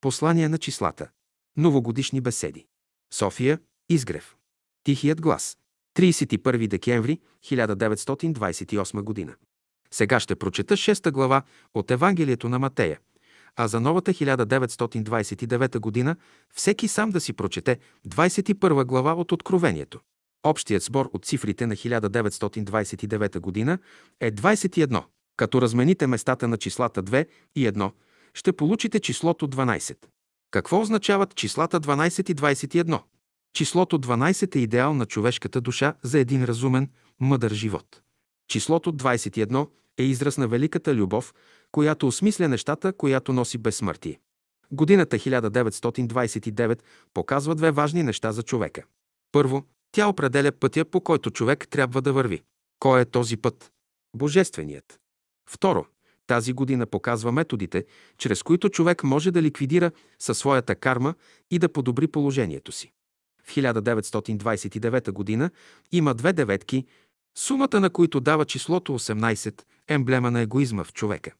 Послание на числата. Новогодишни беседи. София. Изгрев. Тихият глас. 31 декември 1928 година. Сега ще прочета 6 глава от Евангелието на Матея, а за новата 1929 година всеки сам да си прочете 21 глава от Откровението. Общият сбор от цифрите на 1929 година е 21. Като размените местата на числата 2 и 1, ще получите числото 12. Какво означават числата 12 и 21? Числото 12 е идеал на човешката душа за един разумен, мъдър живот. Числото 21 е израз на великата любов, която осмисля нещата, която носи безсмъртие. Годината 1929 показва две важни неща за човека. Първо, тя определя пътя, по който човек трябва да върви. Кой е този път? Божественият. Второ, тази година показва методите, чрез които човек може да ликвидира със своята карма и да подобри положението си. В 1929 година има две деветки, сумата на които дава числото 18, емблема на егоизма в човека.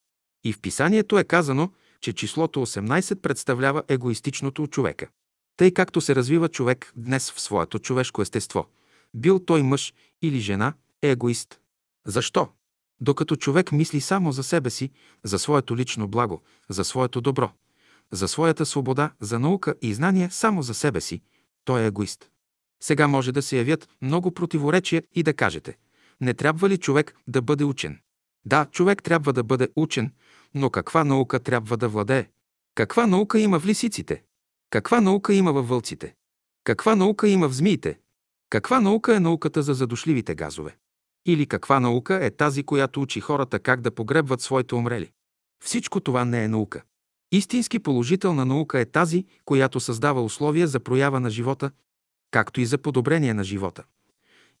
И в писанието е казано, че числото 18 представлява егоистичното от човека. Тъй както се развива човек днес в своето човешко естество, бил той мъж или жена, е егоист. Защо? Докато човек мисли само за себе си, за своето лично благо, за своето добро, за своята свобода, за наука и знание само за себе си, той е егоист. Сега може да се явят много противоречия и да кажете, не трябва ли човек да бъде учен? Да, човек трябва да бъде учен, но каква наука трябва да владее? Каква наука има в лисиците? Каква наука има във вълците? Каква наука има в змиите? Каква наука е науката за задушливите газове? Или каква наука е тази, която учи хората как да погребват своите умрели? Всичко това не е наука. Истински положителна наука е тази, която създава условия за проява на живота, както и за подобрение на живота.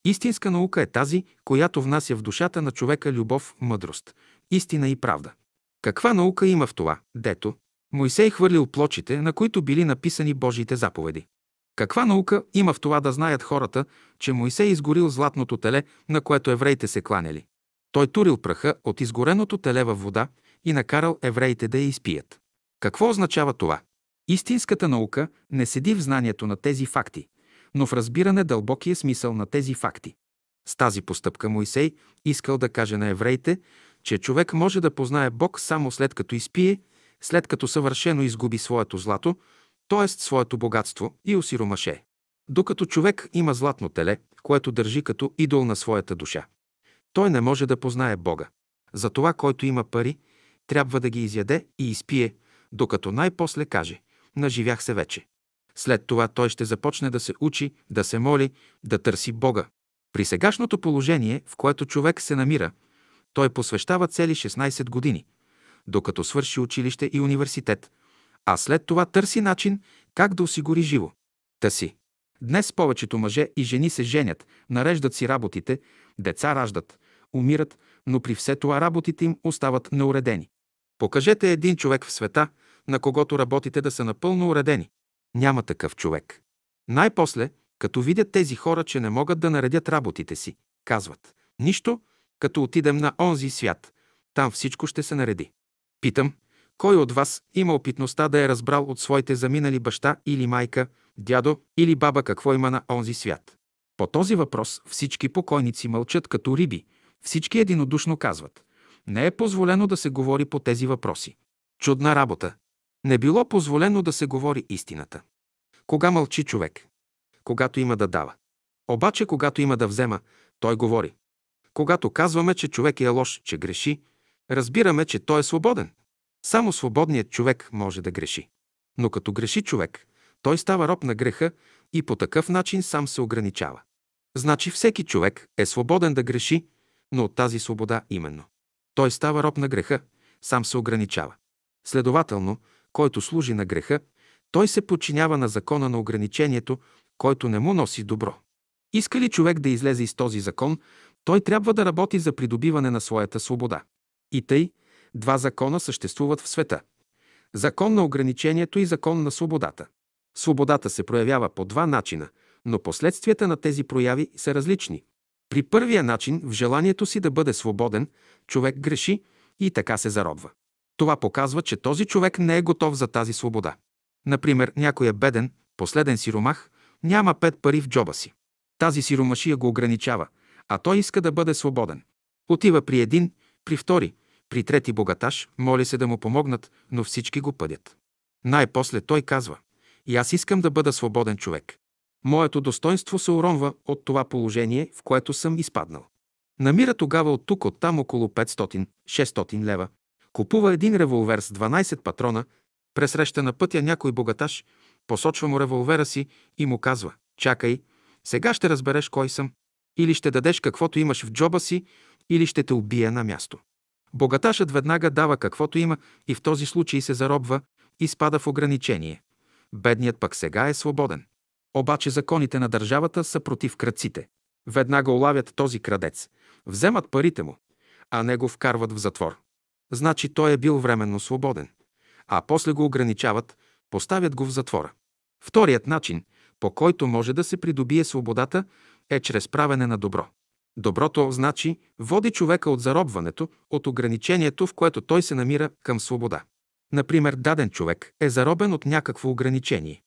Истинска наука е тази, която внася в душата на човека любов, мъдрост, истина и правда. Каква наука има в това, дето Моисей хвърлил плочите, на които били написани Божиите заповеди? Каква наука има в това да знаят хората, че Моисей изгорил златното теле, на което евреите се кланяли? Той турил праха от изгореното теле във вода и накарал евреите да я изпият. Какво означава това? Истинската наука не седи в знанието на тези факти, но в разбиране дълбокия смисъл на тези факти. С тази постъпка Моисей искал да каже на евреите, че човек може да познае Бог само след като изпие, след като съвършено изгуби своето злато, т.е. своето богатство и осиромаше. Докато човек има златно теле, което държи като идол на своята душа, той не може да познае Бога. Затова, който има пари, трябва да ги изяде и изпие, докато най-после каже «Наживях се вече». След това той ще започне да се учи, да се моли, да търси Бога. При сегашното положение, в което човек се намира, той посвещава цели 16 години, докато свърши училище и университет, а след това търси начин как да осигури живо. Та си. Днес повечето мъже и жени се женят, нареждат си работите, деца раждат, умират, но при все това работите им остават неуредени. Покажете един човек в света, на когото работите да са напълно уредени. Няма такъв човек. Най-после, като видят тези хора, че не могат да наредят работите си, казват «Нищо, като отидем на онзи свят, там всичко ще се нареди». Питам, кой от вас има опитността да е разбрал от своите заминали баща или майка, дядо или баба какво има на онзи свят? По този въпрос всички покойници мълчат като риби, всички единодушно казват. Не е позволено да се говори по тези въпроси. Чудна работа. Не било позволено да се говори истината. Кога мълчи човек? Когато има да дава. Обаче, когато има да взема, той говори. Когато казваме, че човек е лош, че греши, разбираме, че той е свободен. Само свободният човек може да греши. Но като греши човек, той става роб на греха и по такъв начин сам се ограничава. Значи всеки човек е свободен да греши, но от тази свобода именно. Той става роб на греха, сам се ограничава. Следователно, който служи на греха, той се подчинява на закона на ограничението, който не му носи добро. Иска ли човек да излезе из този закон, той трябва да работи за придобиване на своята свобода. И тъй, два закона съществуват в света. Закон на ограничението и закон на свободата. Свободата се проявява по два начина, но последствията на тези прояви са различни. При първия начин, в желанието си да бъде свободен, човек греши и така се заробва. Това показва, че този човек не е готов за тази свобода. Например, някой е беден, последен сиромах, няма пет пари в джоба си. Тази сиромашия го ограничава, а той иска да бъде свободен. Отива при един, при втори, при трети богаташ, моли се да му помогнат, но всички го пъдят. Най-после той казва, и аз искам да бъда свободен човек. Моето достоинство се уронва от това положение, в което съм изпаднал. Намира тогава от тук, от там около 500-600 лева, купува един револвер с 12 патрона, пресреща на пътя някой богаташ, посочва му револвера си и му казва «Чакай, сега ще разбереш кой съм. Или ще дадеш каквото имаш в джоба си, или ще те убия на място». Богаташът веднага дава каквото има и в този случай се заробва и спада в ограничение. Бедният пък сега е свободен. Обаче законите на държавата са против кръците. Веднага улавят този крадец, вземат парите му, а него вкарват в затвор. Значи той е бил временно свободен. А после го ограничават, поставят го в затвора. Вторият начин, по който може да се придобие свободата, е чрез правене на добро. Доброто, значи, води човека от заробването, от ограничението, в което той се намира към свобода. Например, даден човек е заробен от някакво ограничение,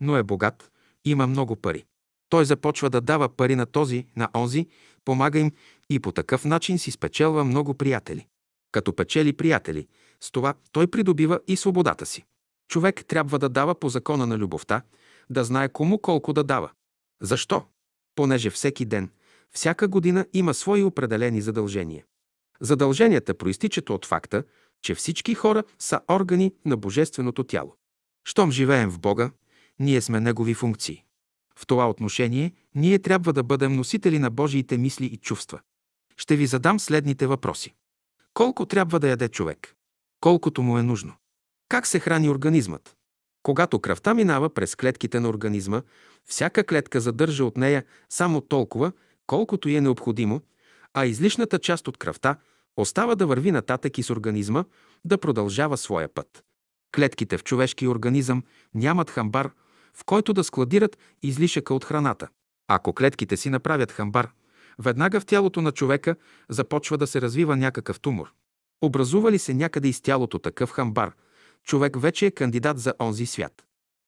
но е богат, има много пари. Той започва да дава пари на този, на онзи, помага им и по такъв начин си спечелва много приятели. Като печели приятели, с това той придобива и свободата си. Човек трябва да дава по закона на любовта, да знае кому колко да дава. Защо? Понеже всеки ден, всяка година има свои определени задължения. Задълженията проистичат от факта, че всички хора са органи на Божественото тяло. Щом живеем в Бога, ние сме Негови функции. В това отношение ние трябва да бъдем носители на Божиите мисли и чувства. Ще ви задам следните въпроси. Колко трябва да яде човек? Колкото му е нужно. Как се храни организмът? Когато кръвта минава през клетките на организма, всяка клетка задържа от нея само толкова, колкото й е необходимо, а излишната част от кръвта остава да върви нататък и с организма да продължава своя път. Клетките в човешкия организъм нямат хамбар, в който да складират излишъка от храната. Ако клетките си направят хамбар, веднага в тялото на човека започва да се развива някакъв тумор. Образува ли се някъде из тялото такъв хамбар, човек вече е кандидат за онзи свят.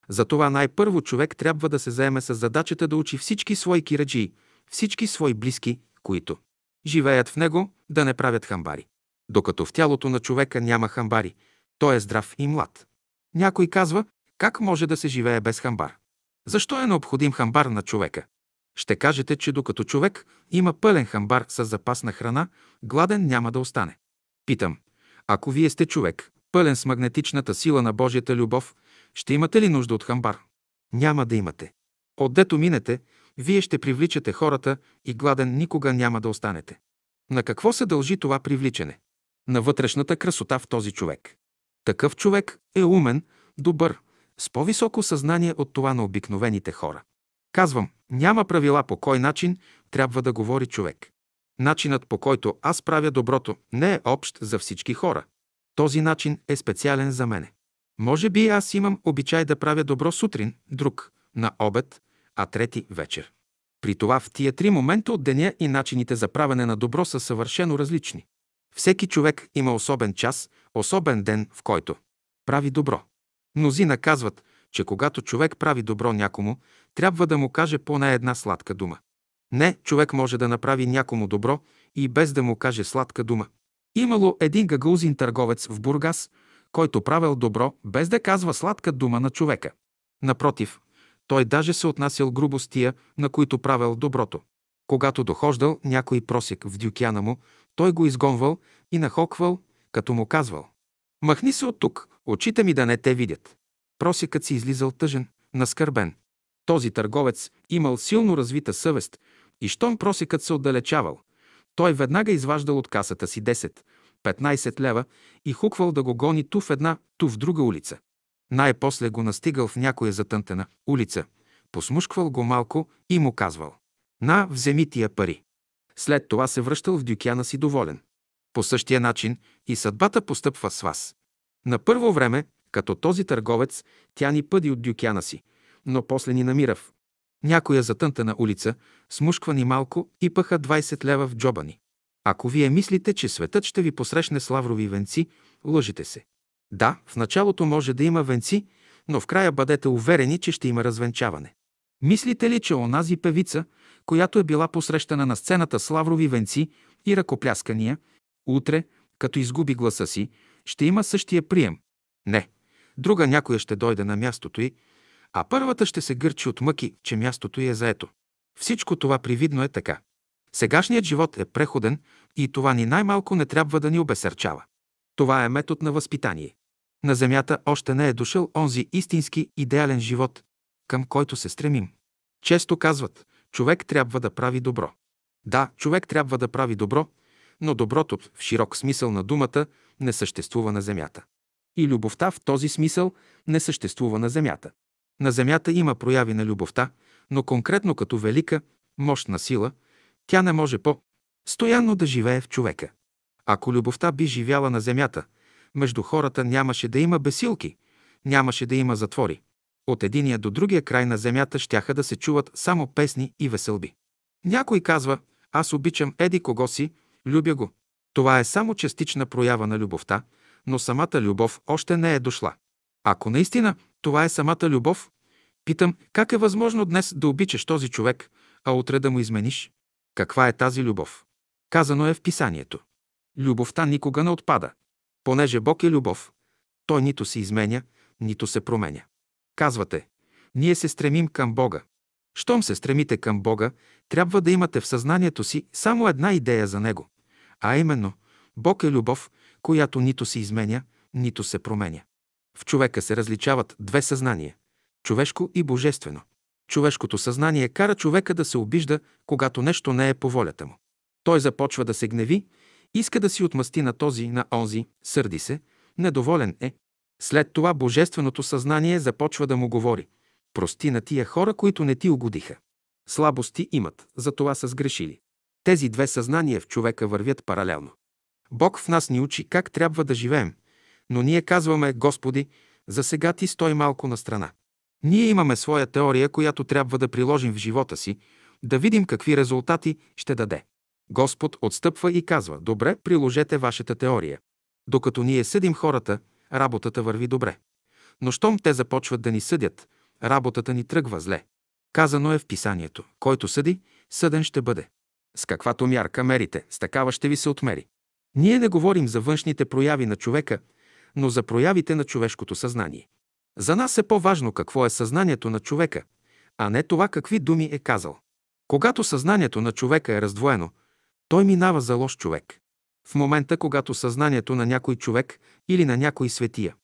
Затова най-първо човек трябва да се заеме с задачата да учи всички свои кираджии, всички свои близки, които живеят в него, да не правят хамбари. Докато в тялото на човека няма хамбари, той е здрав и млад. Някой казва, как може да се живее без хамбар? Защо е необходим хамбар на човека? Ще кажете, че докато човек има пълен хамбар с запас на храна, гладен няма да остане. Питам, ако вие сте човек, пълен с магнетичната сила на Божията любов, ще имате ли нужда от хамбар? Няма да имате. Отдето минете, вие ще привличате хората и гладен никога няма да останете. На какво се дължи това привличане? На вътрешната красота в този човек. Такъв човек е умен, добър, с по-високо съзнание от това на обикновените хора. Казвам, няма правила по кой начин трябва да говори човек. Начинът по който аз правя доброто не е общ за всички хора. Този начин е специален за мене. Може би аз имам обичай да правя добро сутрин, друг на обед, а трети вечер. При това в тия три момента от деня и начините за правене на добро са съвършено различни. Всеки човек има особен час, особен ден, в който прави добро. Мнозина казват, че когато човек прави добро някому, трябва да му каже поне една сладка дума. Не, човек може да направи някому добро и без да му каже сладка дума. Имало един гагаузин търговец в Бургас, който правил добро, без да казва сладка дума на човека. Напротив, той даже се отнасял грубо с тия, на които правил доброто. Когато дохождал някой просек в дюкяна му, той го изгонвал и нахоквал, като му казвал «Махни се от тук, очите ми да не те видят». Просекът си излизал тъжен, наскърбен. Този търговец имал силно развита съвест и щом просекът се отдалечавал, той веднага изваждал от касата си 10-15 лева и хуквал да го гони ту в една, ту в друга улица. Най-после го настигал в някоя затънтена улица, посмушквал го малко и му казвал «На, вземи тия пари». След това се връщал в дюкяна си доволен. По същия начин и съдбата постъпва с вас. На първо време, като този търговец, тя ни пъди от дюкяна си, но после ни намира в някоя затънтена улица, смушква ни малко и пъха 20 лева в джоба ни. Ако вие мислите, че светът ще ви посрещне с лаврови венци, лъжите се. Да, в началото може да има венци, но в края бъдете уверени, че ще има развенчаване. Мислите ли, че онази певица, която е била посрещана на сцената с лаврови венци и ръкопляскания, утре, като изгуби гласа си, ще има същия прием? Не. Друга някоя ще дойде на мястото й, а първата ще се гърчи от мъки, че мястото й е заето. Всичко това привидно е така. Сегашният живот е преходен и това ни най-малко не трябва да ни обесърчава. Това е метод на възпитание. На Земята още не е дошъл онзи истински идеален живот, към който се стремим. Често казват, човек трябва да прави добро. Да, човек трябва да прави добро, но доброто в широк смисъл на думата не съществува на Земята. И любовта в този смисъл не съществува на Земята. На Земята има прояви на любовта, но конкретно като велика, мощна сила, тя не може по-стоянно да живее в човека. Ако любовта би живяла на Земята, между хората нямаше да има бесилки, нямаше да има затвори. От единия до другия край на земята щяха да се чуват само песни и веселби. Някой казва, аз обичам еди кого си, любя го. Това е само частична проява на любовта, но самата любов още не е дошла. Ако наистина това е самата любов, питам, как е възможно днес да обичаш този човек, а утре да му измениш? Каква е тази любов? Казано е в писанието. Любовта никога не отпада. Понеже Бог е любов, той нито се изменя, нито се променя. Казвате, ние се стремим към Бога. Щом се стремите към Бога, трябва да имате в съзнанието си само една идея за Него, а именно Бог е любов, която нито се изменя, нито се променя. В човека се различават две съзнания – човешко и божествено. Човешкото съзнание кара човека да се обижда, когато нещо не е по волята му. Той започва да се гневи, иска да си отмъсти на този, на онзи, сърди се, недоволен е, след това божественото съзнание започва да му говори. Прости на тия хора, които не ти угодиха. Слабости имат, за това са сгрешили. Тези две съзнания в човека вървят паралелно. Бог в нас ни учи как трябва да живеем, но ние казваме, Господи, за сега ти стой малко на страна. Ние имаме своя теория, която трябва да приложим в живота си, да видим какви резултати ще даде. Господ отстъпва и казва, добре, приложете вашата теория. Докато ние съдим хората, работата върви добре. Но щом те започват да ни съдят, работата ни тръгва зле. Казано е в писанието. Който съди, съден ще бъде. С каквато мярка мерите, с такава ще ви се отмери. Ние не говорим за външните прояви на човека, но за проявите на човешкото съзнание. За нас е по-важно какво е съзнанието на човека, а не това какви думи е казал. Когато съзнанието на човека е раздвоено, той минава за лош човек. В момента, когато съзнанието на някой човек или на някой светия,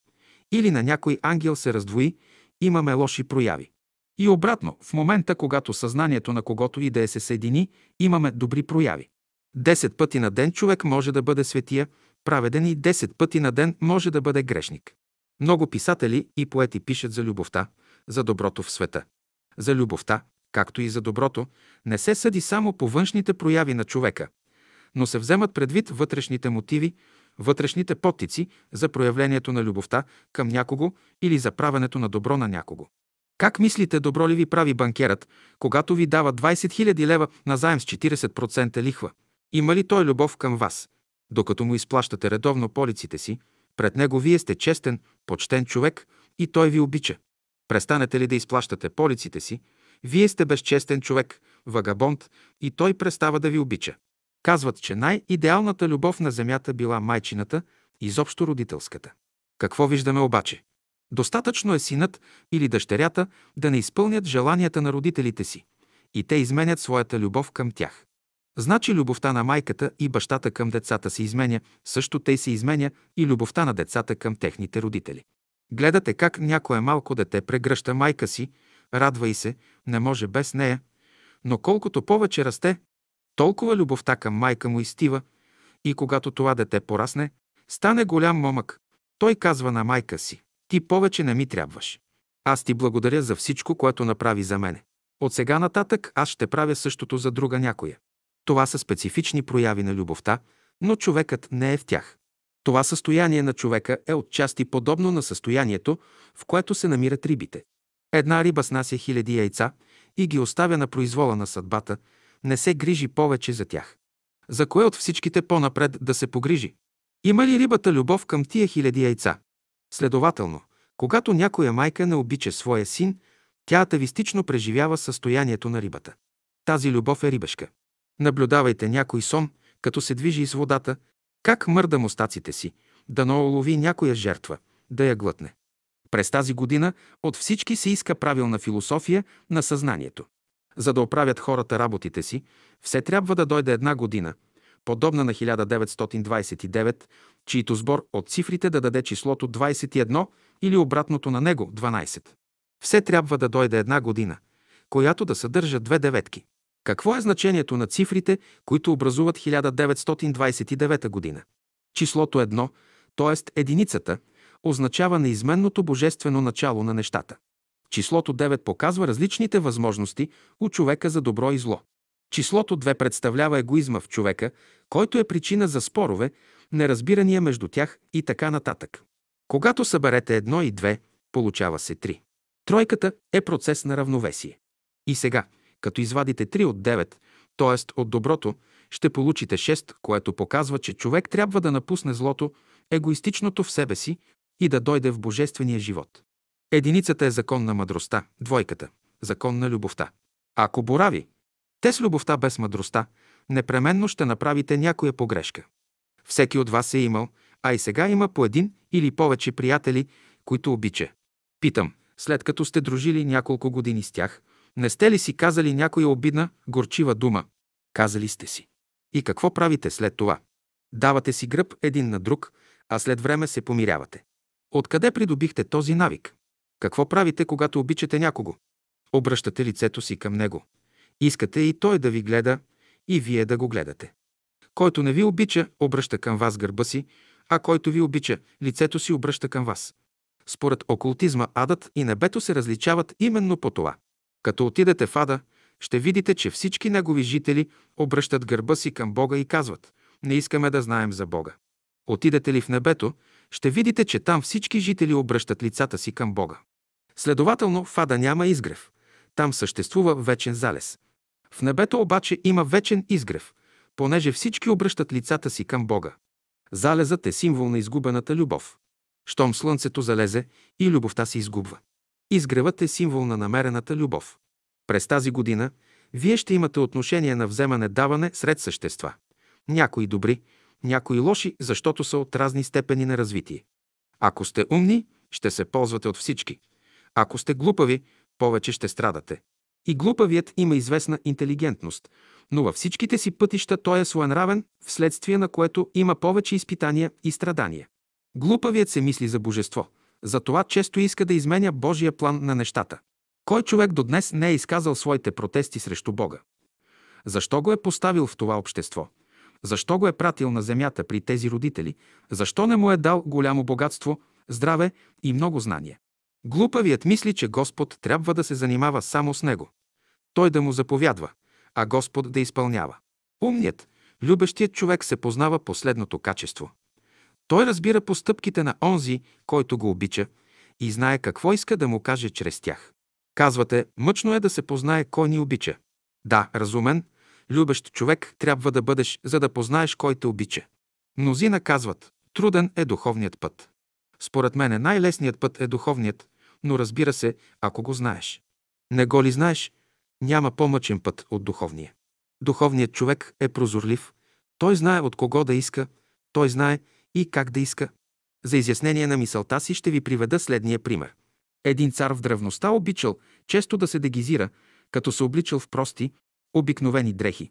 или на някой ангел се раздвои, имаме лоши прояви. И обратно, в момента, когато съзнанието на когото и да е се съедини, имаме добри прояви. Десет пъти на ден човек може да бъде светия, праведен и десет пъти на ден може да бъде грешник. Много писатели и поети пишат за любовта, за доброто в света. За любовта, както и за доброто, не се съди само по външните прояви на човека, но се вземат предвид вътрешните мотиви, вътрешните потици за проявлението на любовта към някого или за правенето на добро на някого. Как мислите, добро ли ви прави банкерът, когато ви дава 20 000 лева на заем с 40% лихва? Има ли той любов към вас? Докато му изплащате редовно полиците си, пред него вие сте честен, почтен човек и той ви обича. Престанете ли да изплащате полиците си, вие сте безчестен човек, вагабонд и той престава да ви обича. Казват, че най-идеалната любов на земята била майчината, изобщо родителската. Какво виждаме обаче? Достатъчно е синът или дъщерята да не изпълнят желанията на родителите си и те изменят своята любов към тях. Значи любовта на майката и бащата към децата се изменя, също те се изменя и любовта на децата към техните родители. Гледате как някое малко дете прегръща майка си, радва и се, не може без нея, но колкото повече расте, толкова любовта към майка му изтива и когато това дете порасне, стане голям момък, той казва на майка си, ти повече не ми трябваш. Аз ти благодаря за всичко, което направи за мене. От сега нататък аз ще правя същото за друга някоя. Това са специфични прояви на любовта, но човекът не е в тях. Това състояние на човека е отчасти подобно на състоянието, в което се намират рибите. Една риба снася хиляди яйца и ги оставя на произвола на съдбата, не се грижи повече за тях. За кое от всичките по-напред да се погрижи? Има ли рибата любов към тия хиляди яйца? Следователно, Когато някоя майка не обича своя син, тя атавистично преживява състоянието на рибата. Тази любов е рибешка. Наблюдавайте някой сон, като се движи из водата, как мърда мустаците си, да улови някоя жертва, да я глътне. През тази година от всички се иска правилна философия на съзнанието. За да оправят хората работите си, все трябва да дойде една година, подобна на 1929, чието сбор от цифрите да даде числото 21 или обратното на него 12. Все трябва да дойде една година, която да съдържа две деветки. Какво е значението на цифрите, които образуват 1929 година? Числото едно, т.е. единицата, означава неизменното божествено начало на нещата. Числото 9 показва различните възможности у човека за добро и зло. Числото 2 представлява егоизма в човека, който е причина за спорове, неразбирания между тях и така нататък. Когато съберете едно и две, получава се 3. Тройката е процес на равновесие. И сега, като извадите 3 от 9, т.е. от доброто, ще получите 6, което показва, че човек трябва да напусне злото, егоистичното в себе си и да дойде в божествения живот. Единицата е закон на мъдростта, двойката – закон на любовта. Ако борави, те с любовта без мъдростта, непременно ще направите някоя погрешка. Всеки от вас е имал, а и сега има по един или повече приятели, които обича. Питам, след като сте дружили няколко години с тях, не сте ли си казали някоя обидна, горчива дума? Казали сте си. И какво правите след това? Давате си гръб един на друг, а след време се помирявате. Откъде придобихте този навик? Какво правите, когато обичате някого? Обръщате лицето си към него. Искате и той да ви гледа, и вие да го гледате. Който не ви обича, обръща към вас гърба си, а който ви обича, лицето си обръща към вас. Според окултизма адът и небето се различават именно по това. Като отидете в ада, ще видите, че всички негови жители обръщат гърба си към Бога и казват «Не искаме да знаем за Бога». Отидете ли в небето, ще видите, че там всички жители обръщат лицата си към Бога. Следователно, в ада няма изгрев. Там съществува вечен залез. В небето обаче има вечен изгрев, понеже всички обръщат лицата си към Бога. Залезът е символ на изгубената любов. Щом слънцето залезе и любовта се изгубва. Изгревът е символ на намерената любов. През тази година вие ще имате отношение на вземане-даване сред същества. Някои добри, някои лоши, защото са от разни степени на развитие. Ако сте умни, ще се ползвате от всички. Ако сте глупави, повече ще страдате. И глупавият има известна интелигентност, но във всичките си пътища той е своенравен, вследствие на което има повече изпитания и страдания. Глупавият се мисли за божество, затова често иска да изменя Божия план на нещата. Кой човек до днес не е изказал своите протести срещу Бога? Защо го е поставил в това общество? Защо го е пратил на земята при тези родители? Защо не му е дал голямо богатство, здраве и много знания? Глупавият мисли, че Господ трябва да се занимава само с него. Той да му заповядва, а Господ да изпълнява. Умният, любещият човек се познава последното качество. Той разбира постъпките на онзи, който го обича и знае какво иска да му каже чрез тях. Казвате, мъчно е да се познае кой ни обича. Да, разумен, любещ човек трябва да бъдеш, за да познаеш кой те обича. Мнозина казват, труден е духовният път. Според мен най-лесният път е духовният, но разбира се, ако го знаеш. Не го ли знаеш, няма по-мъчен път от духовния. Духовният човек е прозорлив, той знае от кого да иска, той знае и как да иска. За изяснение на мисълта си ще ви приведа следния пример. Един цар в древността обичал често да се дегизира, като се обличал в прости, обикновени дрехи,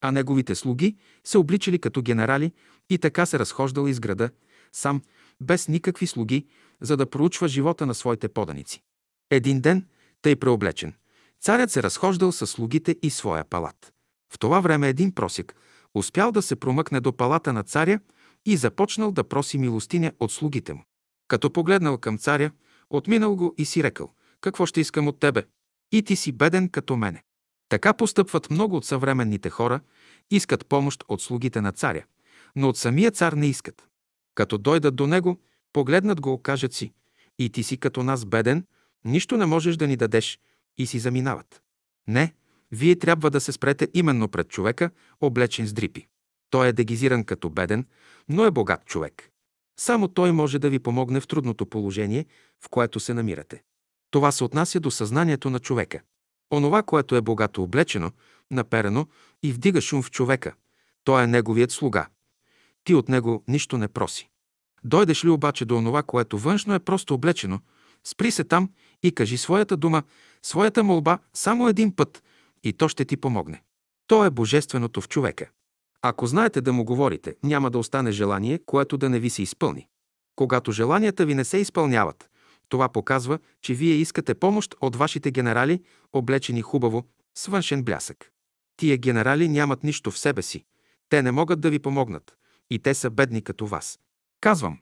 а неговите слуги се обличали като генерали и така се разхождал из града, сам, без никакви слуги, за да проучва живота на своите поданици. Един ден, тъй преоблечен, царят се разхождал с слугите и своя палат. В това време един просик успял да се промъкне до палата на царя и започнал да проси милостиня от слугите му. Като погледнал към царя, отминал го и си рекал, какво ще искам от тебе? И ти си беден като мене. Така постъпват много от съвременните хора, искат помощ от слугите на царя, но от самия цар не искат. Като дойдат до него, погледнат го, кажат си, и ти си като нас беден, нищо не можеш да ни дадеш, и си заминават. Не, вие трябва да се спрете именно пред човека, облечен с дрипи. Той е дегизиран като беден, но е богат човек. Само той може да ви помогне в трудното положение, в което се намирате. Това се отнася до съзнанието на човека. Онова, което е богато облечено, наперено и вдига шум в човека, то е неговият слуга. Ти от него нищо не проси. Дойдеш ли обаче до онова, което външно е просто облечено, спри се там и кажи своята дума, своята молба само един път и то ще ти помогне. То е божественото в човека. Ако знаете да му говорите, няма да остане желание, което да не ви се изпълни. Когато желанията ви не се изпълняват, това показва, че вие искате помощ от вашите генерали, облечени хубаво, с външен блясък. Тия генерали нямат нищо в себе си. Те не могат да ви помогнат. И те са бедни като вас. Казвам,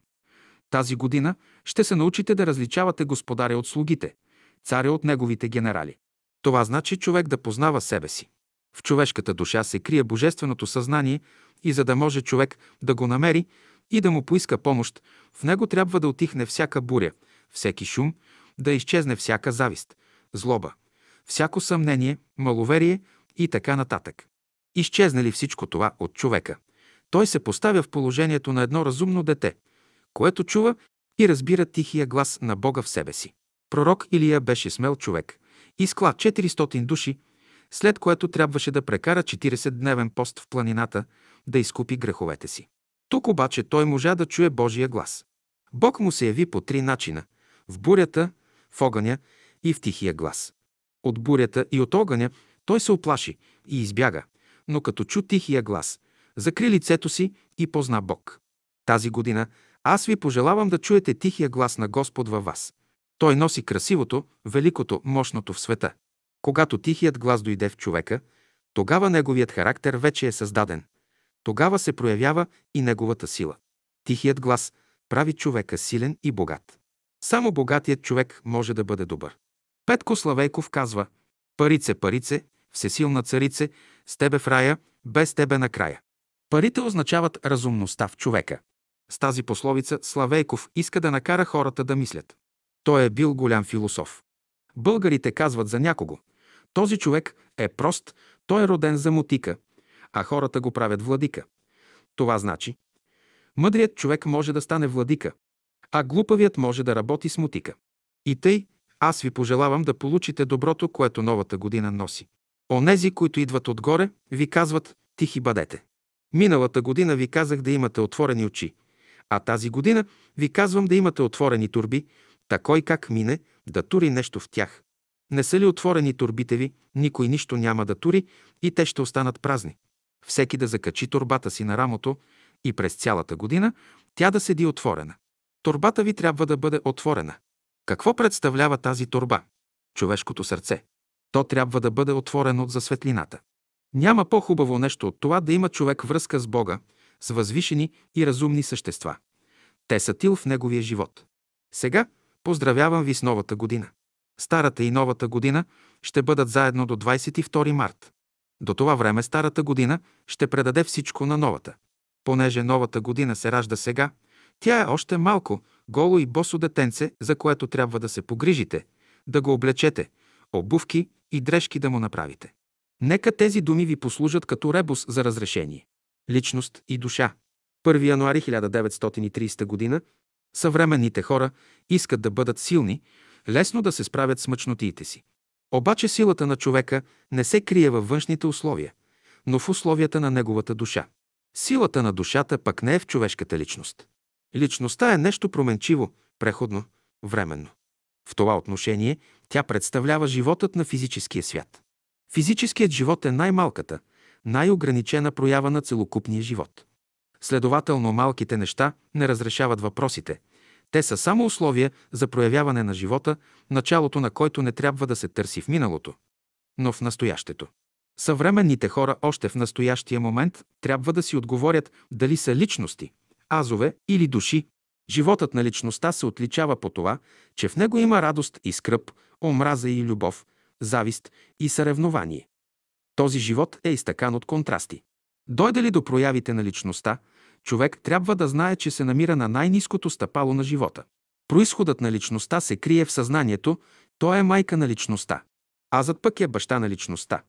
тази година ще се научите да различавате господаря от слугите, царя от неговите генерали. Това значи човек да познава себе си. В човешката душа се крие божественото съзнание и за да може човек да го намери и да му поиска помощ, в него трябва да отихне всяка буря, всеки шум, да изчезне всяка завист, злоба, всяко съмнение, маловерие и така нататък. Изчезне ли всичко това от човека, той се поставя в положението на едно разумно дете, което чува и разбира тихия глас на Бога в себе си. Пророк Илия беше смел човек, изкла 400 души, след което трябваше да прекара 40-дневен пост в планината, да изкупи греховете си. Тук обаче той можа да чуе Божия глас. Бог му се яви по три начина – в бурята, в огъня и в тихия глас. От бурята и от огъня той се оплаши и избяга, но като чу тихия глас, закри лицето си и позна Бог. Тази година аз ви пожелавам да чуете тихия глас на Господ във вас. Той носи красивото, великото, мощното в света. Когато тихият глас дойде в човека, тогава неговият характер вече е създаден. Тогава се проявява и неговата сила. Тихият глас прави човека силен и богат. Само богатият човек може да бъде добър. Петко Славейков казва «Парице, парице, всесилна царице, с тебе в рая, без тебе на края». Парите означават разумността в човека. С тази пословица Славейков иска да накара хората да мислят. Той е бил голям философ. Българите казват за някого. Този човек е прост, той е роден за мутика, а хората го правят владика. Това значи, мъдрият човек може да стане владика, а глупавият може да работи с мутика. И тъй, аз ви пожелавам да получите доброто, което новата година носи. Онези, които идват отгоре, ви казват «тихи бъдете». Миналата година ви казах да имате отворени очи, а тази година ви казвам да имате отворени турби, такой как мине, да тури нещо в тях. Не са ли отворени турбите ви, никой нищо няма да тури и те ще останат празни. Всеки да закачи турбата си на рамото и през цялата година тя да седи отворена. Турбата ви трябва да бъде отворена. Какво представлява тази турба? Човешкото сърце. То трябва да бъде отворено за светлината. Няма по-хубаво нещо от това да има човек връзка с Бога, с възвишени и разумни същества. Те са тил в неговия живот. Сега поздравявам ви с новата година. Старата и новата година ще бъдат заедно до 22 март. До това време старата година ще предаде всичко на новата. Понеже новата година се ражда сега, тя е още малко, голо и босо детенце, за което трябва да се погрижите, да го облечете, обувки и дрежки да му направите. Нека тези думи ви послужат като ребус за разрешение. Личност и душа. 1 януари 1930 г. Съвременните хора искат да бъдат силни, лесно да се справят с мъчнотиите си. Обаче силата на човека не се крие във външните условия, но в условията на неговата душа. Силата на душата пък не е в човешката личност. Личността е нещо променчиво, преходно, временно. В това отношение тя представлява животът на физическия свят. Физическият живот е най-малката, най-ограничена проява на целокупния живот. Следователно, малките неща не разрешават въпросите. Те са само условия за проявяване на живота, началото на който не трябва да се търси в миналото, но в настоящето. Съвременните хора още в настоящия момент трябва да си отговорят дали са личности, азове или души. Животът на личността се отличава по това, че в него има радост и скръп, омраза и любов, завист и съревнование. Този живот е изтъкан от контрасти. Дойде ли до проявите на личността, човек трябва да знае, че се намира на най-низкото стъпало на живота. Произходът на личността се крие в съзнанието, то е майка на личността. Азът пък е баща на личността.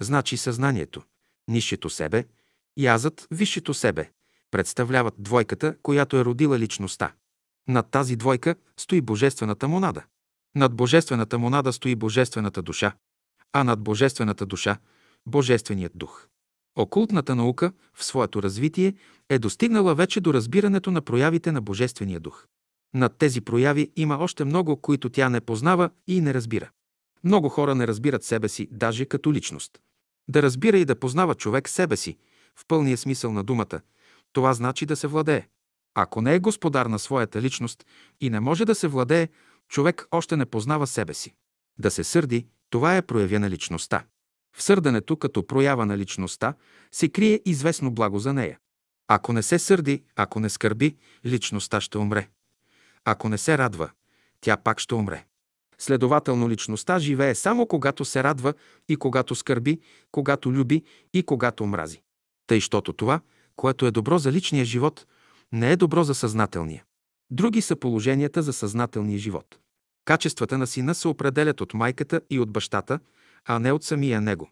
Значи съзнанието, нището себе, и азът, висшето себе, представляват двойката, която е родила личността. Над тази двойка стои божествената монада. Над божествената монада стои божествената душа, а над божествената душа – божественият дух. Окултната наука в своето развитие е достигнала вече до разбирането на проявите на Божествения дух. Над тези прояви има още много, които тя не познава и не разбира. Много хора не разбират себе си, даже като личност. Да разбира и да познава човек себе си, в пълния смисъл на думата, това значи да се владее. Ако не е господар на своята личност и не може да се владее, човек още не познава себе си. Да се сърди, това е проявя на личността. В сърдането като проява на личността се крие известно благо за нея. Ако не се сърди, ако не скърби, личността ще умре. Ако не се радва, тя пак ще умре. Следователно личността живее само когато се радва и когато скърби, когато люби и когато мрази. Тъй, щото това, което е добро за личния живот, не е добро за съзнателния. Други са положенията за съзнателния живот. Качествата на сина се определят от майката и от бащата, а не от самия него.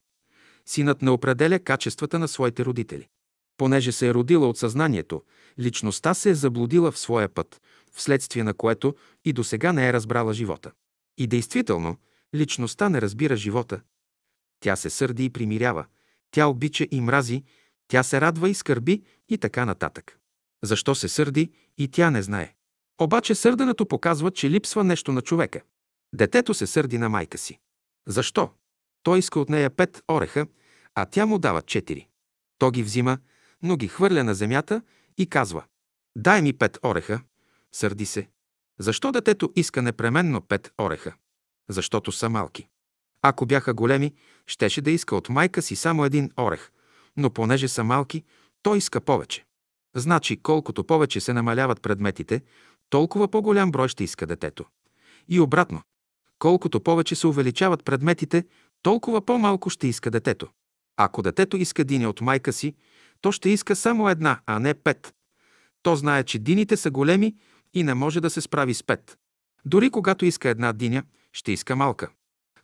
Синът не определя качествата на своите родители. Понеже се е родила от съзнанието, личността се е заблудила в своя път, вследствие на което и до сега не е разбрала живота. И действително, личността не разбира живота. Тя се сърди и примирява, тя обича и мрази, тя се радва и скърби и така нататък. Защо се сърди и тя не знае. Обаче сърдането показва, че липсва нещо на човека. Детето се сърди на майка си. Защо? Той иска от нея пет ореха, а тя му дава четири. То ги взима, но ги хвърля на земята и казва «Дай ми пет ореха». Сърди се. Защо детето иска непременно пет ореха? Защото са малки. Ако бяха големи, щеше да иска от майка си само един орех, но понеже са малки, той иска повече. Значи, колкото повече се намаляват предметите, толкова по-голям брой ще иска детето. И обратно, колкото повече се увеличават предметите, толкова по-малко ще иска детето. Ако детето иска диня от майка си, то ще иска само една, а не пет. То знае, че дините са големи и не може да се справи с пет. Дори когато иска една диня, ще иска малка.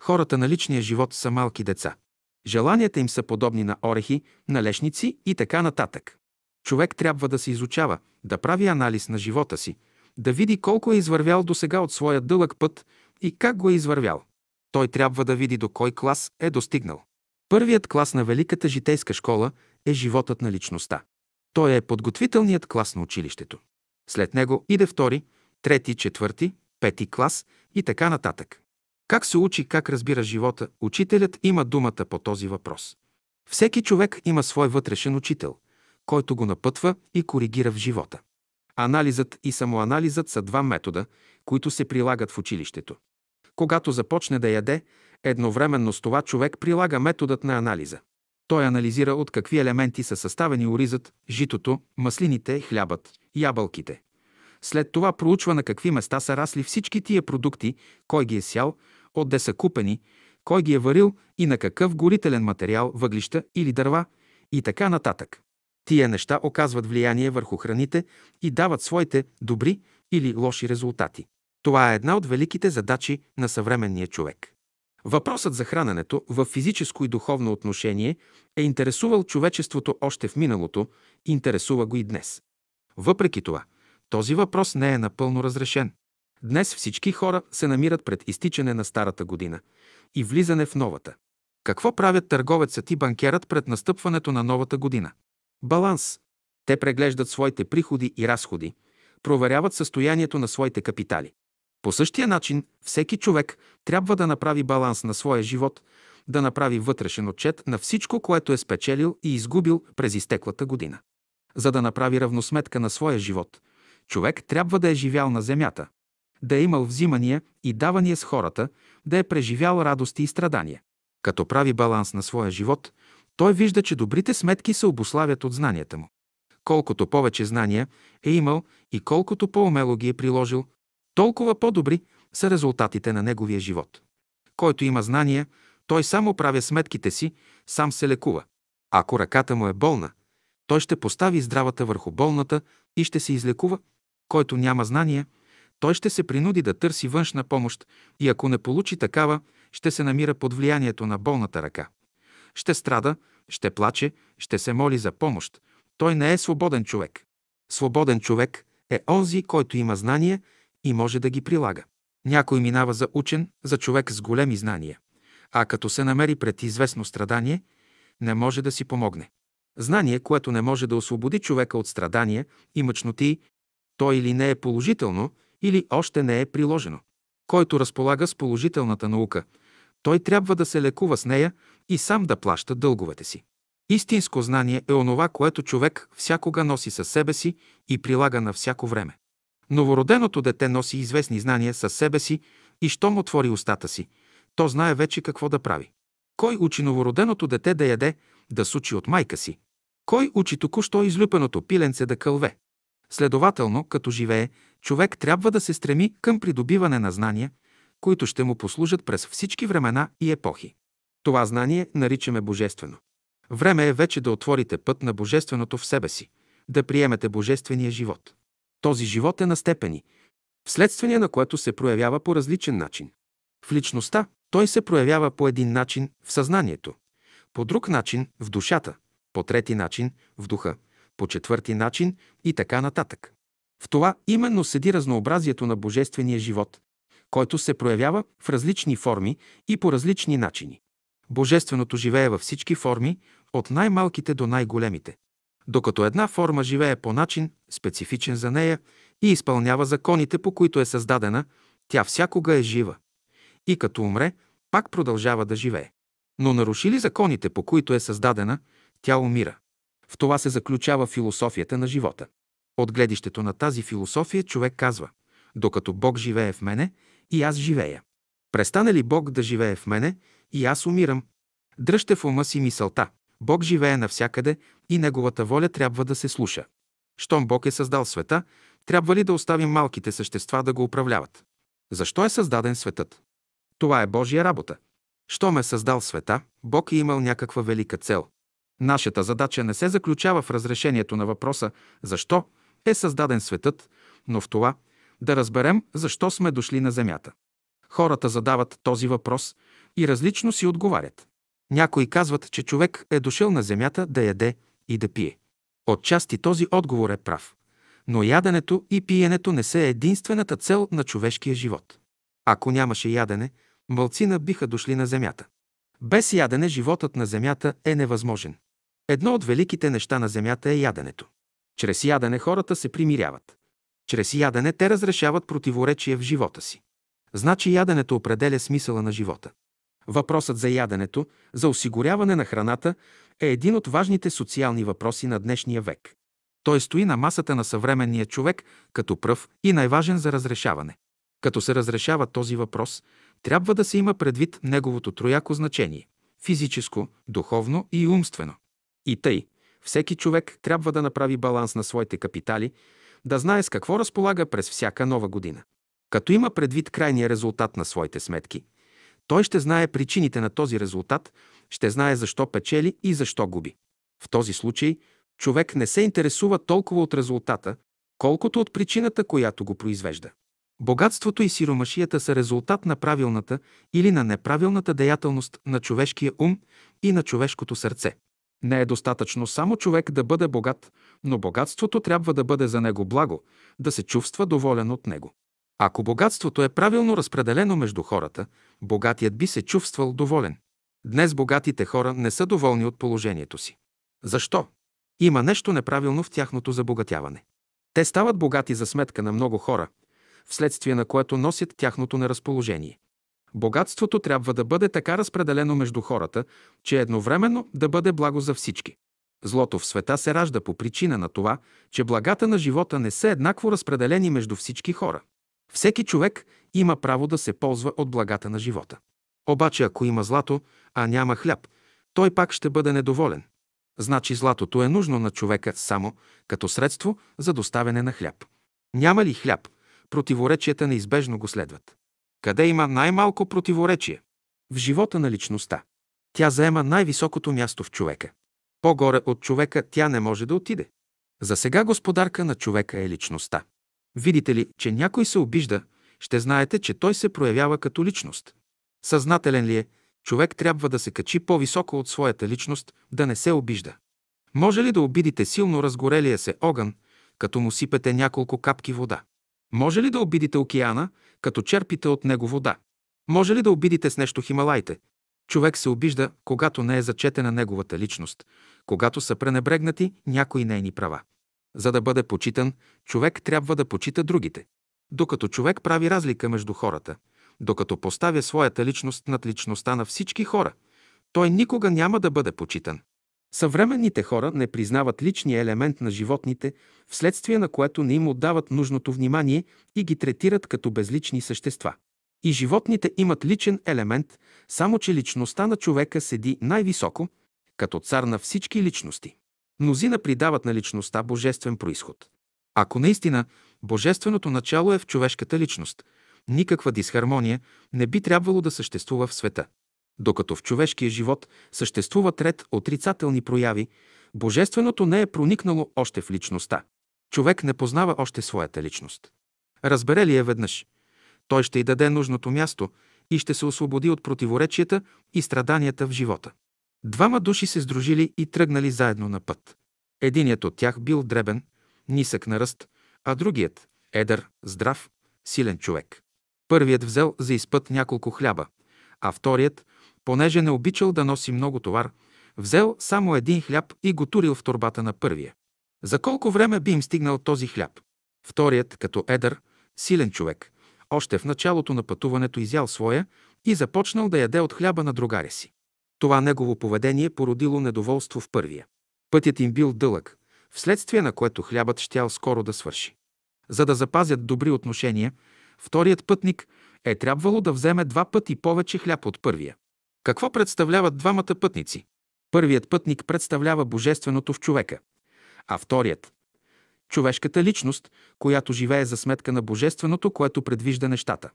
Хората на личния живот са малки деца. Желанията им са подобни на орехи, на лешници и така нататък. Човек трябва да се изучава, да прави анализ на живота си, да види колко е извървял до сега от своя дълъг път и как го е извървял. Той трябва да види до кой клас е достигнал. Първият клас на Великата житейска школа е животът на личността. Той е подготвителният клас на училището. След него иде втори, трети, четвърти, пети клас и така нататък. Как се учи, как разбира живота, учителят има думата по този въпрос. Всеки човек има свой вътрешен учител, който го напътва и коригира в живота. Анализът и самоанализът са два метода, които се прилагат в училището. Когато започне да яде, едновременно с това човек прилага методът на анализа. Той анализира от какви елементи са съставени оризът, житото, маслините, хлябът, ябълките. След това проучва на какви места са расли всички тия продукти, кой ги е сял, отде са купени, кой ги е варил и на какъв горителен материал, въглища или дърва и така нататък. Тия неща оказват влияние върху храните и дават своите добри или лоши резултати. Това е една от великите задачи на съвременния човек. Въпросът за храненето в физическо и духовно отношение е интересувал човечеството още в миналото, интересува го и днес. Въпреки това, този въпрос не е напълно разрешен. Днес всички хора се намират пред изтичане на старата година и влизане в новата. Какво правят търговецът и банкерът пред настъпването на новата година? Баланс. Те преглеждат своите приходи и разходи, проверяват състоянието на своите капитали. По същия начин всеки човек трябва да направи баланс на своя живот, да направи вътрешен отчет на всичко, което е спечелил и изгубил през изтеклата година. За да направи равносметка на своя живот, човек трябва да е живял на земята, да е имал взимания и давания с хората, да е преживял радости и страдания. Като прави баланс на своя живот, той вижда, че добрите сметки се обославят от знанията му. Колкото повече знания е имал и колкото по-умело ги е приложил, толкова по-добри са резултатите на неговия живот. Който има знания, той само правя сметките си, сам се лекува. Ако ръката му е болна, той ще постави здравата върху болната и ще се излекува. Който няма знания, той ще се принуди да търси външна помощ и ако не получи такава, ще се намира под влиянието на болната ръка. Ще страда, ще плаче, ще се моли за помощ, той не е свободен човек. Свободен човек е онзи, който има знания и може да ги прилага. Някой минава за учен, за човек с големи знания, а като се намери пред известно страдание, не може да си помогне. Знание, което не може да освободи човека от страдания и мъчноти, то или не е положително, или още не е приложено. Който разполага с положителната наука, той трябва да се лекува с нея и сам да плаща дълговете си. Истинско знание е онова, което човек всякога носи със себе си и прилага на всяко време. Новороденото дете носи известни знания със себе си и щом отвори устата си, то знае вече какво да прави. Кой учи новороденото дете да яде, да сучи от майка си? Кой учи току-що излюпеното пиленце да кълве? Следователно, като живее, човек трябва да се стреми към придобиване на знания, които ще му послужат през всички времена и епохи. Това знание наричаме божествено. Време е вече да отворите път на божественото в себе си, да приемете божествения живот. Този живот е на степени, вследствие на което се проявява по различен начин. В личността той се проявява по един начин в съзнанието, по друг начин в душата, по трети начин в духа, по четвърти начин и така нататък. В това именно седи разнообразието на божествения живот, който се проявява в различни форми и по различни начини. Божественото живее във всички форми, от най-малките до най-големите. Докато една форма живее по начин, специфичен за нея, и изпълнява законите, по които е създадена, тя всякога е жива. И като умре, пак продължава да живее. Но наруши ли законите, по които е създадена, тя умира. В това се заключава философията на живота. От гледището на тази философия човек казва, докато Бог живее в мене, и аз живея. Престане ли Бог да живее в мене, и аз умирам. Дръжте в ума си мисълта. Бог живее навсякъде и Неговата воля трябва да се слуша. Щом Бог е създал света, трябва ли да оставим малките същества да го управляват? Защо е създаден светът? Това е Божия работа. Щом е създал света, Бог е имал някаква велика цел. Нашата задача не се заключава в разрешението на въпроса защо е създаден светът, но в това да разберем защо сме дошли на Земята. Хората задават този въпрос и различно си отговарят. Някои казват, че човек е дошъл на земята да яде и да пие. Отчасти този отговор е прав. Но яденето и пиенето не са единствената цел на човешкия живот. Ако нямаше ядене, мълцина биха дошли на земята. Без ядене животът на земята е невъзможен. Едно от великите неща на земята е яденето. Чрез ядене хората се примиряват. Чрез ядене те разрешават противоречия в живота си. Значи яденето определя смисъла на живота. Въпросът за яденето, за осигуряване на храната е един от важните социални въпроси на днешния век. Той стои на масата на съвременния човек като пръв и най-важен за разрешаване. Като се разрешава този въпрос, трябва да се има предвид неговото трояко значение – физическо, духовно и умствено. И тъй, всеки човек трябва да направи баланс на своите капитали, да знае с какво разполага през всяка нова година. Като има предвид крайния резултат на своите сметки, той ще знае причините на този резултат, ще знае защо печели и защо губи. В този случай човек не се интересува толкова от резултата, колкото от причината, която го произвежда. Богатството и сиромашията са резултат на правилната или на неправилната деятелност на човешкия ум и на човешкото сърце. Не е достатъчно само човек да бъде богат, но богатството трябва да бъде за него благо, да се чувства доволен от него. Ако богатството е правилно разпределено между хората, богатият би се чувствал доволен. Днес богатите хора не са доволни от положението си. Защо? Има нещо неправилно в тяхното забогатяване. Те стават богати за сметка на много хора, вследствие на което носят тяхното неразположение. Богатството трябва да бъде така разпределено между хората, че едновременно да бъде благо за всички. Злото в света се ражда по причина на това, че благата на живота не са еднакво разпределени между всички хора. Всеки човек има право да се ползва от благата на живота. Обаче ако има злато, а няма хляб, той пак ще бъде недоволен. Значи златото е нужно на човека само като средство за доставяне на хляб. Няма ли хляб, противоречията неизбежно го следват. Къде има най-малко противоречие? В живота на личността. Тя заема най-високото място в човека. По-горе от човека тя не може да отиде. За сега господарка на човека е личността. Видите ли, че някой се обижда, ще знаете, че той се проявява като личност. Съзнателен ли е, човек трябва да се качи по-високо от своята личност, да не се обижда. Може ли да обидите силно разгорелия се огън, като му сипете няколко капки вода? Може ли да обидите океана, като черпите от него вода? Може ли да обидите с нещо Хималайте? Човек се обижда, когато не е зачетена неговата личност, когато са пренебрегнати някои нейни права. За да бъде почитан, човек трябва да почита другите. Докато човек прави разлика между хората, докато поставя своята личност над личността на всички хора, той никога няма да бъде почитан. Съвременните хора не признават личния елемент на животните, вследствие на което не им отдават нужното внимание и ги третират като безлични същества. И животните имат личен елемент, само че личността на човека седи най-високо, като цар на всички личности. Мнозина придават на личността божествен происход. Ако наистина божественото начало е в човешката личност, никаква дисхармония не би трябвало да съществува в света. Докато в човешкия живот съществуват ред отрицателни прояви, божественото не е проникнало още в личността. Човек не познава още своята личност. Разбере ли я веднъж, той ще й даде нужното място и ще се освободи от противоречията и страданията в живота. Двама души се сдружили и тръгнали заедно на път. Единият от тях бил дребен, нисък на ръст, а другият – едър, здрав, силен човек. Първият взел за изпът няколко хляба, а вторият, понеже не обичал да носи много товар, взел само един хляб и го турил в турбата на първия. За колко време би им стигнал този хляб? Вторият, като едър, силен човек, още в началото на пътуването изял своя и започнал да яде от хляба на другаря си. Това негово поведение породило недоволство в първия. Пътят им бил дълъг, вследствие на което хлябът щял скоро да свърши. За да запазят добри отношения, вторият пътник е трябвало да вземе два пъти повече хляб от първия. Какво представляват двамата пътници? Първият пътник представлява божественото в човека, а вторият – човешката личност, която живее за сметка на божественото, което предвижда нещата.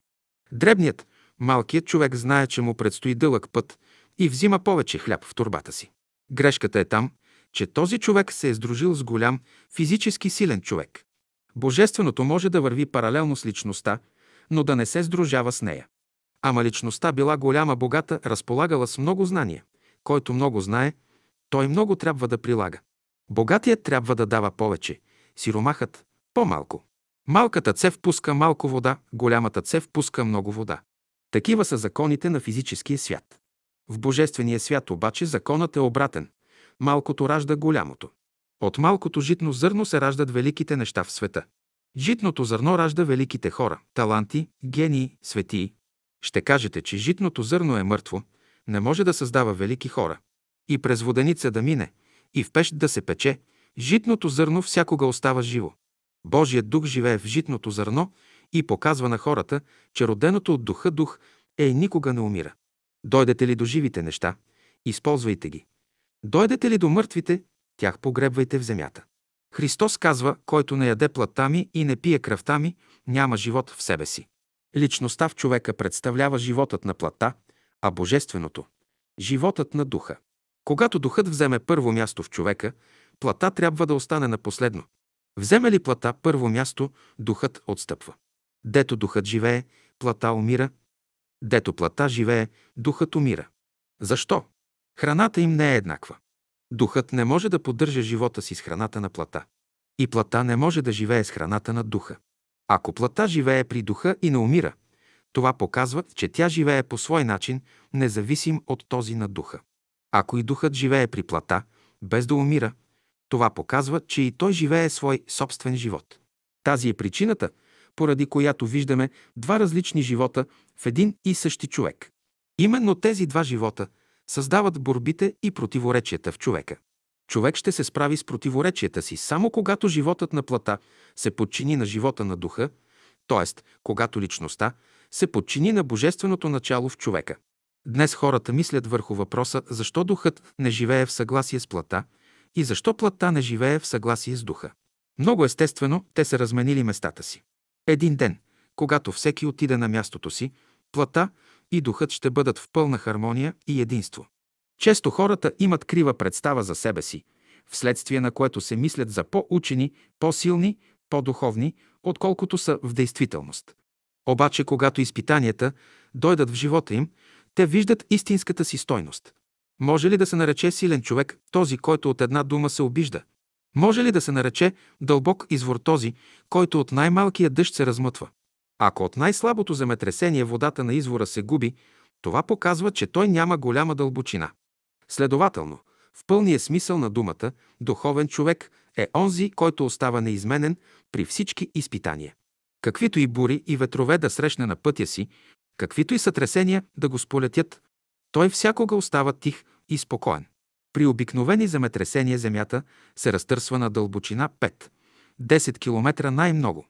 Дребният, малкият човек знае, че му предстои дълъг път и взима повече хляб в турбата си. Грешката е там, че този човек се е сдружил с голям, физически силен човек. Божественото може да върви паралелно с личността, но да не се сдружава с нея. Ама личността била голяма, богата, разполагала с много знания. Който много знае, той много трябва да прилага. Богатият трябва да дава повече, сиромахът – по-малко. Малката цев пуска малко вода, голямата цев пуска много вода. Такива са законите на физическия свят. В Божествения свят обаче законът е обратен. Малкото ражда голямото. От малкото житно зърно се раждат великите неща в света. Житното зърно ражда великите хора, таланти, гении, светии. Ще кажете, че житното зърно е мъртво, не може да създава велики хора. И през воденица да мине, и в пещ да се пече, житното зърно всякога остава живо. Божият дух живее в житното зърно и показва на хората, че роденото от духа дух е и никога не умира. Дойдете ли до живите неща, използвайте ги. Дойдете ли до мъртвите, тях погребвайте в земята. Христос казва, който не яде плътта ми и не пие кръвта ми, няма живот в себе си. Личността в човека представлява животът на плътта, а божественото – животът на духа. Когато духът вземе първо място в човека, плата трябва да остане на последно. Вземе ли плата първо място, духът отстъпва. Дето духът живее, плата умира. Дето плата живее, духът умира. Защо? Храната им не е еднаква. Духът не може да поддържа живота си с храната на плата. И плата не може да живее с храната на духа. Ако плата живее при духа и не умира, това показва, че тя живее по свой начин, независим от този на духа. Ако и духът живее при плата, без да умира, това показва, че и той живее свой собствен живот. Тази е причината, поради която виждаме два различни живота в един и същи човек. Именно тези два живота създават борбите и противоречията в човека. Човек ще се справи с противоречията си само когато животът на плата се подчини на живота на духа, т.е. когато личността се подчини на божественото начало в човека. Днес хората мислят върху въпроса защо духът не живее в съгласие с плата и защо плата не живее в съгласие с духа. Много естествено те са разменили местата си. Един ден, когато всеки отиде на мястото си, плата и духът ще бъдат в пълна хармония и единство. Често хората имат крива представа за себе си, вследствие на което се мислят за по-учени, по-силни, по-духовни, отколкото са в действителност. Обаче, когато изпитанията дойдат в живота им, те виждат истинската си стойност. Може ли да се нарече силен човек този, който от една дума се обижда? Може ли да се нарече дълбок извор този, който от най-малкия дъжд се размътва? Ако от най-слабото земетресение водата на извора се губи, това показва, че той няма голяма дълбочина. Следователно, в пълния смисъл на думата, духовен човек е онзи, който остава неизменен при всички изпитания. Каквито и бури и ветрове да срещне на пътя си, каквито и сътресения да го сполетят, той всякога остава тих и спокоен. При обикновени земетресения земята се разтърсва на дълбочина 5-10 км най-много,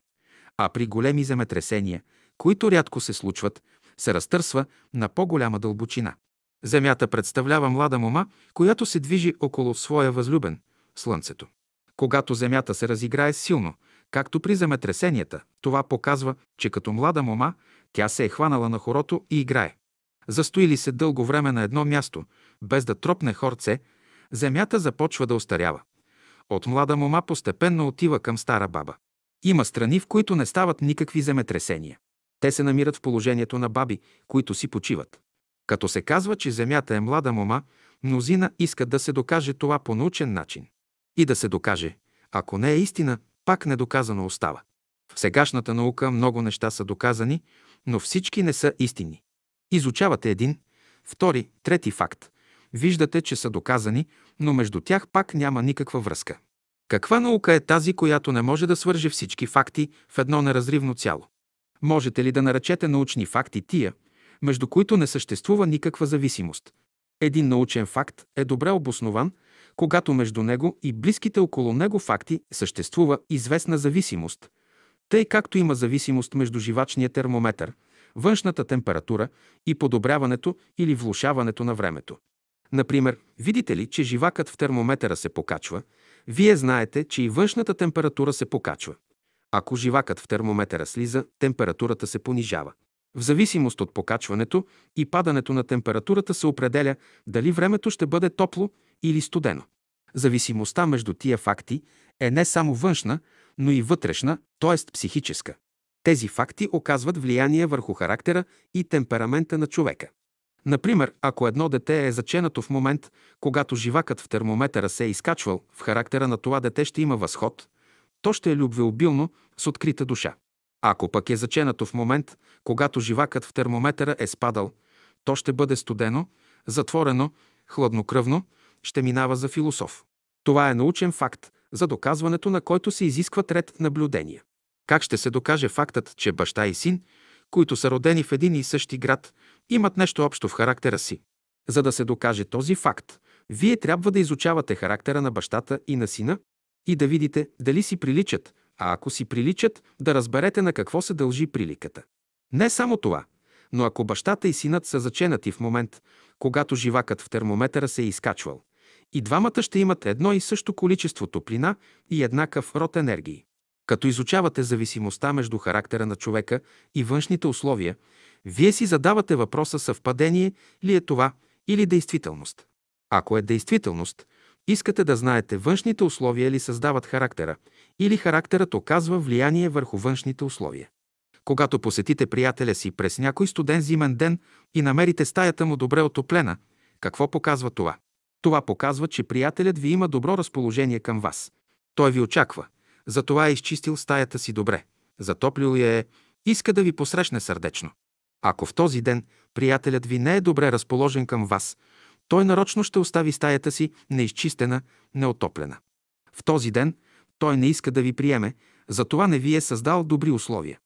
а при големи земетресения, които рядко се случват, се разтърсва на по-голяма дълбочина. Земята представлява млада мома, която се движи около своя възлюбен – Слънцето. Когато Земята се разиграе силно, както при земетресенията, това показва, че като млада мома тя се е хванала на хорото и играе. Застои ли се дълго време на едно място, без да тропне хорце, земята започва да остарява. От млада мома постепенно отива към стара баба. Има страни, в които не стават никакви земетресения. Те се намират в положението на баби, които си почиват. Като се казва, че земята е млада мома, мнозина искат да се докаже това по научен начин. И да се докаже, ако не е истина, пак недоказано остава. В сегашната наука много неща са доказани, но всички не са истини. Изучавате един, втори, трети факт. Виждате, че са доказани, но между тях пак няма никаква връзка. Каква наука е тази, която не може да свърже всички факти в едно неразривно цяло? Можете ли да наречете научни факти тия, между които не съществува никаква зависимост? Един научен факт е добре обоснован, когато между него и близките около него факти съществува известна зависимост, тъй както има зависимост между живачния термометър, външната температура и подобряването или влушаването на времето. Например, видите ли, че живакът в термометъра се покачва, вие знаете, че и външната температура се покачва. Ако живакът в термометъра слиза, температурата се понижава. В зависимост от покачването и падането на температурата се определя дали времето ще бъде топло или студено. Зависимостта между тия факти е не само външна, но и вътрешна, т.е. психическа. Тези факти оказват влияние върху характера и темперамента на човека. Например, ако едно дете е заченато в момент, когато живакът в термометъра се е изкачвал, в характера на това дете ще има възход, то ще е любвеобилно, с открита душа. Ако пък е заченато в момент, когато живакът в термометъра е спадал, то ще бъде студено, затворено, хладнокръвно, ще минава за философ. Това е научен факт, за доказването на който се изискват ред наблюдения. Как ще се докаже фактът, че баща и син, които са родени в един и същи град, имат нещо общо в характера си? За да се докаже този факт, вие трябва да изучавате характера на бащата и на сина и да видите дали си приличат, а ако си приличат, да разберете на какво се дължи приликата. Не само това, но ако бащата и синът са заченати в момент, когато живакът в термометъра се е изкачвал, и двамата ще имат едно и също количество топлина и еднакъв род енергии. Като изучавате зависимостта между характера на човека и външните условия, вие си задавате въпроса съвпадение ли е това или действителност. Ако е действителност, искате да знаете външните условия ли създават характера или характерът оказва влияние върху външните условия. Когато посетите приятеля си през някой студен зимен ден и намерите стаята му добре отоплена, какво показва това? Това показва, че приятелят ви има добро разположение към вас. Той ви очаква. Затова е изчистил стаята си добре. Затоплил я е, иска да ви посрещне сърдечно. Ако в този ден приятелят ви не е добре разположен към вас, той нарочно ще остави стаята си неизчистена, неотоплена. В този ден той не иска да ви приеме, затова не ви е създал добри условия.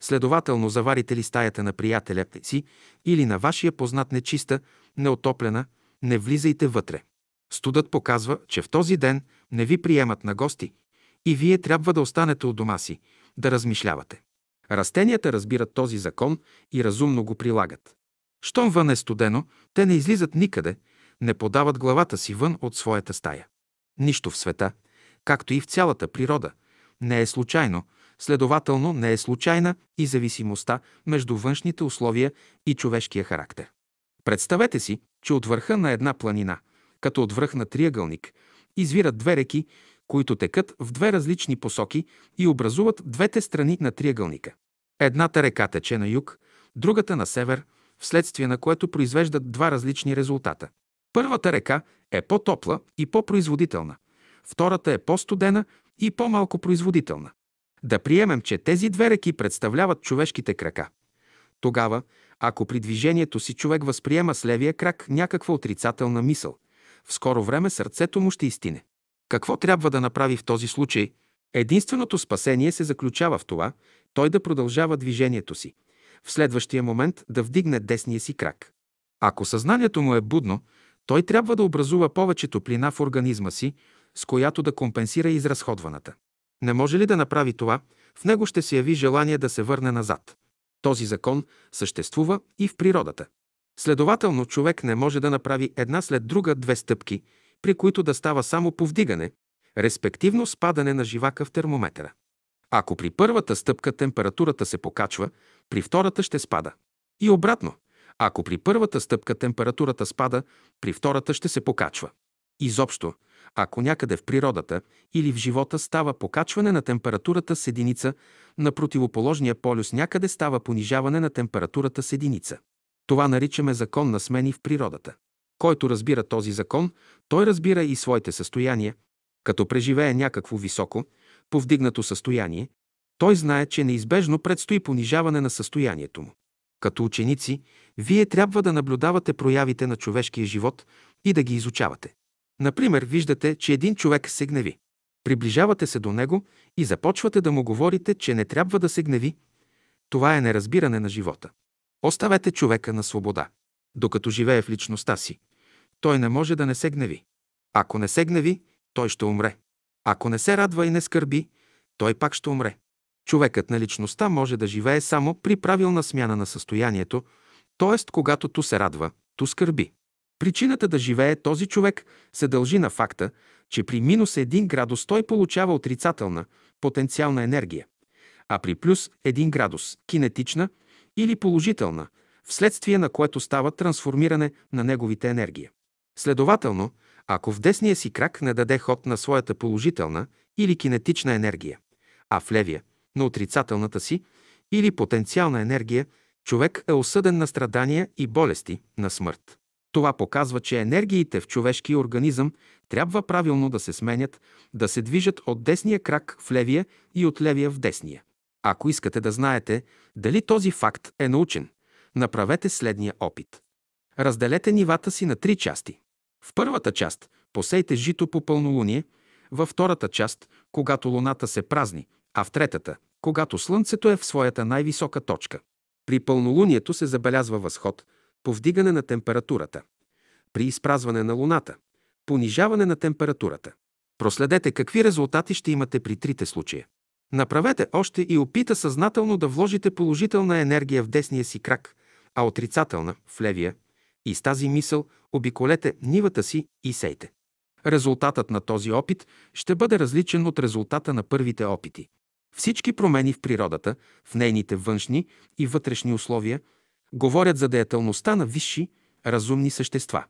Следователно, заварите ли стаята на приятеля си или на вашия познат нечиста, неотоплена, не влизайте вътре. Студът показва, че в този ден не ви приемат на гости и вие трябва да останете у дома си, да размишлявате. Растенията разбират този закон и разумно го прилагат. Щом вън е студено, те не излизат никъде, не подават главата си вън от своята стая. Нищо в света, както и в цялата природа, не е случайно, следователно не е случайна и зависимостта между външните условия и човешкия характер. Представете си, че от върха на една планина, като от връх на триъгълник, извират две реки, които текат в две различни посоки и образуват двете страни на триъгълника. Едната река тече на юг, другата на север, вследствие на което произвеждат два различни резултата. Първата река е по-топла и по-производителна. Втората е по-студена и по-малко производителна. Да приемем, че тези две реки представляват човешките крака. Тогава, ако при движението си човек възприема с левия крак някаква отрицателна мисъл, в скоро време сърцето му ще изтине. Какво трябва да направи в този случай? Единственото спасение се заключава в това, той да продължава движението си. В следващия момент да вдигне десния си крак. Ако съзнанието му е будно, той трябва да образува повече топлина в организма си, с която да компенсира изразходваната. Не може ли да направи това, в него ще се яви желание да се върне назад. Този закон съществува и в природата. Следователно, човек не може да направи една след друга две стъпки, при които да става само повдигане, респективно спадане на живака в термометъра. Ако при първата стъпка температурата се покачва, при втората ще спада. И обратно, ако при първата стъпка температурата спада, при втората ще се покачва. Изобщо, ако някъде в природата или в живота става покачване на температурата с единица, на противоположния полюс някъде става понижаване на температурата с единица. Това наричаме закон на смени в природата. Който разбира този закон, той разбира и своите състояния. Като преживее някакво високо, повдигнато състояние, той знае, че неизбежно предстои понижаване на състоянието му. Като ученици, вие трябва да наблюдавате проявите на човешкия живот и да ги изучавате. Например, виждате, че един човек се гневи. Приближавате се до него и започвате да му говорите, че не трябва да се гневи. Това е неразбиране на живота. Оставете човека на свобода. Докато живее в личността си, той не може да не се гневи. Ако не се гневи, той ще умре. Ако не се радва и не скърби, той пак ще умре. Човекът на личността може да живее само при правилна смяна на състоянието, т.е. когато ту се радва, ту скърби. Причината да живее този човек се дължи на факта, че при минус 1 градус той получава отрицателна, потенциална енергия, а при плюс 1 градус – кинетична или положителна, вследствие на което става трансформиране на неговите енергия. Следователно, ако в десния си крак не даде ход на своята положителна или кинетична енергия, а в левия – на отрицателната си или потенциална енергия, човек е осъден на страдания и болести, на смърт. Това показва, че енергиите в човешкия организъм трябва правилно да се сменят, да се движат от десния крак в левия и от левия в десния. Ако искате да знаете дали този факт е научен, направете следния опит. Разделете нивата си на три части. В първата част посейте жито по пълнолуние, във втората част, когато луната се празни, а в третата, когато Слънцето е в своята най-висока точка. При пълнолунието се забелязва възход, повдигане на температурата. При изпразване на Луната – понижаване на температурата. Проследете какви резултати ще имате при трите случая. Направете още и опита съзнателно да вложите положителна енергия в десния си крак, а отрицателна – в левия, и с тази мисъл обиколете нивата си и сейте. Резултатът на този опит ще бъде различен от резултата на първите опити. Всички промени в природата, в нейните външни и вътрешни условия, говорят за деятелността на висши, разумни същества.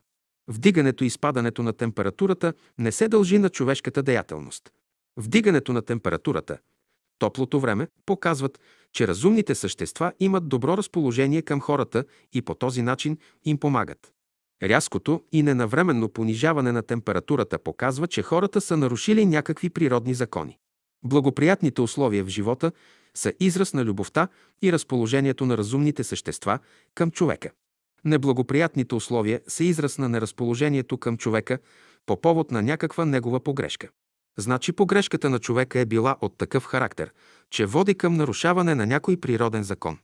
Вдигането и спадането на температурата не се дължи на човешката деятелност. Вдигането на температурата, топлото време показват, че разумните същества имат добро разположение към хората и по този начин им помагат. Рязкото и ненавременно понижаване на температурата показва, че хората са нарушили някакви природни закони. Благоприятните условия в живота са израз на любовта и разположението на разумните същества към човека. Неблагоприятните условия са израз на неразположението към човека по повод на някаква негова погрешка. Значи погрешката на човека е била от такъв характер, че води към нарушаване на някой природен закон.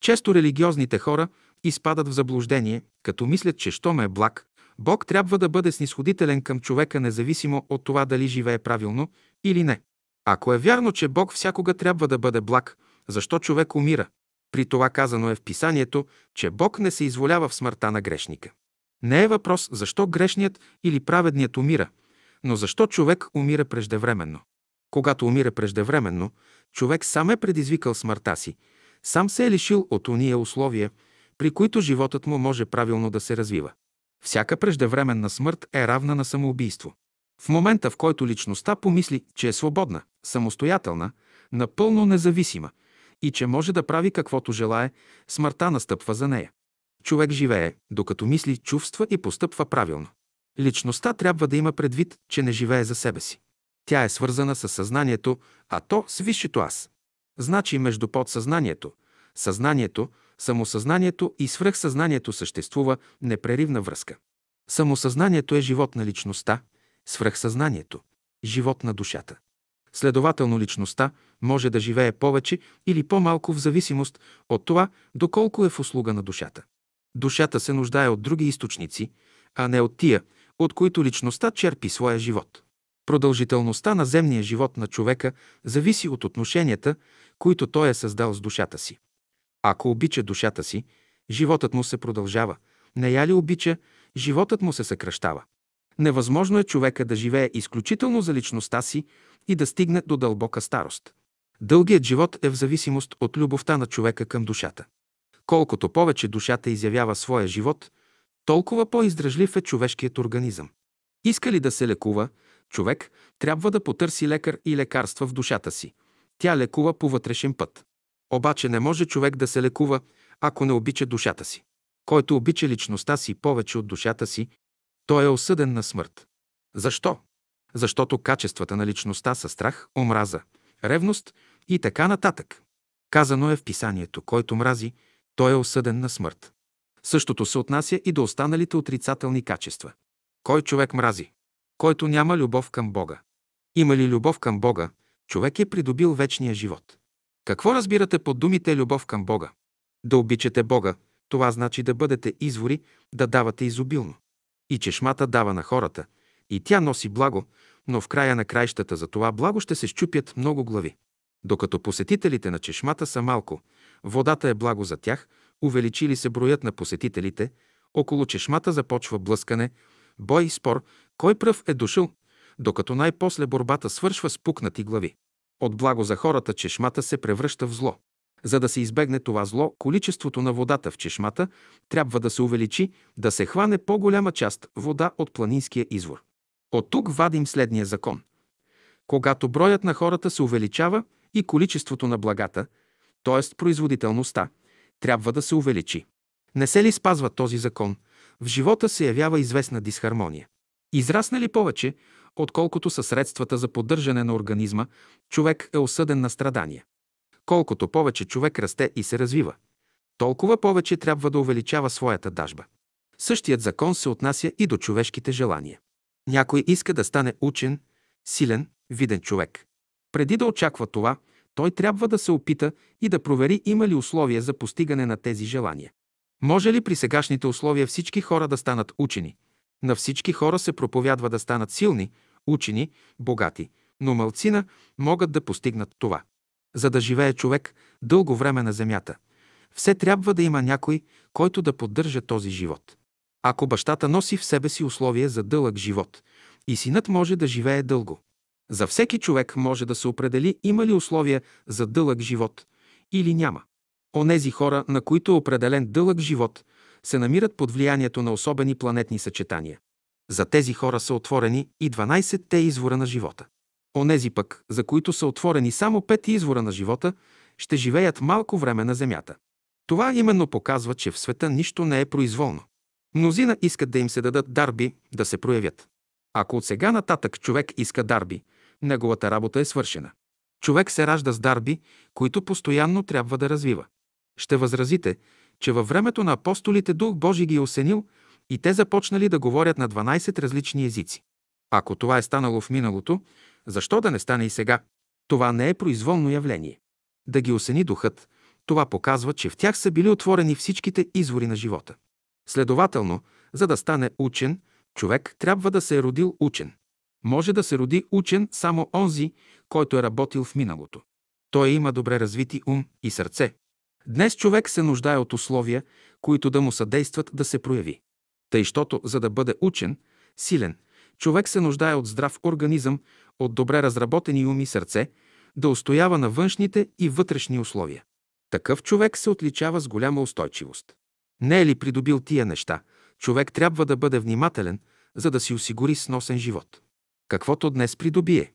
Често религиозните хора изпадат в заблуждение, като мислят, че щом е благ, Бог трябва да бъде снисходителен към човека, независимо от това дали живее правилно или не. Ако е вярно, че Бог всякога трябва да бъде благ, защо човек умира? При това казано е в писанието, че Бог не се изволява в смъртта на грешника. Не е въпрос защо грешният или праведният умира, но защо човек умира преждевременно. Когато умира преждевременно, човек сам е предизвикал смъртта си, сам се е лишил от уния условия, при които животът му може правилно да се развива. Всяка преждевременна смърт е равна на самоубийство. В момента, в който личността помисли, че е свободна, самостоятелна, напълно независима и че може да прави каквото желае, смъртта настъпва за нея. Човек живее, докато мисли, чувства и постъпва правилно. Личността трябва да има предвид, че не живее за себе си. Тя е свързана с съзнанието, а то с висшето аз. Значи между подсъзнанието, съзнанието, самосъзнанието и свръхсъзнанието съществува непреривна връзка. Самосъзнанието е живот на личността, свръхсъзнанието – живот на душата. Следователно личността може да живее повече или по-малко в зависимост от това, доколко е в услуга на душата. Душата се нуждае от други източници, а не от тия, от които личността черпи своя живот. Продължителността на земния живот на човека зависи от отношенията, които той е създал с душата си. Ако обича душата си, животът му се продължава. Не я ли обича, животът му се съкръщава. Невъзможно е човека да живее изключително за личността си и да стигне до дълбока старост. Дългият живот е в зависимост от любовта на човека към душата. Колкото повече душата изявява своя живот, толкова по-издръжлив е човешкият организъм. Иска ли да се лекува, човек трябва да потърси лекар и лекарства в душата си. Тя лекува по вътрешен път. Обаче не може човек да се лекува, ако не обича душата си. Който обича личността си повече от душата си, той е осъден на смърт. Защо? Защото качествата на личността са страх, омраза, ревност и така нататък. Казано е в писанието, който мрази, той е осъден на смърт. Същото се отнася и до останалите отрицателни качества. Кой човек мрази? Който няма любов към Бога. Има ли любов към Бога, човек е придобил вечния живот. Какво разбирате под думите любов към Бога? Да обичате Бога, това значи да бъдете извори, да давате изобилно. И чешмата дава на хората, и тя носи благо, но в края на краищата за това благо ще се щупят много глави. Докато посетителите на чешмата са малко, водата е благо за тях, увеличили се броят на посетителите, около чешмата започва блъскане, бой и спор, кой пръв е дошъл, докато най-после борбата свършва с пукнати глави. От благо за хората чешмата се превръща в зло. За да се избегне това зло, количеството на водата в чешмата трябва да се увеличи, да се хване по-голяма част вода от планинския извор. От тук вадим следния закон. Когато броят на хората се увеличава и количеството на благата, т.е. производителността, трябва да се увеличи. Не се ли спазва този закон, в живота се явява известна дисхармония. Израсна ли повече, отколкото са средствата за поддържане на организма, човек е осъден на страдания. Колкото повече човек расте и се развива, толкова повече трябва да увеличава своята дажба. Същият закон се отнася и до човешките желания. Някой иска да стане учен, силен, виден човек. Преди да очаква това, той трябва да се опита и да провери има ли условия за постигане на тези желания. Може ли при сегашните условия всички хора да станат учени? На всички хора се проповядва да станат силни, учени, богати, но малцина могат да постигнат това. За да живее човек дълго време на земята, все трябва да има някой, който да поддържа този живот. Ако бащата носи в себе си условия за дълъг живот и синът може да живее дълго, за всеки човек може да се определи има ли условия за дълъг живот или няма. Онези хора, на които е определен дълъг живот, се намират под влиянието на особени планетни съчетания. За тези хора са отворени и 12-те извора на живота. Онези пък, за които са отворени само пет извора на живота, ще живеят малко време на Земята. Това именно показва, че в света нищо не е произволно. Мнозина искат да им се дадат дарби, да се проявят. Ако от сега нататък човек иска дарби, неговата работа е свършена. Човек се ражда с дарби, които постоянно трябва да развива. Ще възразите, че във времето на апостолите Дух Божий ги е осенил и те започнали да говорят на 12 различни езици. Ако това е станало в миналото, защо да не стане и сега? Това не е произволно явление. Да ги осени духът, това показва, че в тях са били отворени всичките извори на живота. Следователно, за да стане учен, човек трябва да се е родил учен. Може да се роди учен само онзи, който е работил в миналото. Той има добре развити ум и сърце. Днес човек се нуждае от условия, които да му съдействат да се прояви. Тъй, щото, за да бъде учен, силен, човек се нуждае от здрав организъм, от добре разработени ум и сърце, да устоява на външните и вътрешни условия. Такъв човек се отличава с голяма устойчивост. Не е ли придобил тия неща, човек трябва да бъде внимателен, за да си осигури сносен живот. Каквото днес придобие,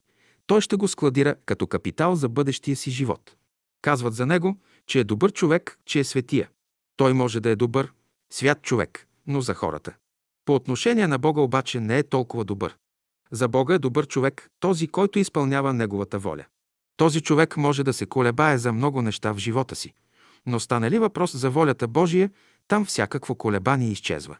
той ще го складира като капитал за бъдещия си живот. Казват за него, че е добър човек, че е светия. Той може да е добър, свят човек, но за хората. По отношение на Бога обаче не е толкова добър. За Бога е добър човек, този, който изпълнява Неговата воля. Този човек може да се колебае за много неща в живота си, но стане ли въпрос за волята Божия, там всякакво колебание изчезва.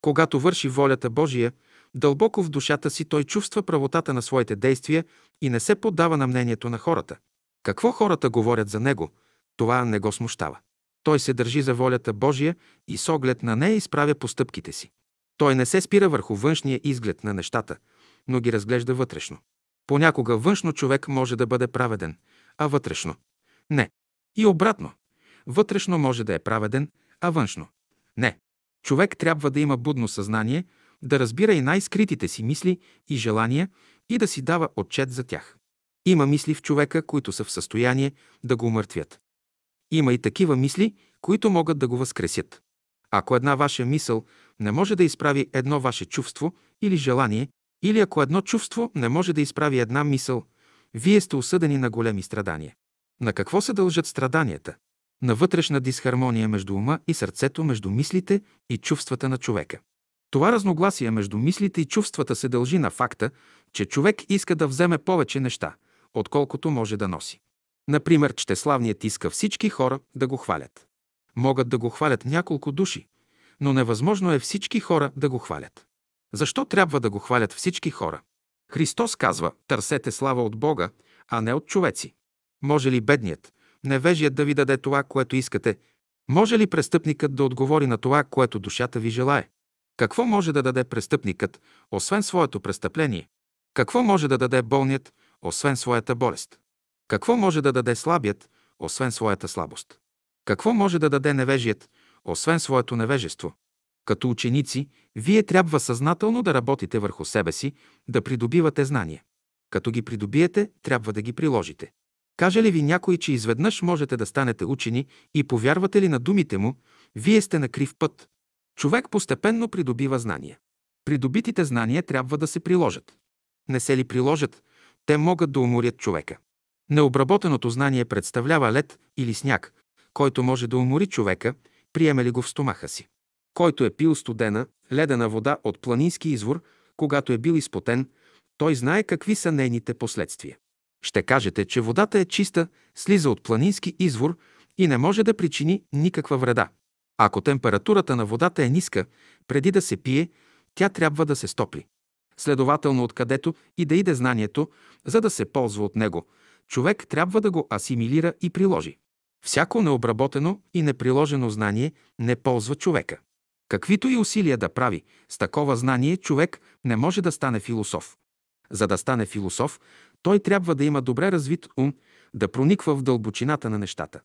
Когато върши волята Божия, дълбоко в душата си той чувства правотата на своите действия и не се поддава на мнението на хората. Какво хората говорят за него, това не го смущава. Той се държи за волята Божия и с оглед на нея изправя постъпките си. Той не се спира върху външния изглед на нещата, но ги разглежда вътрешно. Понякога външно човек може да бъде праведен, а вътрешно – не. И обратно. Вътрешно може да е праведен, а външно – не. Човек трябва да има будно съзнание, да разбира и най-скритите си мисли и желания и да си дава отчет за тях. Има мисли в човека, които са в състояние да го умъртвят. Има и такива мисли, които могат да го възкресят. Ако една ваша мисъл не може да изправи едно ваше чувство или желание, или ако едно чувство не може да изправи една мисъл, вие сте осъдени на големи страдания. На какво се дължат страданията? На вътрешна дисхармония между ума и сърцето, между мислите и чувствата на човека. Това разногласие между мислите и чувствата се дължи на факта, че човек иска да вземе повече неща, отколкото може да носи. Например, Чтеславният иска всички хора да го хвалят. Могат да го хвалят няколко души, но невъзможно е всички хора да го хвалят. Защо трябва да го хвалят всички хора? Христос казва, търсете слава от Бога, а не от човеци. Може ли бедният, невежият да ви даде това, което искате? Може ли престъпникът да отговори на това, което душата ви желае? Какво може да даде престъпникът, освен своето престъпление? Какво може да даде болният, освен своята болест? Какво може да даде слабият, освен своята слабост? Какво може да даде невежият, освен своето невежество? Като ученици, вие трябва съзнателно да работите върху себе си, да придобивате знания. Като ги придобиете, трябва да ги приложите. Каже ли ви някой, че изведнъж можете да станете учени и повярвате ли на думите му, вие сте на крив път. Човек постепенно придобива знания. Придобитите знания трябва да се приложат. Не се ли приложат, те могат да уморят човека. Необработеното знание представлява лед или сняг, който може да умори човека, приеме ли го в стомаха си. Който е пил студена, ледена вода от планински извор, когато е бил изпотен, той знае какви са нейните последствия. Ще кажете, че водата е чиста, слиза от планински извор и не може да причини никаква вреда. Ако температурата на водата е ниска, преди да се пие, тя трябва да се стопли. Следователно, откъдето и да иде знанието, за да се ползва от него, човек трябва да го асимилира и приложи. Всяко необработено и неприложено знание не ползва човека. Каквито и усилия да прави, с такова знание човек не може да стане философ. За да стане философ, той трябва да има добре развит ум, да прониква в дълбочината на нещата.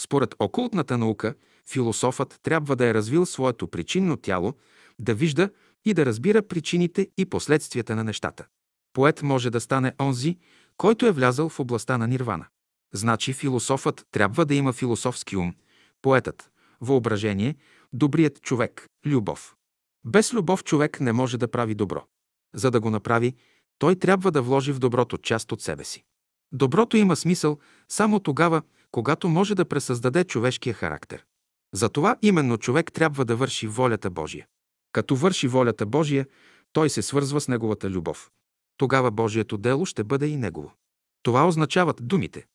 Според окултната наука, философът трябва да е развил своето причинно тяло, да вижда и да разбира причините и последствията на нещата. Поет може да стане онзи, който е влязъл в областта на нирвана. Значи философът трябва да има философски ум, поетът – въображение, добрият човек – любов. Без любов човек не може да прави добро. За да го направи, той трябва да вложи в доброто част от себе си. Доброто има смисъл само тогава, когато може да пресъздаде човешкия характер. Затова именно човек трябва да върши волята Божия. Като върши волята Божия, той се свързва с неговата любов. Тогава Божието дело ще бъде и негово. Това означават думите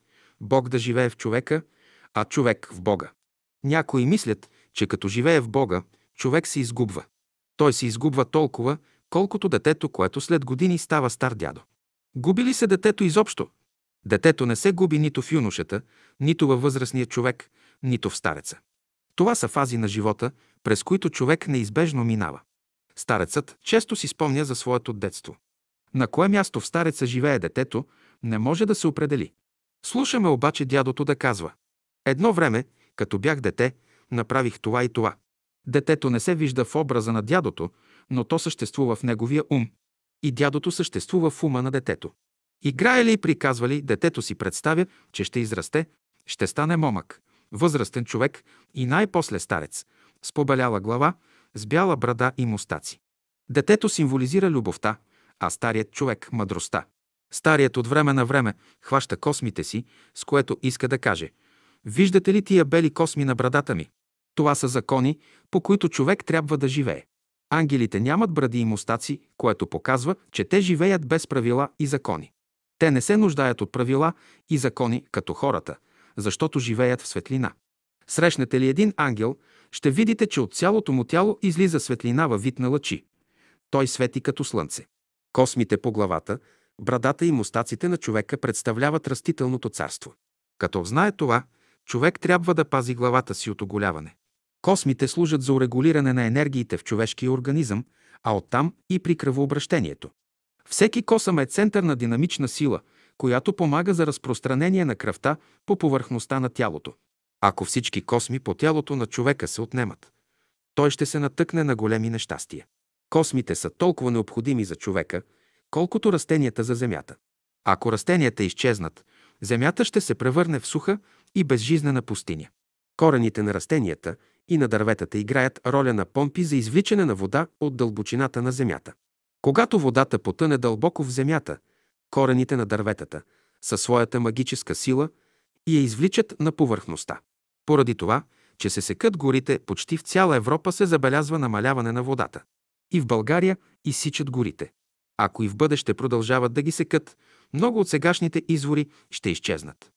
Бог да живее в човека, а човек в Бога. Някои мислят, че като живее в Бога, човек се изгубва. Той се изгубва толкова, колкото детето, което след години става стар дядо. Губи ли се детето изобщо? Детето не се губи нито в юношата, нито във възрастния човек, нито в стареца. Това са фази на живота, през които човек неизбежно минава. Старецът често си спомня за своето детство. На кое място в стареца живее детето, не може да се определи. Слушаме обаче дядото да казва. Едно време, като бях дете, направих това и това. Детето не се вижда в образа на дядото, но то съществува в неговия ум. И дядото съществува в ума на детето. Играе ли и приказва ли, детето си представя, че ще израсте, ще стане момък, възрастен човек и най-после старец, с побеляла глава, с бяла брада и мустаци. Детето символизира любовта, а старият човек – мъдростта. Старият от време на време хваща космите си, с което иска да каже «Виждате ли тия бели косми на брадата ми? Това са закони, по които човек трябва да живее. Ангелите нямат бради и мустаци, което показва, че те живеят без правила и закони. Те не се нуждаят от правила и закони като хората, защото живеят в светлина. Срещнете ли един ангел, ще видите, че от цялото му тяло излиза светлина във вид на лъчи. Той свети като слънце. Космите по главата, брадата и мустаците на човека представляват растителното царство. Като знае това, човек трябва да пази главата си от оголяване. Космите служат за урегулиране на енергиите в човешкия организъм, а оттам и при кръвообращението. Всеки косъм е център на динамична сила, която помага за разпространение на кръвта по повърхността на тялото. Ако всички косми по тялото на човека се отнемат, той ще се натъкне на големи нещастия. Космите са толкова необходими за човека, колкото растенията за земята. Ако растенията изчезнат, земята ще се превърне в суха и безжизнена пустиня. Корените на растенията и на дърветата играят роля на помпи за извличане на вода от дълбочината на земята. Когато водата потъне дълбоко в земята, корените на дърветата със своята магическа сила и я извличат на повърхността. Поради това, че се секат горите, почти в цяла Европа се забелязва намаляване на водата. И в България изсичат горите. Ако и в бъдеще продължават да ги секат, много от сегашните извори ще изчезнат.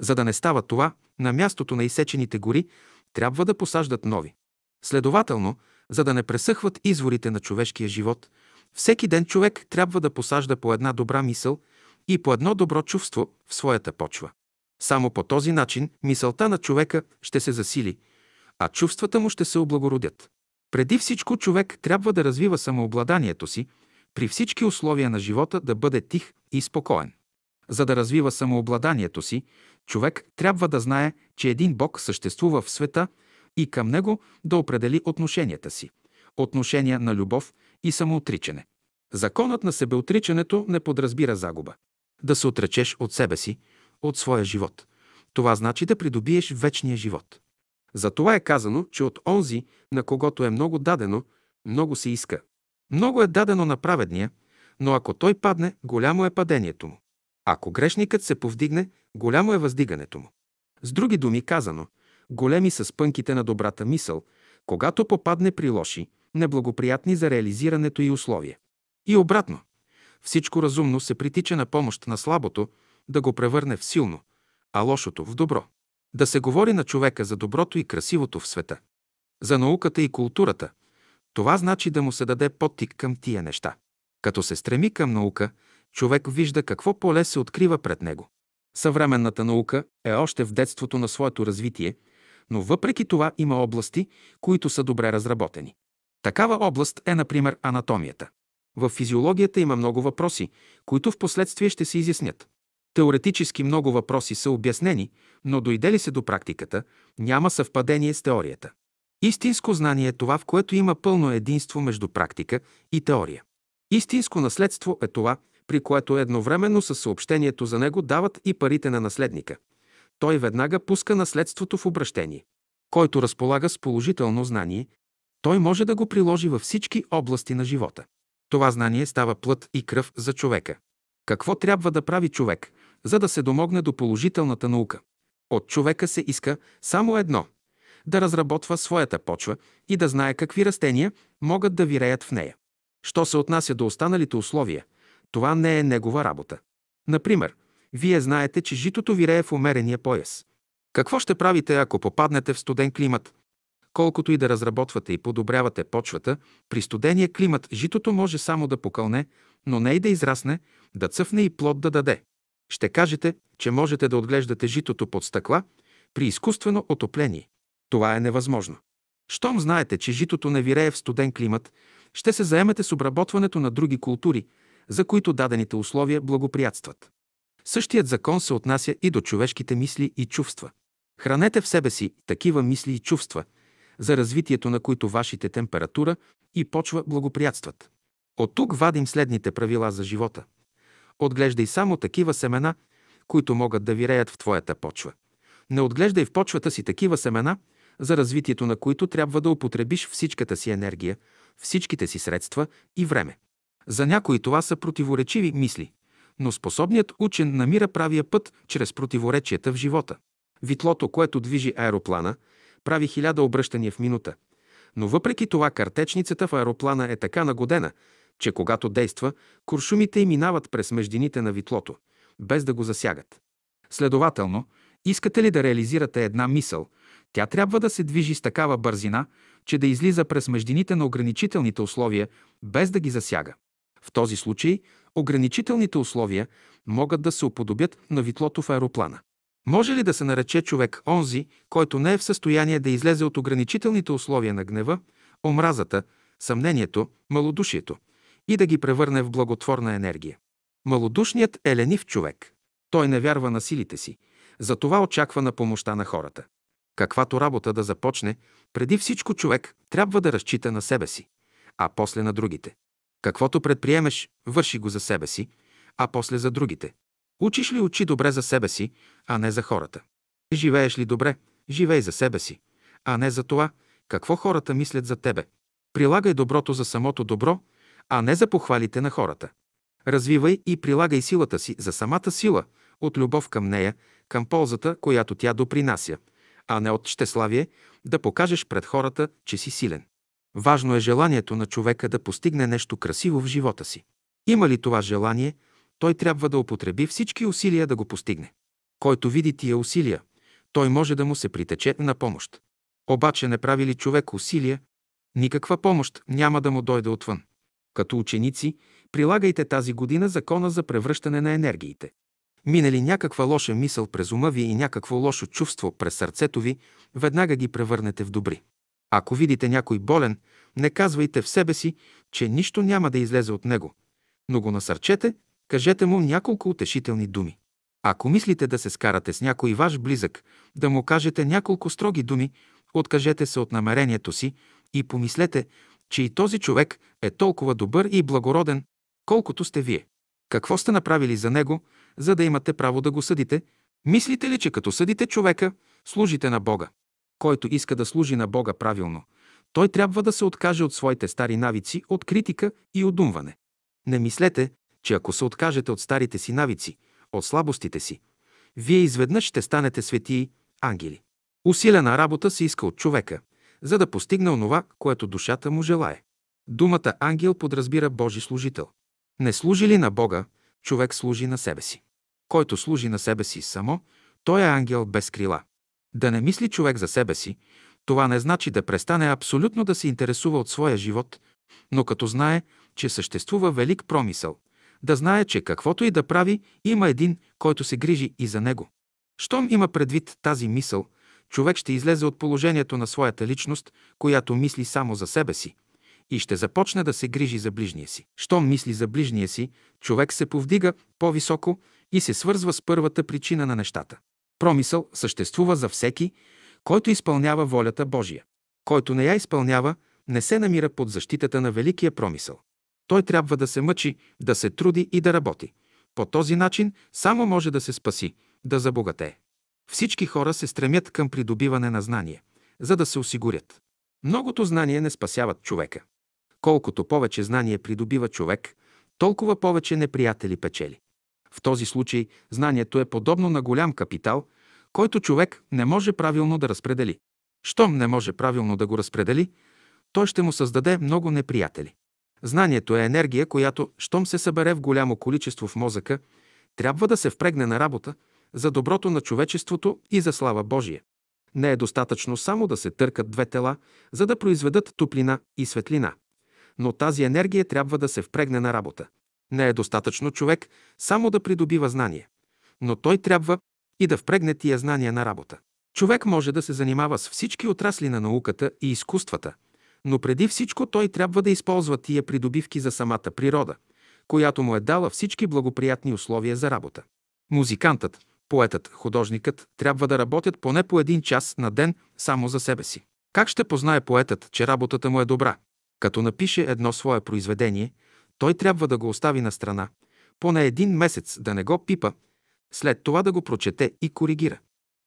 За да не става това, на мястото на изсечените гори трябва да посаждат нови. Следователно, за да не пресъхват изворите на човешкия живот, всеки ден човек трябва да посажда по една добра мисъл и по едно добро чувство в своята почва. Само по този начин мисълта на човека ще се засили, а чувствата му ще се облагородят. Преди всичко човек трябва да развива самообладанието си, при всички условия на живота да бъде тих и спокоен. За да развива самообладанието си, човек трябва да знае, че един Бог съществува в света и към него да определи отношенията си. Отношения на любов и самоотричане. Законът на себеотричането не подразбира загуба. Да се отречеш от себе си, от своя живот. Това значи да придобиеш вечния живот. За това е казано, че от онзи, на когото е много дадено, много се иска. Много е дадено на праведния, но ако той падне, голямо е падението му. Ако грешникът се повдигне, голямо е въздигането му. С други думи казано, големи са спънките на добрата мисъл, когато попадне при лоши, неблагоприятни за реализирането и условия. И обратно, всичко разумно се притича на помощ на слабото, да го превърне в силно, а лошото в добро. Да се говори на човека за доброто и красивото в света. За науката и културата. Това значи да му се даде подтик към тия неща. Като се стреми към наука, човек вижда какво поле се открива пред него. Съвременната наука е още в детството на своето развитие, но въпреки това има области, които са добре разработени. Такава област е, например, анатомията. В физиологията има много въпроси, които в последствие ще се изяснят. Теоретически много въпроси са обяснени, но дойде ли се до практиката, няма съвпадение с теорията. Истинско знание е това, в което има пълно единство между практика и теория. Истинско наследство е това, при което едновременно със съобщението за него дават и парите на наследника. Той веднага пуска наследството в обращение. Който разполага с положително знание, той може да го приложи във всички области на живота. Това знание става плът и кръв за човека. Какво трябва да прави човек, за да се домогне до положителната наука? От човека се иска само едно – да разработва своята почва и да знае какви растения могат да виреят в нея. Що се отнася до останалите условия, това не е негова работа. Например, вие знаете, че житото вирее в умерения пояс. Какво ще правите, ако попаднете в студен климат? Колкото и да разработвате и подобрявате почвата, при студения климат житото може само да покълне, но не и да израсне, да цъфне и плод да даде. Ще кажете, че можете да отглеждате житото под стъкла при изкуствено отопление. Това е невъзможно. Щом знаете, че житото не вирее в студен климат, ще се заемете с обработването на други култури, за които дадените условия благоприятстват. Същият закон се отнася и до човешките мисли и чувства. Хранете в себе си такива мисли и чувства, за развитието на които вашите температура и почва благоприятстват. От тук вадим следните правила за живота. Отглеждай само такива семена, които могат да виреят в твоята почва. Не отглеждай в почвата си такива семена, за развитието на които трябва да употребиш всичката си енергия, всичките си средства и време. За някои това са противоречиви мисли, но способният учен намира правия път чрез противоречията в живота. Витлото, което движи аероплана, прави хиляда обръщания в минута, Но въпреки това картечницата в аероплана е така нагодена, че когато действа, куршумите й минават през междините на витлото, без да го засягат. Следователно, искате ли да реализирате една мисъл, тя трябва да се движи с такава бързина, че да излиза през междините на ограничителните условия, без да ги засяга. В този случай ограничителните условия могат да се уподобят на витлото в аероплана. Може ли да се нарече човек онзи, който не е в състояние да излезе от ограничителните условия на гнева, омразата, съмнението, малодушието и да ги превърне в благотворна енергия? Малодушният е ленив човек. Той не вярва на силите си, затова очаква на помощта на хората. Каквато работа да започне, преди всичко човек трябва да разчита на себе си, а после на другите. Каквото предприемеш, върши го за себе си, а после за другите. Учиш ли учи добре за себе си, а не за хората? Живееш ли добре, живей за себе си, а не за това, какво хората мислят за тебе. Прилагай доброто за самото добро, а не за похвалите на хората. Развивай и прилагай силата си за самата сила, от любов към нея, към ползата, която тя допринася, а не от щеславие да покажеш пред хората, че си силен. Важно е желанието на човека да постигне нещо красиво в живота си. Има ли това желание, той трябва да употреби всички усилия да го постигне. Който види тия усилия, той може да му се притече на помощ. Обаче не прави ли човек усилия, никаква помощ няма да му дойде отвън. Като ученици, прилагайте тази година закона за превръщане на енергиите. Мине ли някаква лоша мисъл през ума ви и някакво лошо чувство през сърцето ви, веднага ги превърнете в добри. Ако видите някой болен, не казвайте в себе си, че нищо няма да излезе от него, но го насърчете, кажете му няколко утешителни думи. Ако мислите да се скарате с някой ваш близък, да му кажете няколко строги думи, откажете се от намерението си и помислете, че и този човек е толкова добър и благороден, колкото сте вие. Какво сте направили за него, за да имате право да го съдите? Мислите ли, че като съдите човека, служите на Бога? Който иска да служи на Бога правилно, той трябва да се откаже от своите стари навици, от критика и одумване. Не мислете, че ако се откажете от старите си навици, от слабостите си, вие изведнъж ще станете светии ангели. Усилена работа се иска от човека, за да постигне онова, което душата му желае. Думата ангел подразбира Божи служител. Не служи ли на Бога, човек служи на себе си. Който служи на себе си само, той е ангел без крила. Да не мисли човек за себе си, това не значи да престане абсолютно да се интересува от своя живот, но като знае, че съществува велик промисъл, да знае, че каквото и да прави, има един, който се грижи и за него. Щом има предвид тази мисъл, човек ще излезе от положението на своята личност, която мисли само за себе си, и ще започне да се грижи за ближния си. Щом мисли за ближния си, човек се повдига по-високо и се свързва с първата причина на нещата. Промисъл съществува за всеки, който изпълнява волята Божия. Който не я изпълнява, не се намира под защитата на великия промисъл. Той трябва да се мъчи, да се труди и да работи. По този начин само може да се спаси, да забогатее. Всички хора се стремят към придобиване на знание, за да се осигурят. Многото знание не спасяват човека. Колкото повече знание придобива човек, толкова повече неприятели печели. В този случай знанието е подобно на голям капитал, който човек не може правилно да разпредели. Щом не може правилно да го разпредели, той ще му създаде много неприятели. Знанието е енергия, която, щом се събере в голямо количество в мозъка, трябва да се впрегне на работа за доброто на човечеството и за слава Божия. Не е достатъчно само да се търкат две тела, за да произведат топлина и светлина. Но тази енергия трябва да се впрегне на работа. Не е достатъчно човек само да придобива знание, но той трябва и да впрегне тия знания на работа. Човек може да се занимава с всички отрасли на науката и изкуствата, но преди всичко той трябва да използва тия придобивки за самата природа, която му е дала всички благоприятни условия за работа. Музикантът, поетът, художникът трябва да работят поне по един час на ден само за себе си. Как ще познае поетът, че работата му е добра? Като напише едно свое произведение, той трябва да го остави на страна, поне един месец да не го пипа, след това да го прочете и коригира.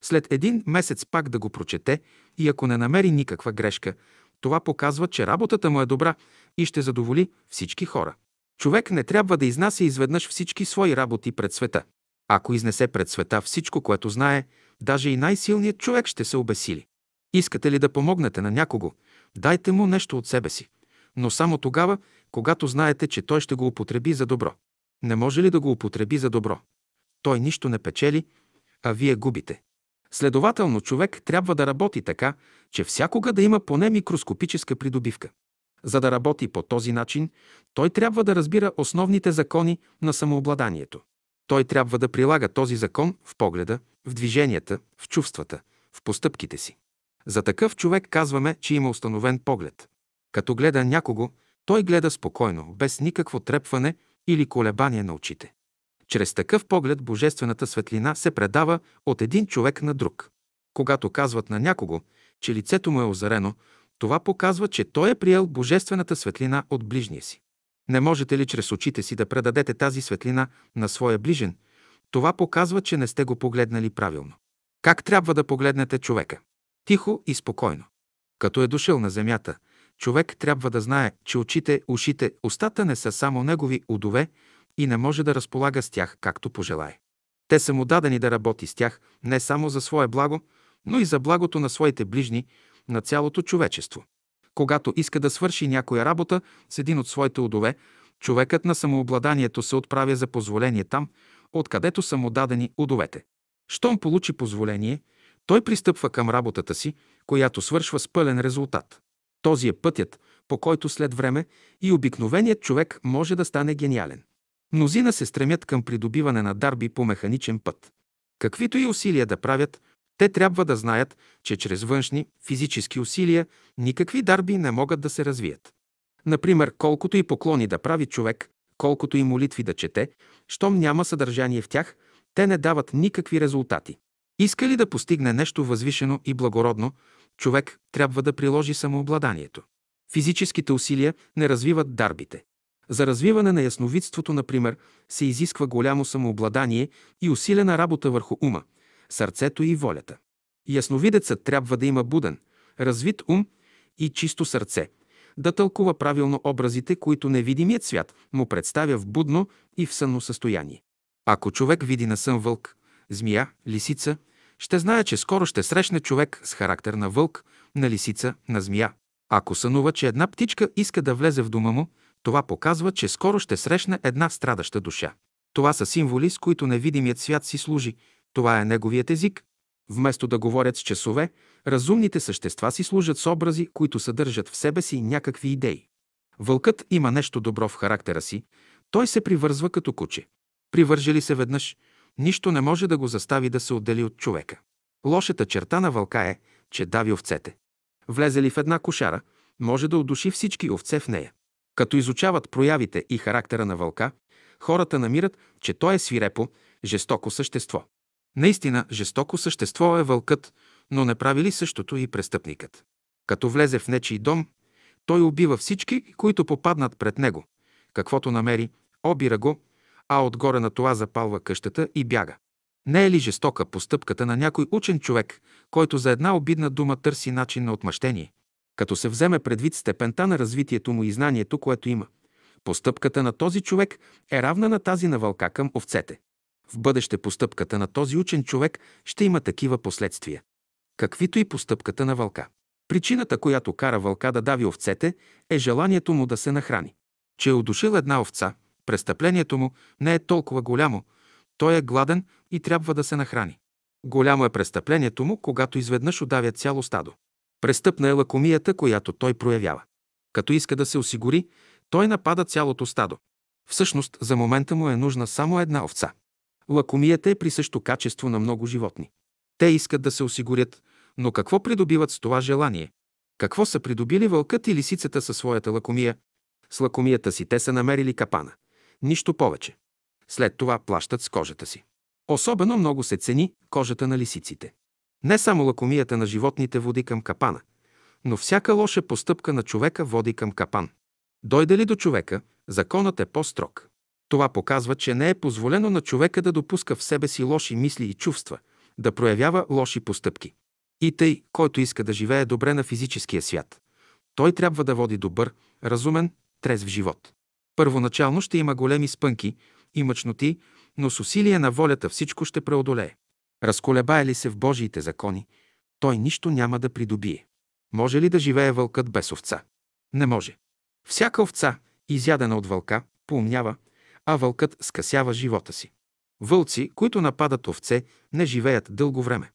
След един месец пак да го прочете и ако не намери никаква грешка, това показва, че работата му е добра и ще задоволи всички хора. Човек не трябва да изнася изведнъж всички свои работи пред света. Ако изнесе пред света всичко, което знае, даже и най-силният човек ще се обесили. Искате ли да помогнете на някого, Дайте му нещо от себе си, но само тогава, когато знаете, че той ще го употреби за добро. Не може ли да го употреби за добро? Той нищо не печели, а вие губите. Следователно, човек трябва да работи така, че всякога да има поне микроскопическа придобивка. За да работи по този начин, той трябва да разбира основните закони на самообладанието. Той трябва да прилага този закон в погледа, в движенията, в чувствата, в постъпките си. За такъв човек казваме, че има установен поглед. Като гледа някого, той гледа спокойно, без никакво трепване или колебание на очите. Чрез такъв поглед божествената светлина се предава от един човек на друг. Когато казват на някого, че лицето му е озарено, това показва, че той е приел божествената светлина от ближния си. Не можете ли чрез очите си да предадете тази светлина на своя ближен? Това показва, че не сте го погледнали правилно. Как трябва да погледнете човека? Тихо и спокойно. Като е дошъл на земята, човек трябва да знае, че очите, ушите, устата не са само негови удове и не може да разполага с тях както пожелае. Те са му дадени да работи с тях не само за свое благо, но и за благото на своите ближни, на цялото човечество. Когато иска да свърши някоя работа с един от своите удове, човекът на самообладанието се отправя за позволение там, откъдето са му дадени удовете. Щом получи позволение, той пристъпва към работата си, която свършва с пълен резултат. Този е пътят, по който след време и обикновеният човек може да стане гениален. Мнозина се стремят към придобиване на дарби по механичен път. Каквито и усилия да правят, те трябва да знаят, че чрез външни, физически усилия никакви дарби не могат да се развият. Например, колкото и поклони да прави човек, колкото и молитви да чете, щом няма съдържание в тях, те не дават никакви резултати. Иска ли да постигне нещо възвишено и благородно, човек трябва да приложи самообладанието. Физическите усилия не развиват дарбите. За развиване на ясновидството, например, се изисква голямо самообладание и усилена работа върху ума, сърцето и волята. Ясновидецът трябва да има буден, развит ум и чисто сърце, да тълкува правилно образите, които невидимият свят му представя в будно и в сънно състояние. Ако човек види на сън вълк, змия, лисица, ще знае, че скоро ще срещне човек с характер на вълк, на лисица, на змия. Ако сънува, че една птичка иска да влезе в дома му, това показва, че скоро ще срещне една страдаща душа. Това са символи, с които невидимият свят си служи. Това е неговият език. Вместо да говорят с часове, разумните същества си служат с образи, които съдържат в себе си някакви идеи. Вълкът има нещо добро в характера си, той се привързва като куче. Привържи ли се веднъж, нищо не може да го застави да се отдели от човека. Лошата черта на вълка е, че дави овцете. Влезе ли в една кошара, може да удуши всички овце в нея. Като изучават проявите и характера на вълка, хората намират, че той е свирепо, жестоко същество. Наистина, жестоко същество е вълкът, но не прави ли същото и престъпникът? Като влезе в нечий дом, той убива всички, които попаднат пред него. Каквото намери, обира го, а отгоре на това запалва къщата и бяга. Не е ли жестока постъпката на някой учен човек, който за една обидна дума търси начин на отмъщение? Като се вземе предвид степента на развитието му и знанието, което има, постъпката на този човек е равна на тази на вълка към овцете. В бъдеще постъпката на този учен човек ще има такива последствия. Каквито и постъпката на вълка. Причината, която кара вълка да дави овцете, е желанието му да се нахрани. Че е удушил една овца, престъплението му не е толкова голямо, той е гладен и трябва да се нахрани. Голямо е престъплението му, когато изведнъж удавя цяло стадо. Престъпна е лакомията, която той проявява. Като иска да се осигури, той напада цялото стадо. Всъщност, за момента му е нужна само една овца. Лакомията е присъщо качество на много животни. Те искат да се осигурят, но какво придобиват с това желание? Какво са придобили вълкът и лисицата със своята лакомия? С лакомията си те са намерили капана. Нищо повече. След това плащат с кожата си. Особено много се цени кожата на лисиците. Не само лакомията на животните води към капана, но всяка лоша постъпка на човека води към капан. Дойде ли до човека, законът е по-строг. Това показва, че не е позволено на човека да допуска в себе си лоши мисли и чувства, да проявява лоши постъпки. И тъй, който иска да живее добре на физическия свят, той трябва да води добър, разумен, трезв живот. Първоначално ще има големи спънки и мъчноти, но с усилие на волята всичко ще преодолее. Разколебае ли се в Божиите закони, той нищо няма да придобие. Може ли да живее вълкът без овца? Не може. Всяка овца, изядена от вълка, поумнява, а вълкът скъсява живота си. Вълци, които нападат овце, не живеят дълго време.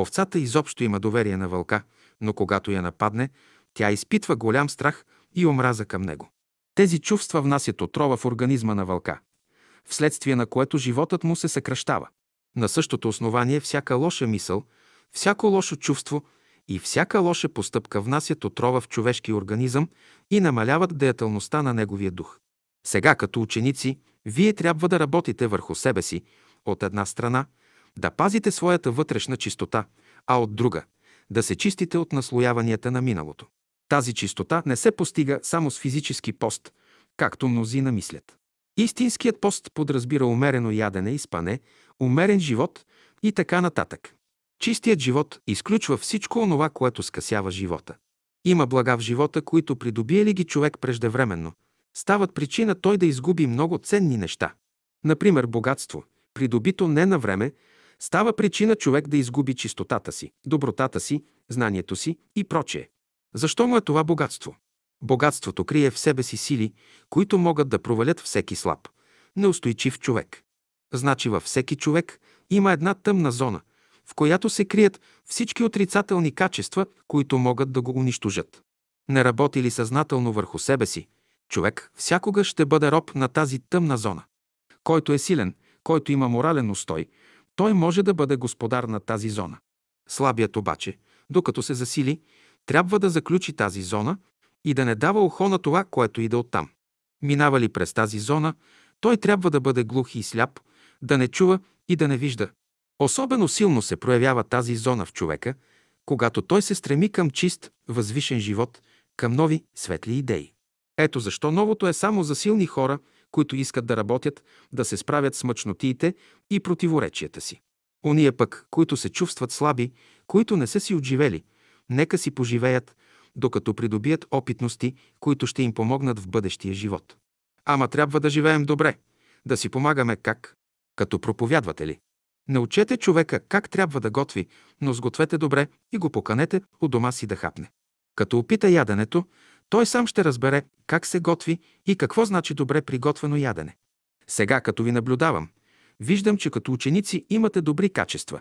Овцата изобщо има доверие на вълка, но когато я нападне, тя изпитва голям страх и омраза към него. Тези чувства внасят отрова в организма на вълка, вследствие на което животът му се съкръщава. На същото основание всяка лоша мисъл, всяко лошо чувство и всяка лоша постъпка внасят отрова в човешки организъм и намаляват деятелността на неговия дух. Сега, като ученици, вие трябва да работите върху себе си, от една страна, да пазите своята вътрешна чистота, а от друга – да се чистите от наслояванията на миналото. Тази чистота не се постига само с физически пост, както мнозина мислят. Истинският пост подразбира умерено ядене и спане, умерен живот и така нататък. Чистият живот изключва всичко онова, което скъсява живота. Има блага в живота, които придобие ли ги човек преждевременно, стават причина той да изгуби много ценни неща. Например, богатство, придобито не на време, става причина човек да изгуби чистотата си, добротата си, знанието си и прочее. Защо му е това богатство? Богатството крие в себе си сили, които могат да провалят всеки слаб, неустойчив човек. Значи във всеки човек има една тъмна зона, в която се крият всички отрицателни качества, които могат да го унищожат. Не работи ли съзнателно върху себе си, човек всякога ще бъде роб на тази тъмна зона. Който е силен, който има морален устой, той може да бъде господар на тази зона. Слабият обаче, докато се засили, трябва да заключи тази зона и да не дава ухо на това, което иде оттам. Минава ли през тази зона, той трябва да бъде глух и сляп, да не чува и да не вижда. Особено силно се проявява тази зона в човека, когато той се стреми към чист, възвишен живот, към нови, светли идеи. Ето защо новото е само за силни хора, които искат да работят, да се справят с мъчнотиите и противоречията си. Ония пък, които се чувстват слаби, които не са си отживели, нека си поживеят, докато придобият опитности, които ще им помогнат в бъдещия живот. Ама трябва да живеем добре, да си помагаме как? Като проповядватели. Научете човека как трябва да готви, но сгответе добре и го поканете у дома си да хапне. Като опита яденето, той сам ще разбере как се готви и какво значи добре приготвено ядене. Сега, като ви наблюдавам, виждам, че като ученици имате добри качества,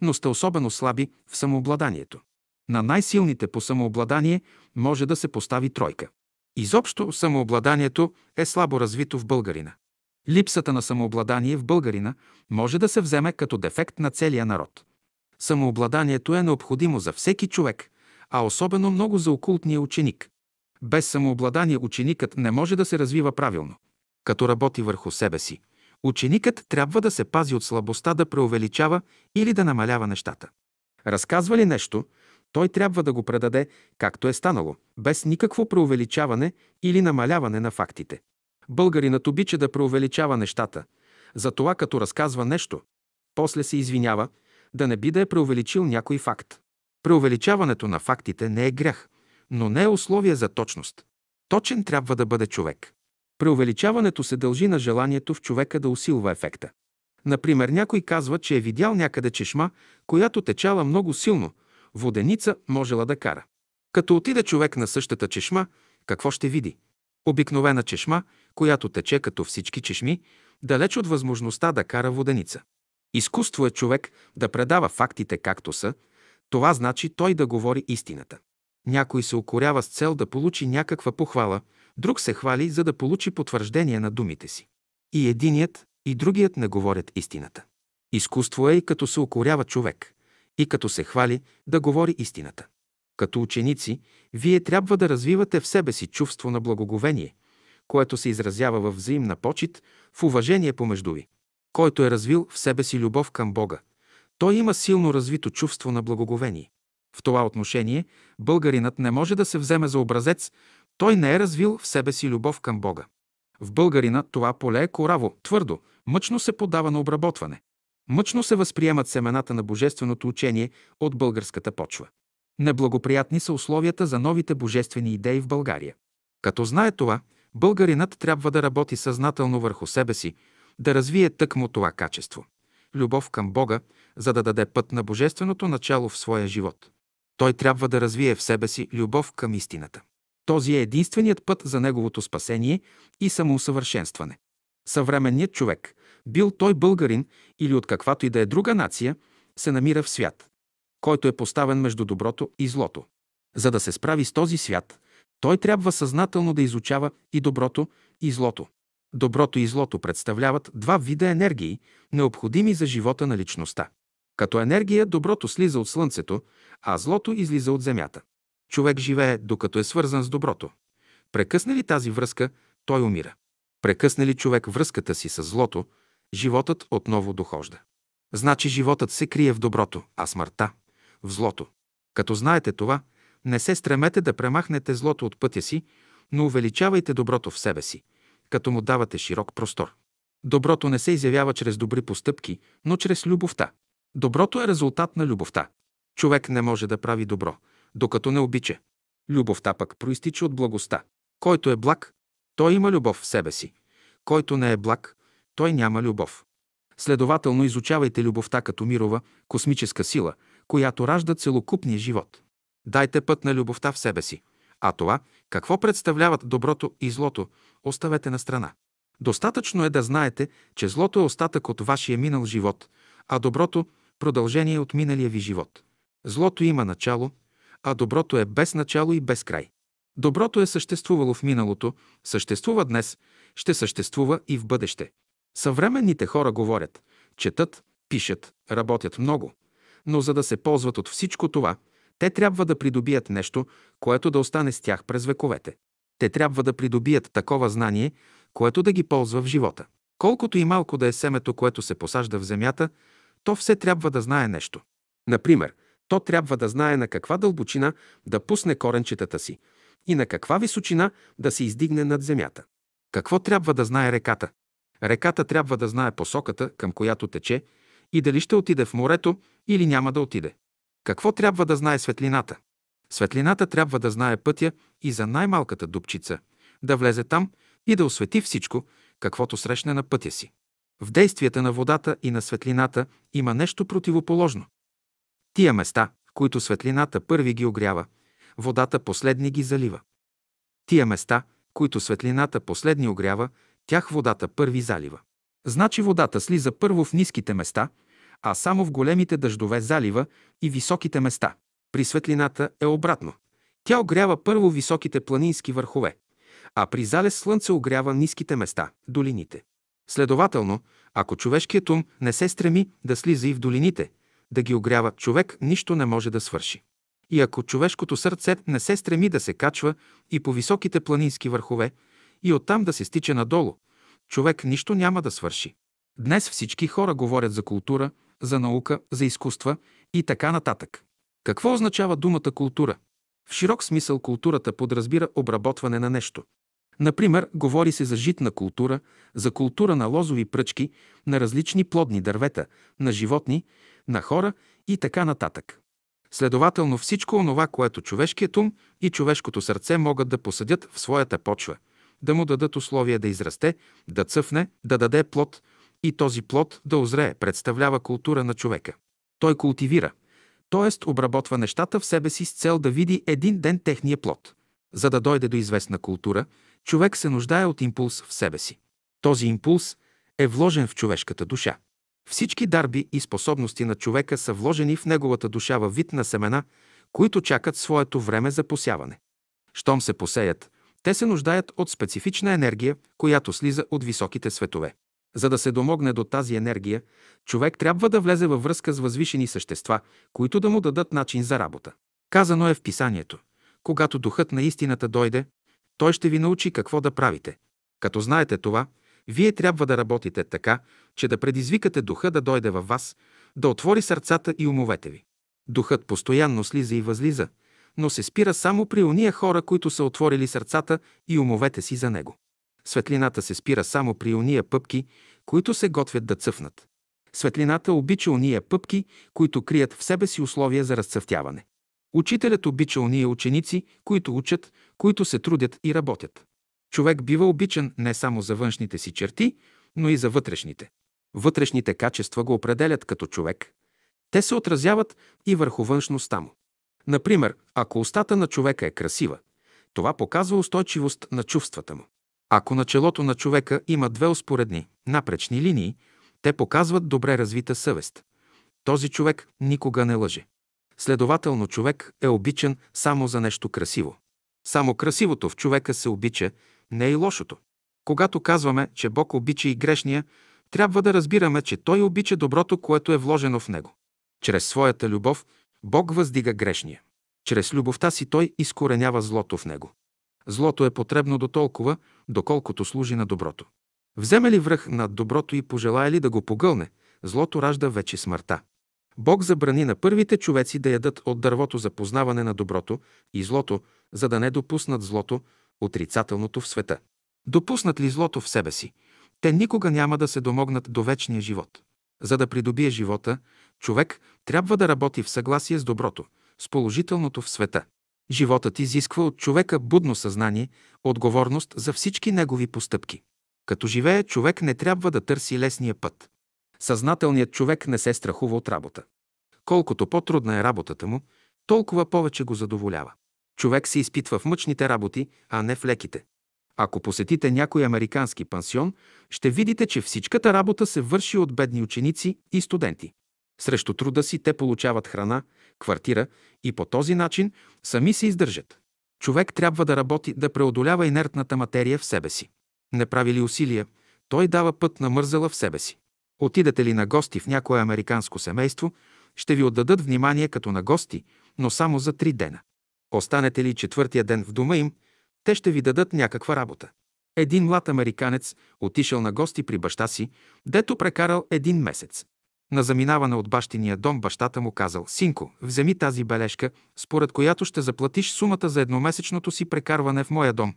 но сте особено слаби в самообладанието. На най-силните по самообладание може да се постави тройка. Изобщо самообладанието е слабо развито в българина. Липсата на самообладание в българина може да се вземе като дефект на целия народ. Самообладанието е необходимо за всеки човек, а особено много за окултния ученик. Без самообладание ученикът не може да се развива правилно. Като работи върху себе си, ученикът трябва да се пази от слабостта да преувеличава или да намалява нещата. Разказва ли нещо, той трябва да го предаде както е станало, без никакво преувеличаване или намаляване на фактите. Българинът обича да преувеличава нещата, затова като разказва нещо, после се извинява, да не би да е преувеличил някой факт. Преувеличаването на фактите не е грях, но не е условие за точност. Точен трябва да бъде човек. Преувеличаването се дължи на желанието в човека да усилва ефекта. Например, някой казва, че е видял някъде чешма, която течала много силно, воденица можела да кара. Като отиде човек на същата чешма, какво ще види? Обикновена чешма, която тече като всички чешми, далеч от възможността да кара воденица. Изкуство е човек да предава фактите както са, това значи той да говори истината. Някой се укорява с цел да получи някаква похвала, друг се хвали, за да получи потвърждение на думите си. И единият, и другият не говорят истината. Изкуство е и като се укорява човек, и като се хвали да говори истината. Като ученици, вие трябва да развивате в себе си чувство на благоговение, което се изразява в взаимна почет, в уважение помежду ви. Който е развил в себе си любов към Бога, той има силно развито чувство на благоговение. В това отношение българинът не може да се вземе за образец, той не е развил в себе си любов към Бога. В българина това поле е кораво, твърдо, мъчно се подава на обработване. Мъчно се възприемат семената на божественото учение от българската почва. Неблагоприятни са условията за новите божествени идеи в България. Като знае това, българинът трябва да работи съзнателно върху себе си, да развие тъкмо това качество – любов към Бога, за да даде път на божественото начало в своя живот. той трябва да развие в себе си любов към истината. Този е единственият път за неговото спасение и самоусъвършенстване. Съвременният човек, бил той българин или от каквато и да е друга нация, се намира в свят, който е поставен между доброто и злото. За да се справи с този свят, той трябва съзнателно да изучава и доброто, и злото. Доброто и злото представляват два вида енергии, необходими за живота на личността. Като енергия доброто слиза от слънцето, а злото излиза от земята. Човек живее, докато е свързан с доброто. Прекъсне ли тази връзка, той умира. Прекъсне ли човек връзката си с злото, животът отново дохожда. Значи животът се крие в доброто, а смъртта – в злото. Като знаете това, не се стремете да премахнете злото от пътя си, но увеличавайте доброто в себе си, като му давате широк простор. Доброто не се изявява чрез добри постъпки, но чрез любовта. Доброто е резултат на любовта. Човек не може да прави добро, докато не обича. Любовта пък проистича от благостта. Който е благ, той има любов в себе си. Който не е благ, той няма любов. Следователно изучавайте любовта като мирова, космическа сила, която ражда целокупния живот. Дайте път на любовта в себе си. А това, какво представляват доброто и злото, оставете на страна. Достатъчно е да знаете, че злото е остатък от вашия минал живот, а доброто – продължение от миналия ви живот. Злото има начало, а доброто е без начало и без край. Доброто е съществувало в миналото, съществува днес, ще съществува и в бъдеще. Съвременните хора говорят, четат, пишат, работят много, но за да се ползват от всичко това, те трябва да придобият нещо, което да остане с тях през вековете. Те трябва да придобият такова знание, което да ги ползва в живота. Колкото и малко да е семето, което се посажда в земята, то все трябва да знае нещо. Например, то трябва да знае на каква дълбочина да пусне коренчетата си и на каква височина да се издигне над земята. Какво трябва да знае реката? Реката трябва да знае посоката, към която тече и дали ще отиде в морето или няма да отиде. Какво трябва да знае светлината? Светлината трябва да знае пътя и за най-малката дупчица, да влезе там и да освети всичко, каквото срещне на пътя си. В действията на водата и на светлината има нещо противоположно. Тия места, които светлината първи ги огрява, водата последни ги залива. Тия места, които светлината последни огрява, тях водата първи залива. Значи водата слиза първо в ниските места, а само в големите дъждове залива и високите места. При светлината е обратно. Тя огрява първо високите планински върхове, а при залез слънце огрява ниските места, долините. Следователно, ако човешкият ум не се стреми да слиза и в долините, да ги огрява, човек нищо не може да свърши. И ако човешкото сърце не се стреми да се качва и по високите планински върхове, и оттам да се стича надолу, човек нищо няма да свърши. Днес всички хора говорят за култура, за наука, за изкуства и така нататък. Какво означава думата култура? В широк смисъл културата подразбира обработване на нещо. Например, говори се за житна култура, за култура на лозови пръчки, на различни плодни дървета, на животни, на хора и така нататък. Следователно всичко онова, което човешкият ум и човешкото сърце могат да посадят в своята почва, да му дадат условия да израсте, да цъфне, да даде плод и този плод да озрее, представлява култура на човека. Той култивира, т.е. обработва нещата в себе си с цел да види един ден техния плод. За да дойде до известна култура, човек се нуждае от импулс в себе си. Този импулс е вложен в човешката душа. Всички дарби и способности на човека са вложени в неговата душа във вид на семена, които чакат своето време за посяване. Щом се посеят, те се нуждаят от специфична енергия, която слиза от високите светове. За да се домогне до тази енергия, човек трябва да влезе във връзка с възвишени същества, които да му дадат начин за работа. Казано е в писанието. Когато духът на истината дойде, той ще ви научи какво да правите. Като знаете това, вие трябва да работите така, че да предизвикате духа да дойде във вас, да отвори сърцата и умовете ви. Духът постоянно слиза и възлиза, но се спира само при уния хора, които са отворили сърцата и умовете си за него. Светлината се спира само при уния пъпки, които се готвят да цъфнат. Светлината обича уния пъпки, които крият в себе си условия за разцъфтяване. Учителят обича уния ученици, които учат, които се трудят и работят. Човек бива обичан не само за външните си черти, но и за вътрешните. Вътрешните качества го определят като човек. Те се отразяват и върху външността му. Например, ако устата на човека е красива, това показва устойчивост на чувствата му. Ако на челото на човека има две успоредни, напречни линии, те показват добре развита съвест. Този човек никога не лъже. Следователно, човек е обичан само за нещо красиво. Само красивото в човека се обича, не и лошото. Когато казваме, че Бог обича и грешния, трябва да разбираме, че Той обича доброто, което е вложено в него. Чрез своята любов Бог въздига грешния. Чрез любовта си Той изкоренява злото в него. Злото е потребно до толкова, доколкото служи на доброто. Вземе ли връх над доброто и пожелая ли да го погълне, злото ражда вече смъртта. Бог забрани на първите човеци да ядат от дървото за познаване на доброто и злото, за да не допуснат злото, отрицателното в света. Допуснат ли злото в себе си, те никога няма да се домогнат до вечния живот. За да придобие живота, човек трябва да работи в съгласие с доброто, с положителното в света. Животът изисква от човека будно съзнание, отговорност за всички негови постъпки. Като живее, човек не трябва да търси лесния път. Съзнателният човек не се страхува от работа. Колкото по-трудна е работата му, толкова повече го задоволява. Човек се изпитва в мъчните работи, а не в леките. Ако посетите някой американски пансион, ще видите, че всичката работа се върши от бедни ученици и студенти. Срещу труда си те получават храна, квартира и по този начин сами се издържат. Човек трябва да работи да преодолява инертната материя в себе си. Не прави ли усилия, той дава път на мързела в себе си. Отидете ли на гости в някое американско семейство, ще ви отдадат внимание като на гости, но само за три дена. Останете ли четвъртия ден в дома им, те ще ви дадат някаква работа. Един млад американец отишъл на гости при баща си, дето прекарал един месец. На заминаване от бащиния дом бащата му казал «Синко, вземи тази бележка, според която ще заплатиш сумата за едномесечното си прекарване в моя дом».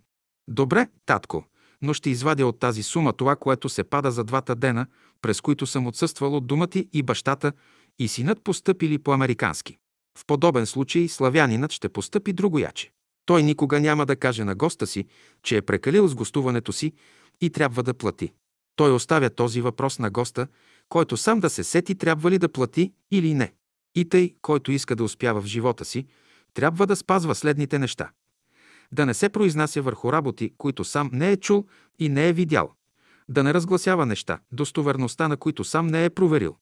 «Добре, татко, но ще извадя от тази сума това, което се пада за двата дена, през които съм отсъствал от дома ти и бащата и синът постъпили по-американски. В подобен случай славянинът ще постъпи другояче. Той никога няма да каже на госта си, че е прекалил с гостуването си и трябва да плати. Той оставя този въпрос на госта, който сам да се сети трябва ли да плати или не. И тъй, който иска да успява в живота си, трябва да спазва следните неща. Да не се произнася върху работи, които сам не е чул и не е видял. Да не разгласява неща, достоверността на които сам не е проверил.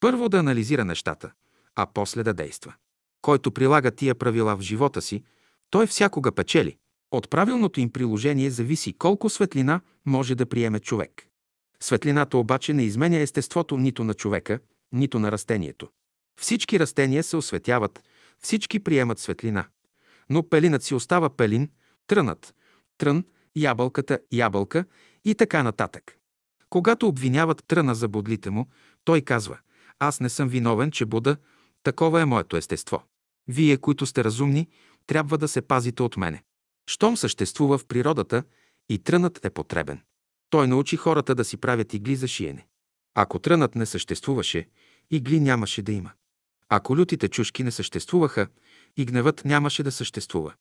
Първо да анализира нещата, а после да действа. Който прилага тия правила в живота си, той всякога печели. От правилното им приложение зависи колко светлина може да приеме човек. Светлината обаче не изменя естеството нито на човека, нито на растението. Всички растения се осветяват, всички приемат светлина. Но пелинът си остава пелин, трънът, трън, ябълката, ябълка и така нататък. Когато обвиняват тръна за бодлите му, той казва «Аз не съм виновен, че буда, такова е моето естество. Вие, които сте разумни, трябва да се пазите от мене. Щом съществува в природата, и трънът е потребен. Той научи хората да си правят игли за шиене. Ако трънът не съществуваше, игли нямаше да има. Ако лютите чушки не съществуваха, и гневът нямаше да съществува.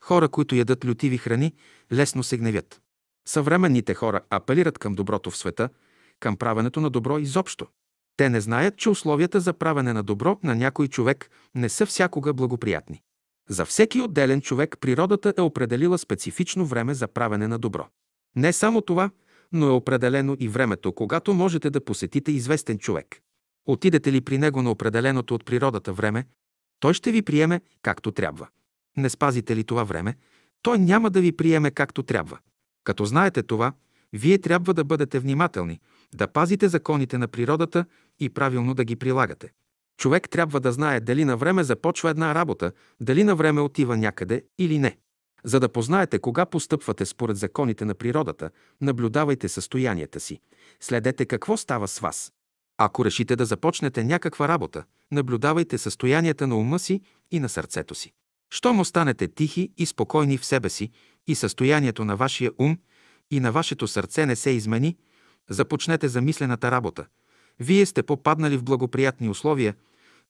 Хора, които ядат лютиви храни, лесно се гневят. Съвременните хора апелират към доброто в света, към правенето на добро изобщо. Те не знаят, че условията за правене на добро на някой човек не са всякога благоприятни. За всеки отделен човек природата е определила специфично време за правене на добро. Не само това, но е определено и времето, когато можете да посетите известен човек. Отидете ли при него на определеното от природата време, той ще ви приеме както трябва. Не спазите ли това време, той няма да ви приеме както трябва. Като знаете това, вие трябва да бъдете внимателни, да пазите законите на природата и правилно да ги прилагате. Човек трябва да знае дали на време започва една работа, дали на време отива някъде или не. За да познаете кога постъпвате според законите на природата, наблюдавайте състоянията си. Следете какво става с вас. Ако решите да започнете някаква работа, наблюдавайте състоянията на ума си и на сърцето си. Щом останете тихи и спокойни в себе си и състоянието на вашия ум и на вашето сърце не се измени, започнете замислената работа. Вие сте попаднали в благоприятни условия,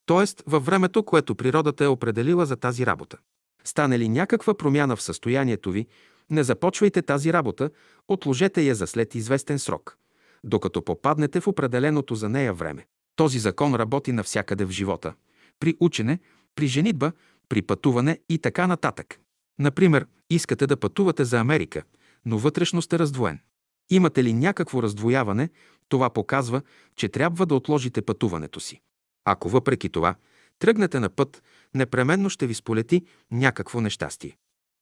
т.е. във времето, което природата е определила за тази работа. Стане ли някаква промяна в състоянието ви, не започвайте тази работа, отложете я за след известен срок, докато попаднете в определеното за нея време. Този закон работи навсякъде в живота. При учене, при женитба, при пътуване и така нататък. Например, искате да пътувате за Америка, но вътрешно сте раздвоен. Имате ли някакво раздвояване, това показва, че трябва да отложите пътуването си. Ако въпреки това тръгнете на път, непременно ще ви сполети някакво нещастие.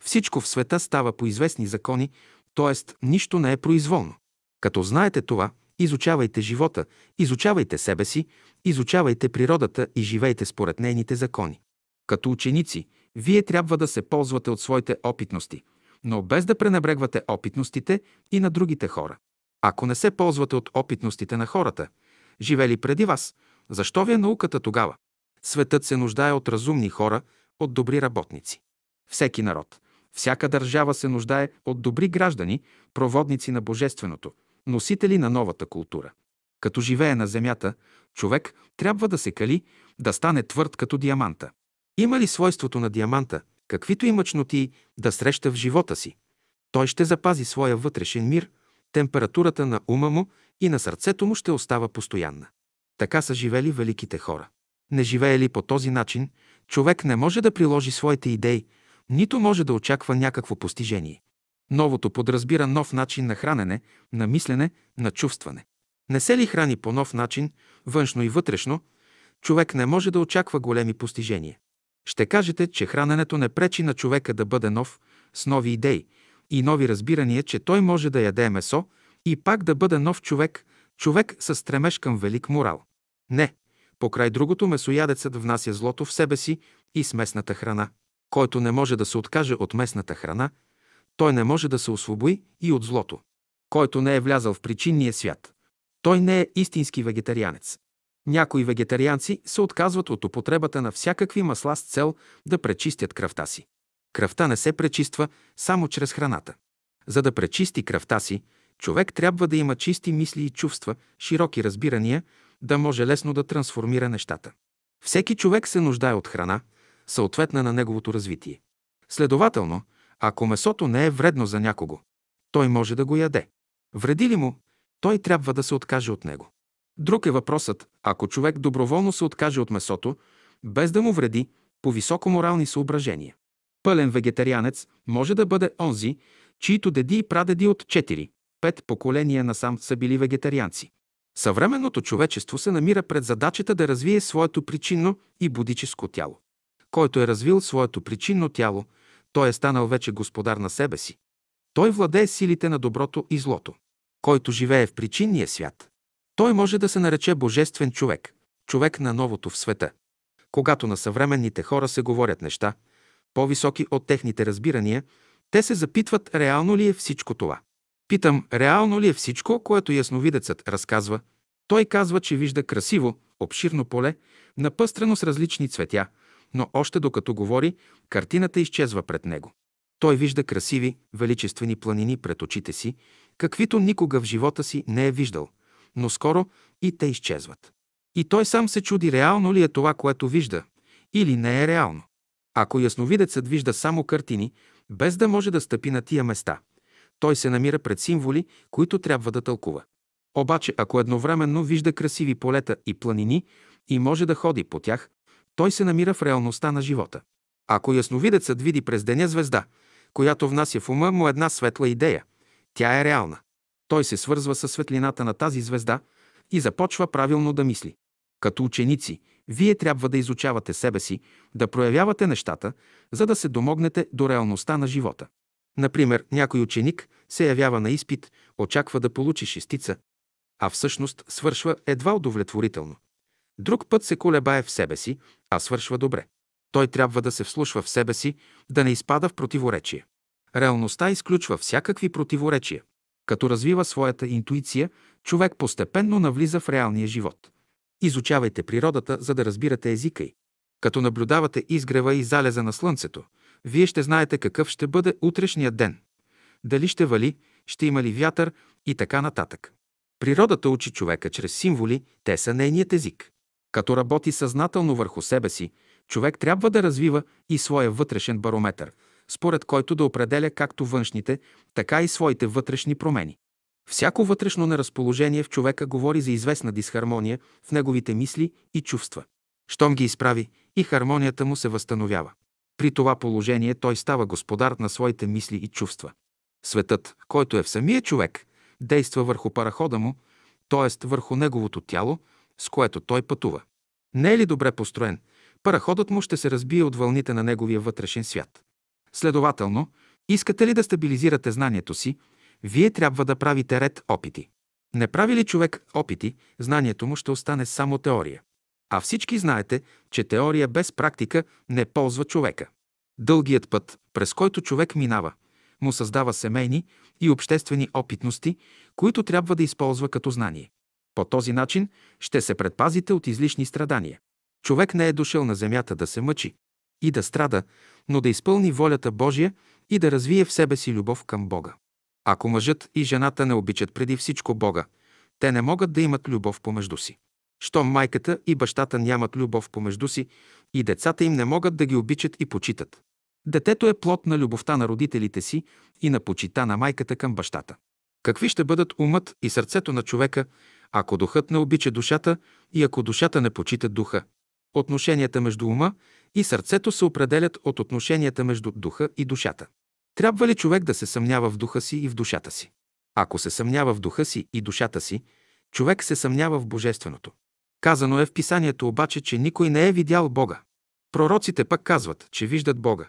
Всичко в света става по известни закони, т.е. нищо не е произволно. Като знаете това, изучавайте живота, изучавайте себе си, изучавайте природата и живейте според нейните закони. Като ученици, вие трябва да се ползвате от своите опитности, но без да пренебрегвате опитностите и на другите хора. Ако не се ползвате от опитностите на хората, живели преди вас, защо ви е науката тогава? Светът се нуждае от разумни хора, от добри работници. Всеки народ, всяка държава се нуждае от добри граждани, проводници на Божественото, носители на новата култура. Като живее на земята, човек трябва да се кали, да стане твърд като диаманта. Има ли свойството на диаманта, каквито и мъчноти да среща в живота си? Той ще запази своя вътрешен мир, температурата на ума му и на сърцето му ще остава постоянна. Така са живели великите хора. Не живее ли по този начин, човек не може да приложи своите идеи, нито може да очаква някакво постижение. Новото подразбира нов начин на хранене, на мислене, на чувстване. Не се ли храни по нов начин, външно и вътрешно, човек не може да очаква големи постижения. Ще кажете, че храненето не пречи на човека да бъде нов, с нови идеи и нови разбирания, че той може да яде месо и пак да бъде нов човек, човек с стремеж към велик морал. Не, покрай другото месоядецът внася злото в себе си и смесната храна. Който не може да се откаже от местната храна, той не може да се освобои и от злото. Който не е влязал в причинния свят, той не е истински вегетарианец. Някои вегетарианци се отказват от употребата на всякакви масла с цел да пречистят кръвта си. Кръвта не се пречиства само чрез храната. За да пречисти кръвта си, човек трябва да има чисти мисли и чувства, широки разбирания, да може лесно да трансформира нещата. Всеки човек се нуждае от храна, съответна на неговото развитие. Следователно, ако месото не е вредно за някого, той може да го яде. Вреди ли му, той трябва да се откаже от него. Друг е въпросът, ако човек доброволно се откаже от месото, без да му вреди, по високо морални съображения. Пълен вегетарианец може да бъде онзи, чието деди и прадеди от 4-5 поколения насам са били вегетарианци. Съвременното човечество се намира пред задачата да развие своето причинно и будическо тяло. Който е развил своето причинно тяло, той е станал вече господар на себе си. Той владее силите на доброто и злото. Който живее в причинния свят, той може да се нарече божествен човек, човек на новото в света. Когато на съвременните хора се говорят неща, по-високи от техните разбирания, те се запитват реално ли е всичко това. Питам, реално ли е всичко, което ясновидецът разказва? Той казва, че вижда красиво, обширно поле, напъстрено с различни цветя, но още докато говори, картината изчезва пред него. Той вижда красиви, величествени планини пред очите си, каквито никога в живота си не е виждал, но скоро и те изчезват. И той сам се чуди реално ли е това, което вижда, или не е реално. Ако ясновидецът вижда само картини, без да може да стъпи на тия места, той се намира пред символи, които трябва да тълкува. Обаче, ако едновременно вижда красиви полета и планини и може да ходи по тях, той се намира в реалността на живота. Ако ясновидецът види през деня звезда, която внася в ума му една светла идея, тя е реална. Той се свързва с светлината на тази звезда и започва правилно да мисли. Като ученици, вие трябва да изучавате себе си, да проявявате нещата, за да се домогнете до реалността на живота. Например, някой ученик се явява на изпит, очаква да получи шестица, а всъщност свършва едва удовлетворително. Друг път се колебае в себе си, а свършва добре. Той трябва да се вслушва в себе си, да не изпада в противоречие. Реалността изключва всякакви противоречия. Като развива своята интуиция, човек постепенно навлиза в реалния живот. Изучавайте природата, за да разбирате езика й. Като наблюдавате изгрева и залеза на слънцето, вие ще знаете какъв ще бъде утрешния ден. Дали ще вали, ще има ли вятър и така нататък. Природата учи човека чрез символи, те са нейният език. Като работи съзнателно върху себе си, човек трябва да развива и своя вътрешен барометър, според който да определя както външните, така и своите вътрешни промени. Всяко вътрешно неразположение в човека говори за известна дисхармония в неговите мисли и чувства. Щом ги изправи, и хармонията му се възстановява. При това положение той става господар на своите мисли и чувства. Светът, който е в самия човек, действа върху парахода му, т.е. върху неговото тяло, с което той пътува. Не е ли добре построен, параходът му ще се разбие от вълните на неговия вътрешен свят. Следователно, искате ли да стабилизирате знанието си, вие трябва да правите ред опити. Не прави ли човек опити, знанието му ще остане само теория. А всички знаете, че теория без практика не ползва човека. Дългият път, през който човек минава, му създава семейни и обществени опитности, които трябва да използва като знание. По този начин ще се предпазите от излишни страдания. Човек не е дошъл на земята да се мъчи и да страда, но да изпълни волята Божия и да развие в себе си любов към Бога. Ако мъжът и жената не обичат преди всичко Бога, те не могат да имат любов помежду си. Щом майката и бащата нямат любов помежду си, и децата им не могат да ги обичат и почитат. Детето е плод на любовта на родителите си и на почита на майката към бащата. Какви ще бъдат умът и сърцето на човека, ако духът не обича душата и ако душата не почита духа? Отношенията между ума и сърцето се определят от отношенията между духа и душата. Трябва ли човек да се съмнява в духа си и в душата си? Ако се съмнява в духа си и душата си, човек се съмнява в Божественото. Казано е в писанието обаче, че никой не е видял Бога. Пророците пък казват, че виждат Бога.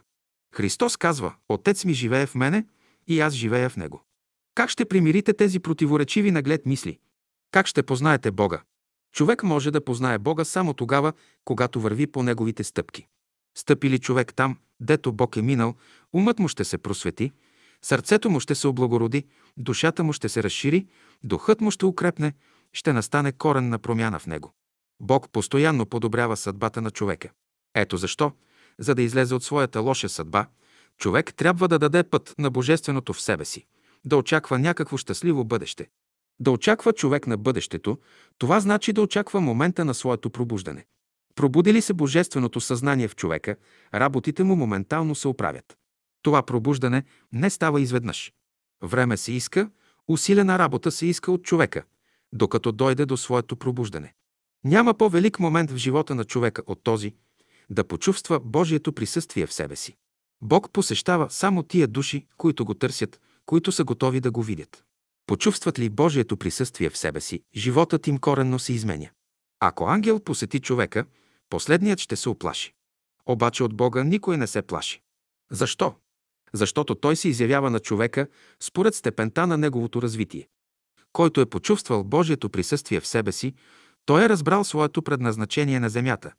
Христос казва, Отец ми живее в мене и аз живея в Него. Как ще примирите тези противоречиви наглед мисли? Как ще познаете Бога? Човек може да познае Бога само тогава, когато върви по Неговите стъпки. Стъпи ли човек там, дето Бог е минал, умът му ще се просвети, сърцето му ще се облагороди, душата му ще се разшири, духът му ще укрепне, ще настане коренна промяна в него. Бог постоянно подобрява съдбата на човека. Ето защо, за да излезе от своята лоша съдба, човек трябва да даде път на Божественото в себе си, да очаква някакво щастливо бъдеще. Да очаква човек на бъдещето, това значи да очаква момента на своето пробуждане. Пробуди ли се Божественото съзнание в човека, работите му моментално се оправят. Това пробуждане не става изведнъж. Време се иска, усилена работа се иска от човека, докато дойде до своето пробуждане. Няма по-велик момент в живота на човека от този да почувства Божието присъствие в себе си. Бог посещава само тия души, които го търсят, които са готови да го видят. Почувстват ли Божието присъствие в себе си, животът им коренно се изменя. Ако ангел посети човека, последният ще се оплаши. Обаче от Бога никой не се плаши. Защо? Защото той се изявява на човека според степента на неговото развитие. Който е почувствал Божието присъствие в себе си, той е разбрал своето предназначение на земята.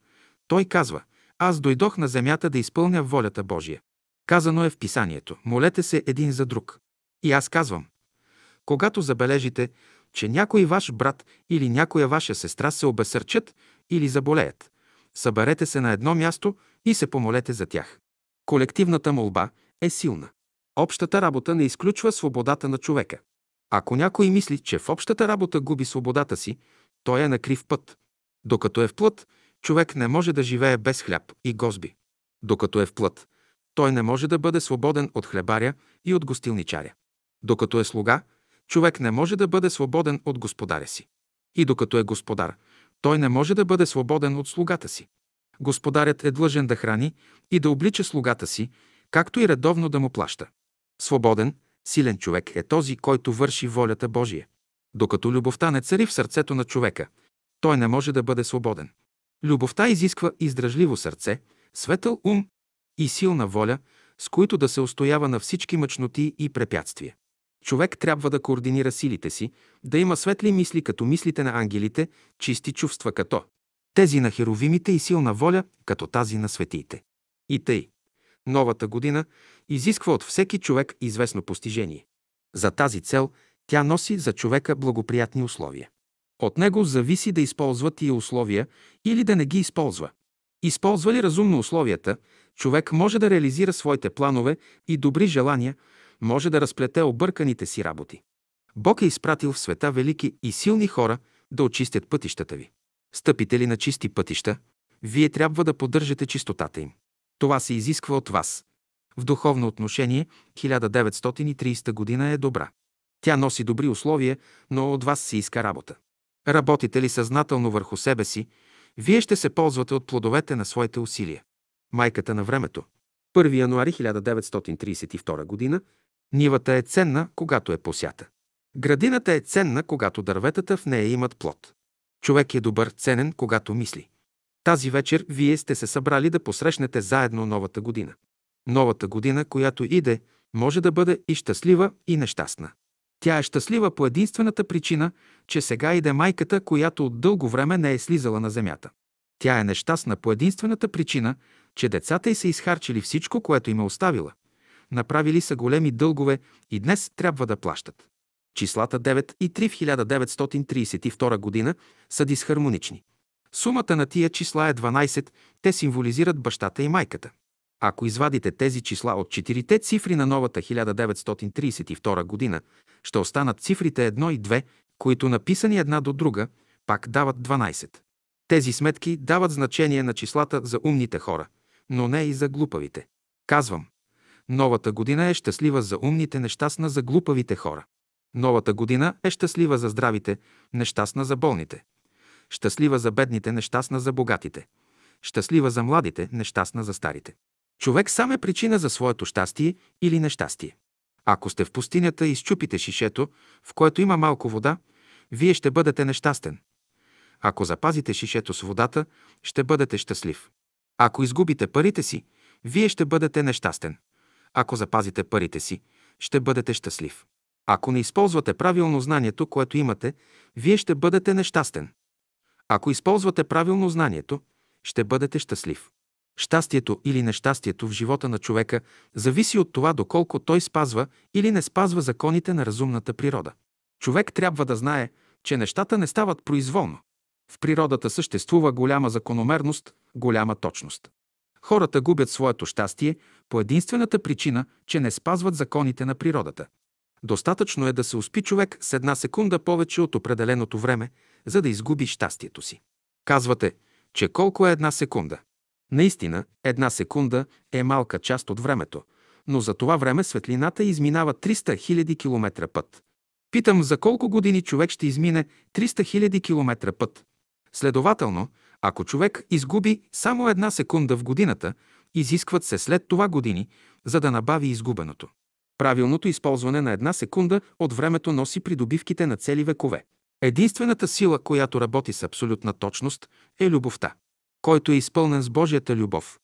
Той казва, аз дойдох на земята да изпълня волята Божия. Казано е в писанието, молете се един за друг. И аз казвам, когато забележите, че някой ваш брат или някоя ваша сестра се обесърчат или заболеят, съберете се на едно място и се помолете за тях. Колективната молба е силна. Общата работа не изключва свободата на човека. Ако някой мисли, че в общата работа губи свободата си, той е на крив път. Докато е в плът, човек не може да живее без хляб и гозби. Докато е в плът, той не може да бъде свободен от хлебаря и от гостилничаря. Докато е слуга, човек не може да бъде свободен от господаря си. И докато е господар, той не може да бъде свободен от слугата си. Господарят е длъжен да храни и да облича слугата си, както и редовно да му плаща. Свободен, силен човек е този, който върши волята Божия. Докато любовта не цари в сърцето на човека, той не може да бъде свободен. Любовта изисква издръжливо сърце, светъл ум и силна воля, с които да се устоява на всички мъчноти и препятствия. Човек трябва да координира силите си, да има светли мисли като мислите на ангелите, чисти чувства като тези на херовимите и силна воля като тази на светиите. И тъй. Новата година изисква от всеки човек известно постижение. За тази цел тя носи за човека благоприятни условия. От него зависи да използва тия условия или да не ги използва. Използва ли разумно условията, човек може да реализира своите планове и добри желания, може да разплете обърканите си работи. Бог е изпратил в света велики и силни хора да очистят пътищата ви. Стъпите ли на чисти пътища, вие трябва да поддържате чистотата им. Това се изисква от вас. В духовно отношение 1930 година е добра. Тя носи добри условия, но от вас се иска работа. Работите ли съзнателно върху себе си, вие ще се ползвате от плодовете на своите усилия. Майката на времето. 1 януари 1932 г. Нивата е ценна, когато е посята. Градината е ценна, когато дърветата в нея имат плод. Човек е добър, ценен, когато мисли. Тази вечер вие сте се събрали да посрещнете заедно новата година. Новата година, която иде, може да бъде и щастлива, и нещастна. Тя е щастлива по единствената причина, че сега иде майката, която от дълго време не е слизала на земята. Тя е нещастна по единствената причина, че децата й са изхарчили всичко, което им е оставила. Направили са големи дългове и днес трябва да плащат. Числата 9 и 3 в 1932 година са дисхармонични. Сумата на тия числа е 12, те символизират бащата и майката. Ако извадите тези числа от четирите цифри на новата 1932 година, ще останат цифрите 1 и 2, които написани една до друга, пак дават 12. Тези сметки дават значение на числата за умните хора, но не и за глупавите. Казвам, новата година е щастлива за умните, нещастна за глупавите хора. Новата година е щастлива за здравите, нещастна за болните. Щастлива за бедните, нещастна за богатите. Щастлива за младите, нещастна за старите. Човек сам е причина за своето щастие или нещастие. Ако сте в пустинята и изчупите шишето, в което има малко вода, вие ще бъдете нещастен. Ако запазите шишето с водата, ще бъдете щастлив. Ако изгубите парите си, вие ще бъдете нещастен. Ако запазите парите си, ще бъдете щастлив. Ако не използвате правилно знанието, което имате, вие ще бъдете нещастен. Ако използвате правилно знанието, ще бъдете щастлив. Щастието или нещастието в живота на човека зависи от това доколко той спазва или не спазва законите на разумната природа. Човек трябва да знае, че нещата не стават произволно. В природата съществува голяма закономерност, голяма точност. Хората губят своето щастие по единствената причина, че не спазват законите на природата. Достатъчно е да се успи човек с една секунда повече от определеното време, за да изгуби щастието си. Казвате, че колко е една секунда? Наистина, една секунда е малка част от времето, но за това време светлината изминава 300 000 км път. Питам за колко години човек ще измине 300 000 км път. Следователно, ако човек изгуби само една секунда в годината, изискват се след това години, за да набави изгубеното. Правилното използване на една секунда от времето носи придобивките на цели векове. Единствената сила, която работи с абсолютна точност, е любовта. Който е изпълнен с Божията любов,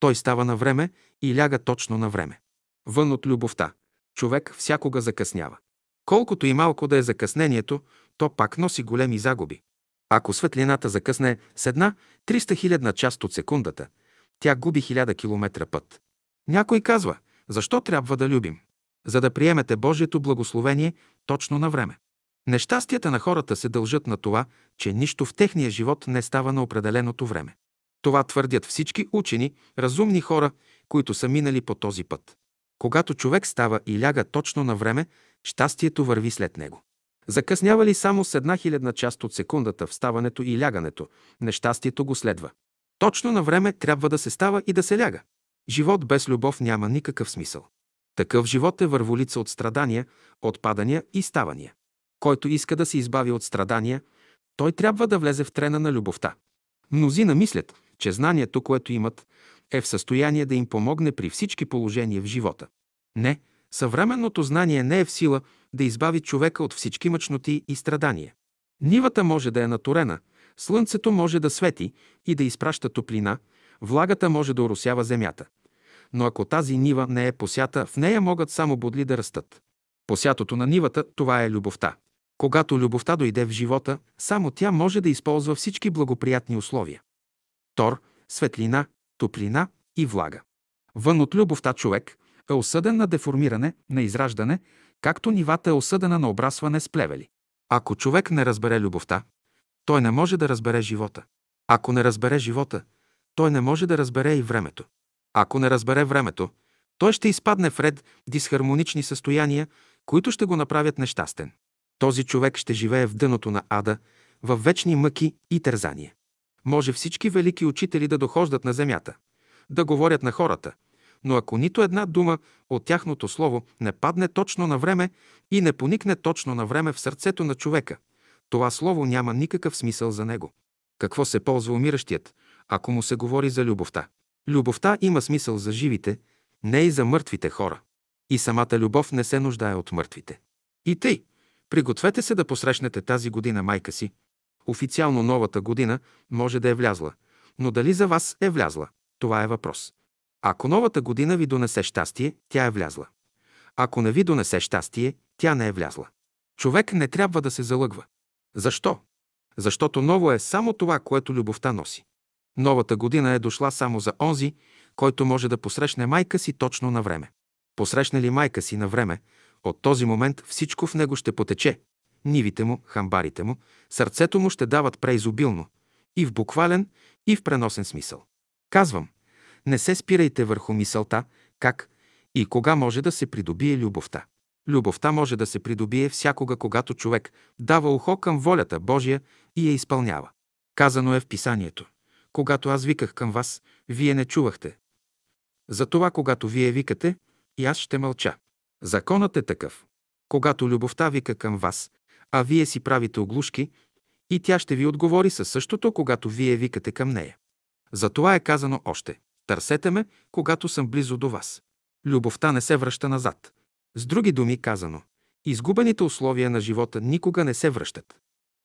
той става на време и ляга точно на време. Вън от любовта, човек всякога закъснява. Колкото и малко да е закъснението, то пак носи големи загуби. Ако светлината закъсне с една 300 хилядна част от секундата, тя губи 1000 км път. Някой казва, защо трябва да любим? За да приемете Божието благословение точно на време. Нещастията на хората се дължат на това, че нищо в техния живот не става на определеното време. Това твърдят всички учени, разумни хора, които са минали по този път. Когато човек става и ляга точно на време, щастието върви след него. Закъснява ли само с една хилядна част от секундата в ставането и лягането, нещастието го следва. Точно на време трябва да се става и да се ляга. Живот без любов няма никакъв смисъл. Такъв живот е върволица от страдания, отпадания и ставания. Който иска да се избави от страдания, той трябва да влезе в трена на любовта. Мнозина мислят, че знанието, което имат, е в състояние да им помогне при всички положения в живота. Не, съвременното знание не е в сила да избави човека от всички мъчноти и страдания. Нивата може да е наторена, слънцето може да свети и да изпраща топлина, влагата може да оросява земята. Но ако тази нива не е посята, в нея могат само бодли да растат. Посятото на нивата – това е любовта. Когато любовта дойде в живота, само тя може да използва всички благоприятни условия. Тор, светлина, топлина и влага. Вън от любовта човек е осъден на деформиране, на израждане, както нивата е осъдена на обрасване с плевели. Ако човек не разбере любовта, той не може да разбере живота. Ако не разбере живота, той не може да разбере и времето. Ако не разбере времето, той ще изпадне в ред дисхармонични състояния, които ще го направят нещастен. Този човек ще живее в дъното на ада, в вечни мъки и тързания. Може всички велики учители да дохождат на земята, да говорят на хората, но ако нито една дума от тяхното слово не падне точно на време и не поникне точно на време в сърцето на човека, това слово няма никакъв смисъл за него. Какво се ползва умиращият, ако му се говори за любовта? Любовта има смисъл за живите, не и за мъртвите хора. И самата любов не се нуждае от мъртвите. И тъй, пригответе се да посрещнете тази година майка си. Официално новата година може да е влязла, но дали за вас е влязла? Това е въпрос. Ако новата година ви донесе щастие, тя е влязла. Ако не ви донесе щастие, тя не е влязла. Човек не трябва да се залъгва. Защо? Защото ново е само това, което любовта носи. Новата година е дошла само за онзи, който може да посрещне майка си точно на време. Посрещне ли майка си на време, от този момент всичко в него ще потече. Нивите му, хамбарите му, сърцето му ще дават преизобилно. И в буквален, и в преносен смисъл. Казвам, не се спирайте върху мисълта, как и кога може да се придобие любовта. Любовта може да се придобие всякога, когато човек дава ухо към волята Божия и я изпълнява. Казано е в писанието. Когато аз виках към вас, вие не чувахте. Затова, когато вие викате, и аз ще мълча. Законът е такъв. Когато любовта вика към вас, а вие си правите оглушки, и тя ще ви отговори със същото, когато вие викате към нея. Затова е казано още Търсете ме, когато съм близо до вас. Любовта не се връща назад. С други думи казано, изгубените условия на живота никога не се връщат.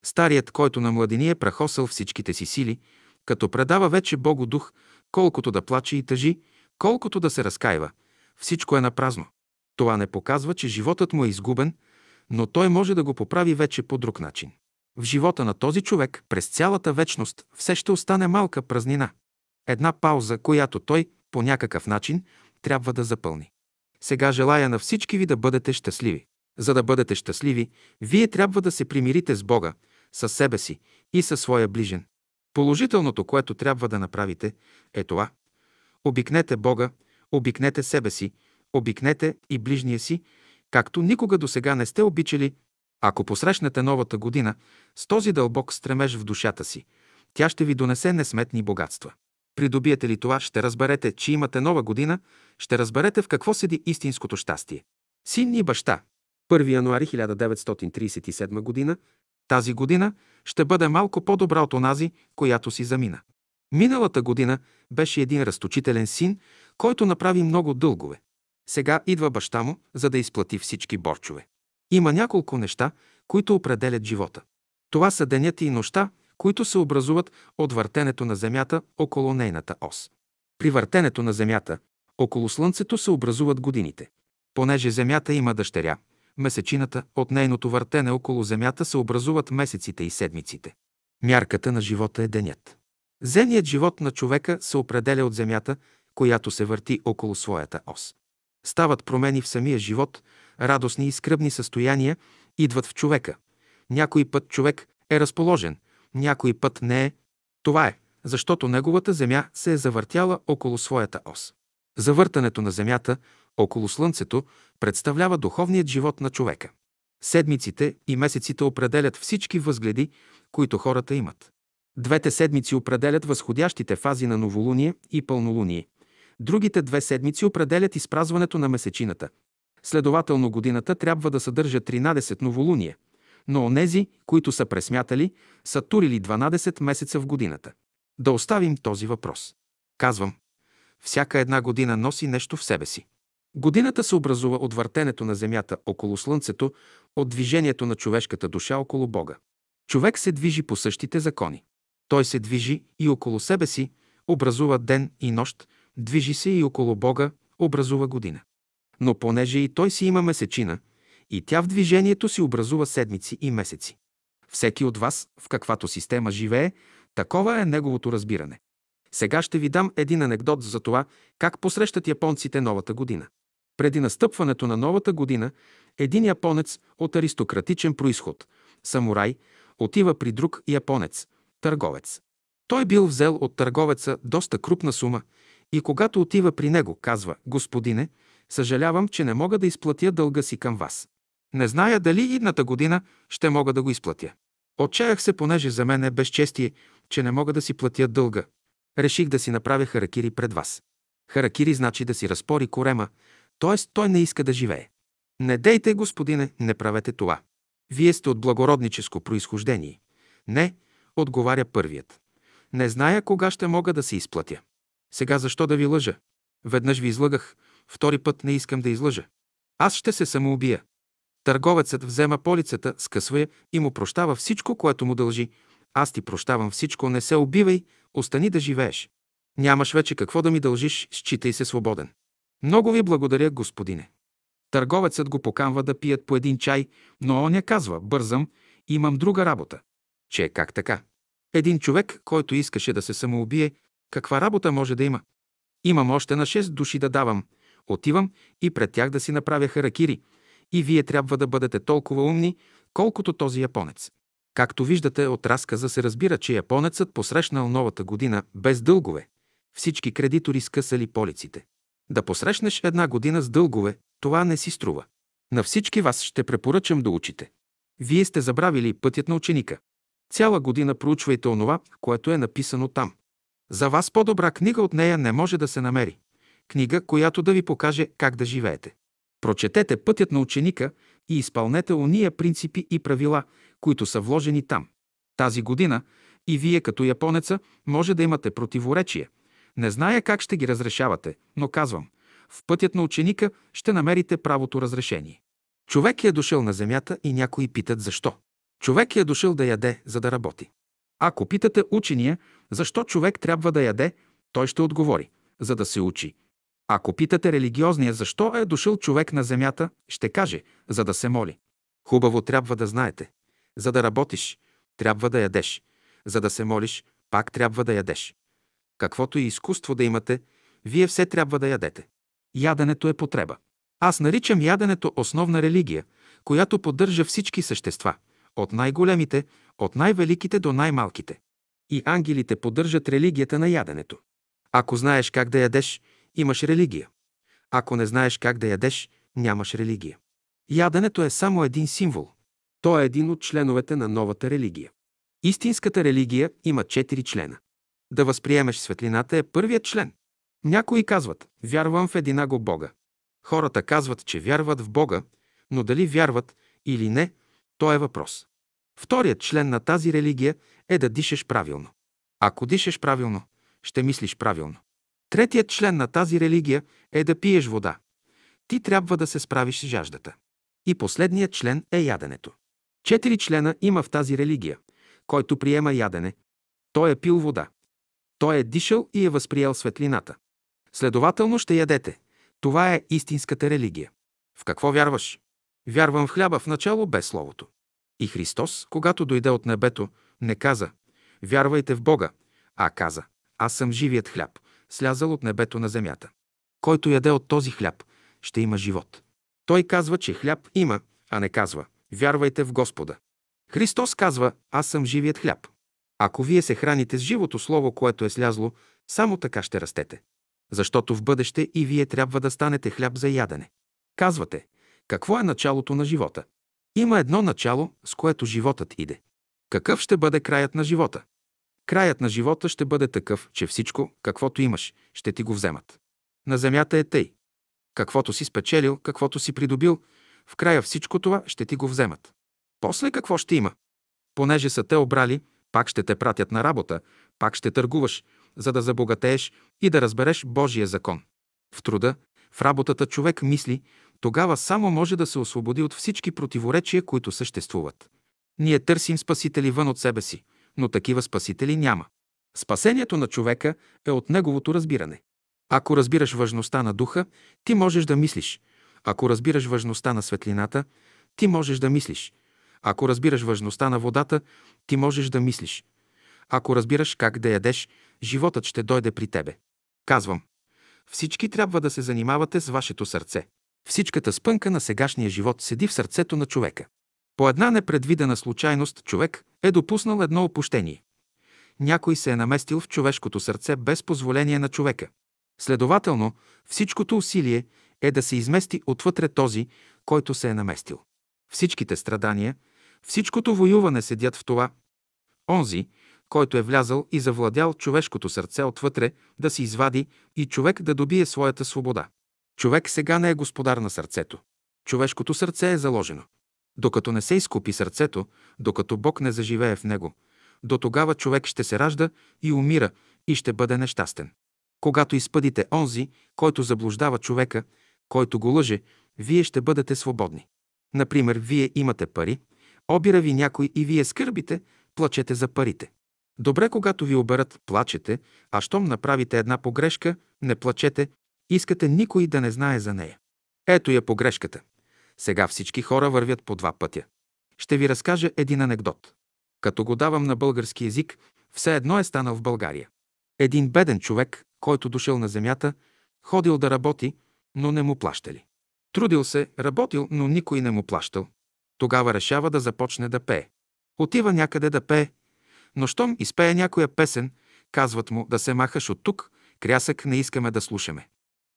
Старият, който на младини е прахосал всичките си сили, като предава вече Богу дух, колкото да плаче и тъжи, колкото да се разкаива, всичко е на празно. Това не показва, че животът му е изгубен, но той може да го поправи вече по друг начин. В живота на този човек през цялата вечност все ще остане малка празнина. Една пауза, която той по някакъв начин трябва да запълни. Сега желая на всички ви да бъдете щастливи. За да бъдете щастливи, вие трябва да се примирите с Бога, със себе си и със своя ближен. Положителното, което трябва да направите, е това. Обикнете Бога, обикнете себе си, обикнете и ближния си, както никога до сега не сте обичали. Ако посрещнете новата година с този дълбок стремеж в душата си, тя ще ви донесе несметни богатства. Придобиете ли това, ще разберете, че имате нова година, ще разберете в какво седи истинското щастие. Син и баща. 1 януари 1937 година. Тази година ще бъде малко по-добра от онази, която си замина. Миналата година беше един разточителен син, който направи много дългове. Сега идва баща му, за да изплати всички борчове. Има няколко неща, които определят живота. Това са денят и нощта, които се образуват от въртенето на Земята около нейната ос. При въртенето на Земята около Слънцето се образуват годините. Понеже Земята има дъщеря, месечината от нейното въртене около Земята се образуват месеците и седмиците. Мярката на живота е денят. Зеният живот на човека се определя от Земята, която се върти около своята ос. Стават промени в самия живот, радостни и скръбни състояния идват в човека. Някой път човек е разположен, някой път не е. Това е, защото неговата Земя се е завъртяла около своята ос. Завъртането на Земята около Слънцето представлява духовният живот на човека. Седмиците и месеците определят всички възгледи, които хората имат. Двете седмици определят възходящите фази на новолуние и пълнолуние. Другите две седмици определят изпразването на месечината. Следователно годината трябва да съдържа 13 новолуния – но онези, които са пресмятали, са турили 12 месеца в годината. Да оставим този въпрос. Казвам, всяка една година носи нещо в себе си. Годината се образува от въртенето на Земята около Слънцето, от движението на човешката душа около Бога. Човек се движи по същите закони. Той се движи и около себе си, образува ден и нощ, движи се и около Бога, образува година. Но понеже и той си има месечина – и тя в движението си образува седмици и месеци. Всеки от вас, в каквато система живее, такова е неговото разбиране. Сега ще ви дам един анекдот за това, как посрещат японците новата година. Преди настъпването на новата година, един японец от аристократичен происход, самурай, отива при друг японец, търговец. Той бил взел от търговеца доста крупна сума и когато отива при него, казва, господине, съжалявам, че не мога да изплатя дълга си към вас. Не зная дали идната година ще мога да го изплатя. Отчаях се, понеже за мен е безчестие, че не мога да си платя дълга. Реших да си направя харакири пред вас. Харакири значи да си разпори корема, т.е. той не иска да живее. Не дейте, господине, не правете това. Вие сте от благородническо происхождение. Не, отговаря първият. Не зная кога ще мога да се изплатя. Сега защо да ви лъжа? Веднъж ви излъгах, втори път не искам да излъжа. Аз ще се самоубия. Търговецът взема полицата, скъсва я и му прощава всичко, което му дължи. Аз ти прощавам всичко, не се убивай, остани да живееш. Нямаш вече какво да ми дължиш, считай се свободен. Много ви благодаря, господине. Търговецът го поканва да пият по един чай, но он я казва, бързам, имам друга работа. Че как така? Един човек, който искаше да се самоубие, каква работа може да има? Имам още на 6 души да давам. Отивам и пред тях да си направя харакири. И вие трябва да бъдете толкова умни, колкото този японец. Както виждате, от разказа се разбира, че японецът посрещнал новата година без дългове. Всички кредитори скъсали полиците. Да посрещнеш една година с дългове, това не си струва. На всички вас ще препоръчам да учите. Вие сте забравили пътят на ученика. Цяла година проучвайте онова, което е написано там. За вас по-добра книга от нея не може да се намери. Книга, която да ви покаже как да живеете. Прочетете пътят на ученика и изпълнете ония принципи и правила, които са вложени там. Тази година и вие като японеца може да имате противоречия. Не зная как ще ги разрешавате, но казвам, в пътят на ученика ще намерите правото разрешение. Човек е дошъл на земята и някои питат защо. Човек е дошъл да яде, за да работи. Ако питате учения, защо човек трябва да яде, той ще отговори, за да се учи. Ако питате религиозния, защо е дошъл човек на земята, ще каже, за да се моли. Хубаво трябва да знаете. За да работиш, трябва да ядеш. За да се молиш, пак трябва да ядеш. Каквото и изкуство да имате, вие все трябва да ядете. Яденето е потреба. Аз наричам яденето основна религия, която поддържа всички същества, от най-големите, от най-великите до най-малките. И ангелите поддържат религията на яденето. Ако знаеш как да ядеш, имаш религия. Ако не знаеш как да ядеш, нямаш религия. Яденето е само един символ. То е един от членовете на новата религия. Истинската религия има четири члена. Да възприемеш светлината е първият член. Някои казват, вярвам в единаго Бога. Хората казват, че вярват в Бога, но дали вярват или не, то е въпрос. Вторият член на тази религия е да дишаш правилно. Ако дишаш правилно, ще мислиш правилно. Третият член на тази религия е да пиеш вода. Ти трябва да се справиш с жаждата. И последният член е яденето. Четири члена има в тази религия. Който приема ядене, той е пил вода. Той е дишал и е възприел светлината. Следователно ще ядете. Това е истинската религия. В какво вярваш? Вярвам в хляба в начало без Словото. И Христос, когато дойде от небето, не каза «Вярвайте в Бога», а каза «Аз съм живият хляб, слязал от небето на земята. Който яде от този хляб, ще има живот». Той казва, че хляб има, а не казва «Вярвайте в Господа». Христос казва «Аз съм живият хляб». Ако вие се храните с живото Слово, което е слязло, само така ще растете. Защото в бъдеще и вие трябва да станете хляб за ядене. Казвате, какво е началото на живота? Има едно начало, с което животът иде. Какъв ще бъде краят на живота? Краят на живота ще бъде такъв, че всичко, каквото имаш, ще ти го вземат. На земята е тъй. Каквото си спечелил, каквото си придобил, в края всичко това ще ти го вземат. После какво ще има? Понеже са те обрали, пак ще те пратят на работа, пак ще търгуваш, за да забогатееш и да разбереш Божия закон. В труда, в работата човек мисли, тогава само може да се освободи от всички противоречия, които съществуват. Ние търсим спасители вън от себе си, но такива спасители няма. Спасението на човека е от неговото разбиране. Ако разбираш важността на духа, ти можеш да мислиш. Ако разбираш важността на светлината, ти можеш да мислиш. Ако разбираш важността на водата, ти можеш да мислиш. Ако разбираш как да ядеш, животът ще дойде при тебе. Казвам, всички трябва да се занимавате с вашето сърце. Всичката спънка на сегашния живот седи в сърцето на човека. По една непредвидена случайност човек е допуснал едно опущение. Някой се е наместил в човешкото сърце без позволение на човека. Следователно, всичкото усилие е да се измести отвътре този, който се е наместил. Всичките страдания, всичкото воюване седят в това. Онзи, който е влязал и завладял човешкото сърце отвътре, да се извади и човек да добие своята свобода. Човек сега не е господар на сърцето. Човешкото сърце е заложено. Докато не се изкупи сърцето, докато Бог не заживее в него, до тогава човек ще се ражда и умира и ще бъде нещастен. Когато изпъдите онзи, който заблуждава човека, който го лъже, вие ще бъдете свободни. Например, вие имате пари, обира ви някой и вие скърбите, плачете за парите. Добре, когато ви оберат, плачете, а щом направите една погрешка, не плачете, искате никой да не знае за нея. Ето я погрешката. Сега всички хора вървят по два пътя. Ще ви разкажа един анекдот. Като го давам на български язик, все едно е станал в България. Един беден човек, който дошъл на земята, ходил да работи, но не му плащали. Трудил се, работил, но никой не му плащал. Тогава решава да започне да пее. Отива някъде да пее, но щом изпее някоя песен, казват му да се махаш от тук, крясък не искаме да слушаме.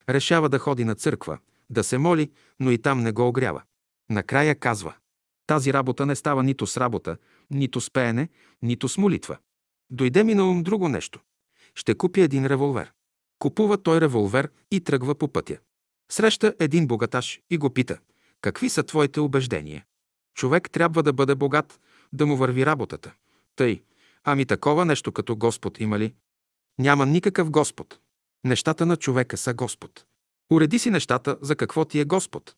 Решава да ходи на църква, да се моли, но и там не го огрява. Накрая казва тази работа не става нито с работа, нито с пеене, нито с молитва. Дойде ми на ум друго нещо. Ще купя един револвер. Купува той револвер и тръгва по пътя. Среща един богаташ и го пита, какви са твоите убеждения? Човек трябва да бъде богат, да му върви работата. Тъй, ами такова нещо като Господ има ли? Няма никакъв Господ. Нещата на човека са Господ. Уреди си нещата, за какво ти е Господ.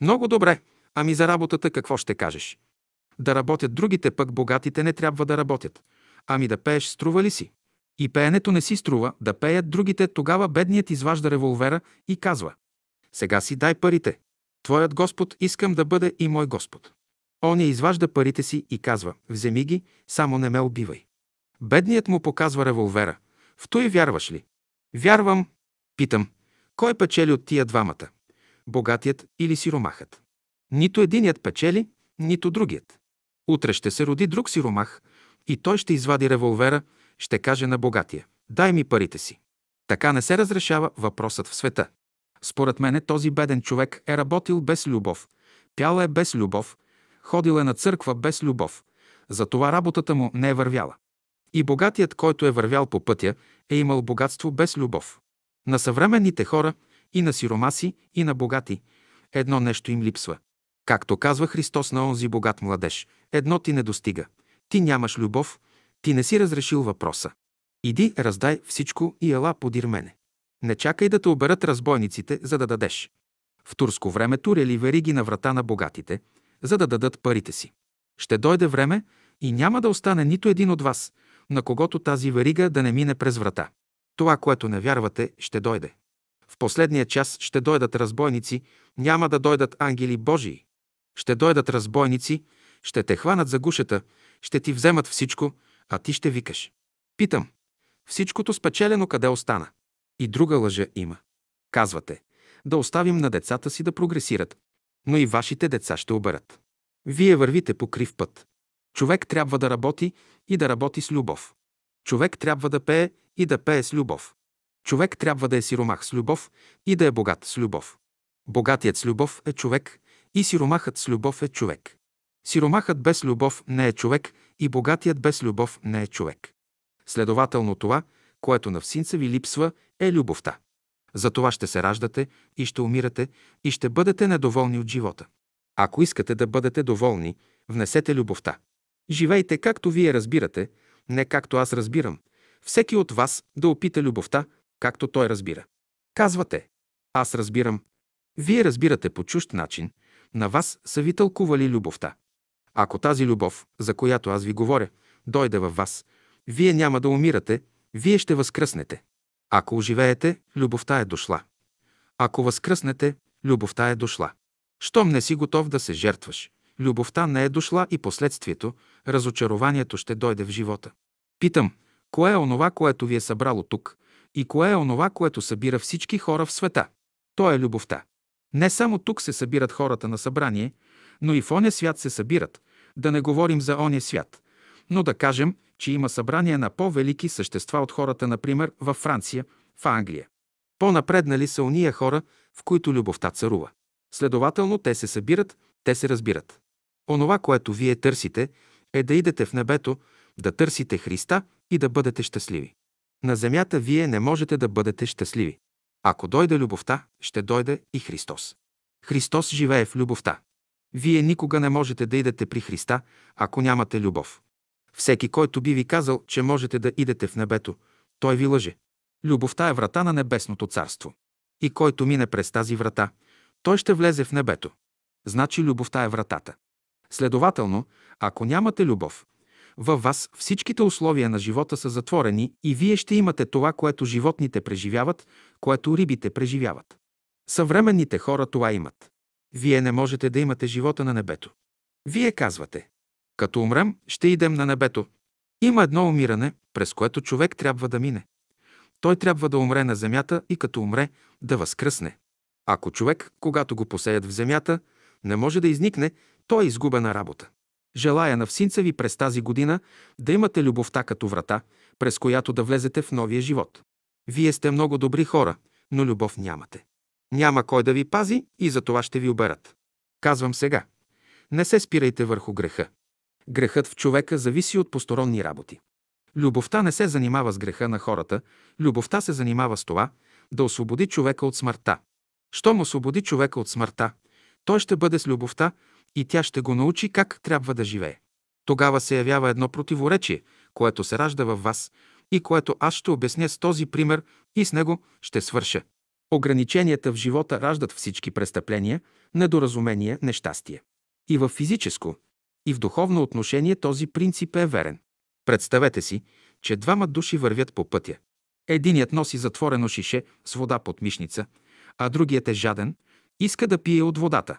Много добре, ами за работата какво ще кажеш? Да работят другите, пък богатите не трябва да работят. Ами да пееш струва ли си? И пеенето не си струва, да пеят другите, тогава бедният изважда револвера и казва Сега си дай парите. Твоят Господ искам да бъде и мой Господ. Он я изважда парите си и казва Вземи ги, само не ме убивай. Бедният му показва револвера. В той вярваш ли? Вярвам. Питам. Кой печели от тия двамата? Богатият или сиромахът? Нито единият печели, нито другият. Утре ще се роди друг сиромах и той ще извади револвера, ще каже на богатия «Дай ми парите си». Така не се разрешава въпросът в света. Според мене този беден човек е работил без любов, пял е без любов, ходил е на църква без любов, затова работата му не е вървяла. И богатият, който е вървял по пътя, е имал богатство без любов. На съвременните хора, и на сиромаси, и на богати, едно нещо им липсва. Както казва Христос на онзи богат младеж, едно ти не достига. Ти нямаш любов, ти не си разрешил въпроса. Иди, раздай всичко и ела подир мене. Не чакай да те оберат разбойниците, за да дадеш. В турско време турели вериги на врата на богатите, за да дадат парите си. Ще дойде време и няма да остане нито един от вас, на когото тази верига да не мине през врата. Това, което не вярвате, ще дойде. В последния час ще дойдат разбойници, няма да дойдат ангели Божии. Ще дойдат разбойници, ще те хванат за гушата, ще ти вземат всичко, а ти ще викаш. Питам, всичкото спечелено къде остана? И друга лъжа има. Казвате, да оставим на децата си да прогресират, но и вашите деца ще оберат. Вие вървите по крив път. Човек трябва да работи и да работи с любов. Човек трябва да пее и да пее с любов. Човек трябва да е сиромах с любов и да е богат с любов. Богатият с любов е човек и сиромахът с любов е човек. Сиромахът без любов не е човек и богатият без любов не е човек. Следователно това, което на всинца ви липсва, е любовта. За това ще се раждате и ще умирате и ще бъдете недоволни от живота. Ако искате да бъдете доволни, внесете любовта. Живейте както вие разбирате, не както аз разбирам. Всеки от вас да опита любовта, както той разбира. Казвате, аз разбирам. Вие разбирате по чужд начин, на вас са ви тълкували любовта. Ако тази любов, за която аз ви говоря, дойде във вас, вие няма да умирате, вие ще възкръснете. Ако оживеете, любовта е дошла. Ако възкръснете, любовта е дошла. Щом не си готов да се жертваш, любовта не е дошла и последствието, разочарованието ще дойде в живота. Питам, кое е онова, което ви е събрало тук и кое е онова, което събира всички хора в света? То е любовта. Не само тук се събират хората на събрание, но и в оня свят се събират, да не говорим за оня свят. Но да кажем, че има събрание на по-велики същества от хората, например, във Франция, в Англия. По-напреднали са уния хора, в които любовта царува. Следователно, те се събират, те се разбират. Онова, което вие търсите, е да идете в небето, да търсите Христа и да бъдете щастливи. На земята вие не можете да бъдете щастливи. Ако дойде любовта, ще дойде и Христос. Христос живее в любовта. Вие никога не можете да идете при Христа, ако нямате любов. Всеки, който би ви казал, че можете да идете в небето, той ви лъже. Любовта е врата на небесното царство. И който мине през тази врата, той ще влезе в небето. Значи любовта е вратата. Следователно, ако нямате любов, във вас всичките условия на живота са затворени и вие ще имате това, което животните преживяват, което рибите преживяват. Съвременните хора това имат. Вие не можете да имате живота на небето. Вие казвате, като умрем, ще идем на небето. Има едно умиране, през което човек трябва да мине. Той трябва да умре на земята и като умре, да възкръсне. Ако човек, когато го посеят в земята, не може да изникне, той е изгубена работа. Желая на всинца ви през тази година да имате любовта като врата, през която да влезете в новия живот. Вие сте много добри хора, но любов нямате. Няма кой да ви пази и за това ще ви оберат. Казвам сега. Не се спирайте върху греха. Грехът в човека зависи от посторонни работи. Любовта не се занимава с греха на хората, любовта се занимава с това да освободи човека от смъртта. Щом освободи човека от смъртта, той ще бъде с любовта и тя ще го научи как трябва да живее. Тогава се явява едно противоречие, което се ражда във вас и което аз ще обясня с този пример и с него ще свърша. Ограниченията в живота раждат всички престъпления, недоразумения, нещастие. И в физическо, и в духовно отношение този принцип е верен. Представете си, че двама души вървят по пътя. Единият носи затворено шише с вода под мишница, а другият е жаден, иска да пие от водата.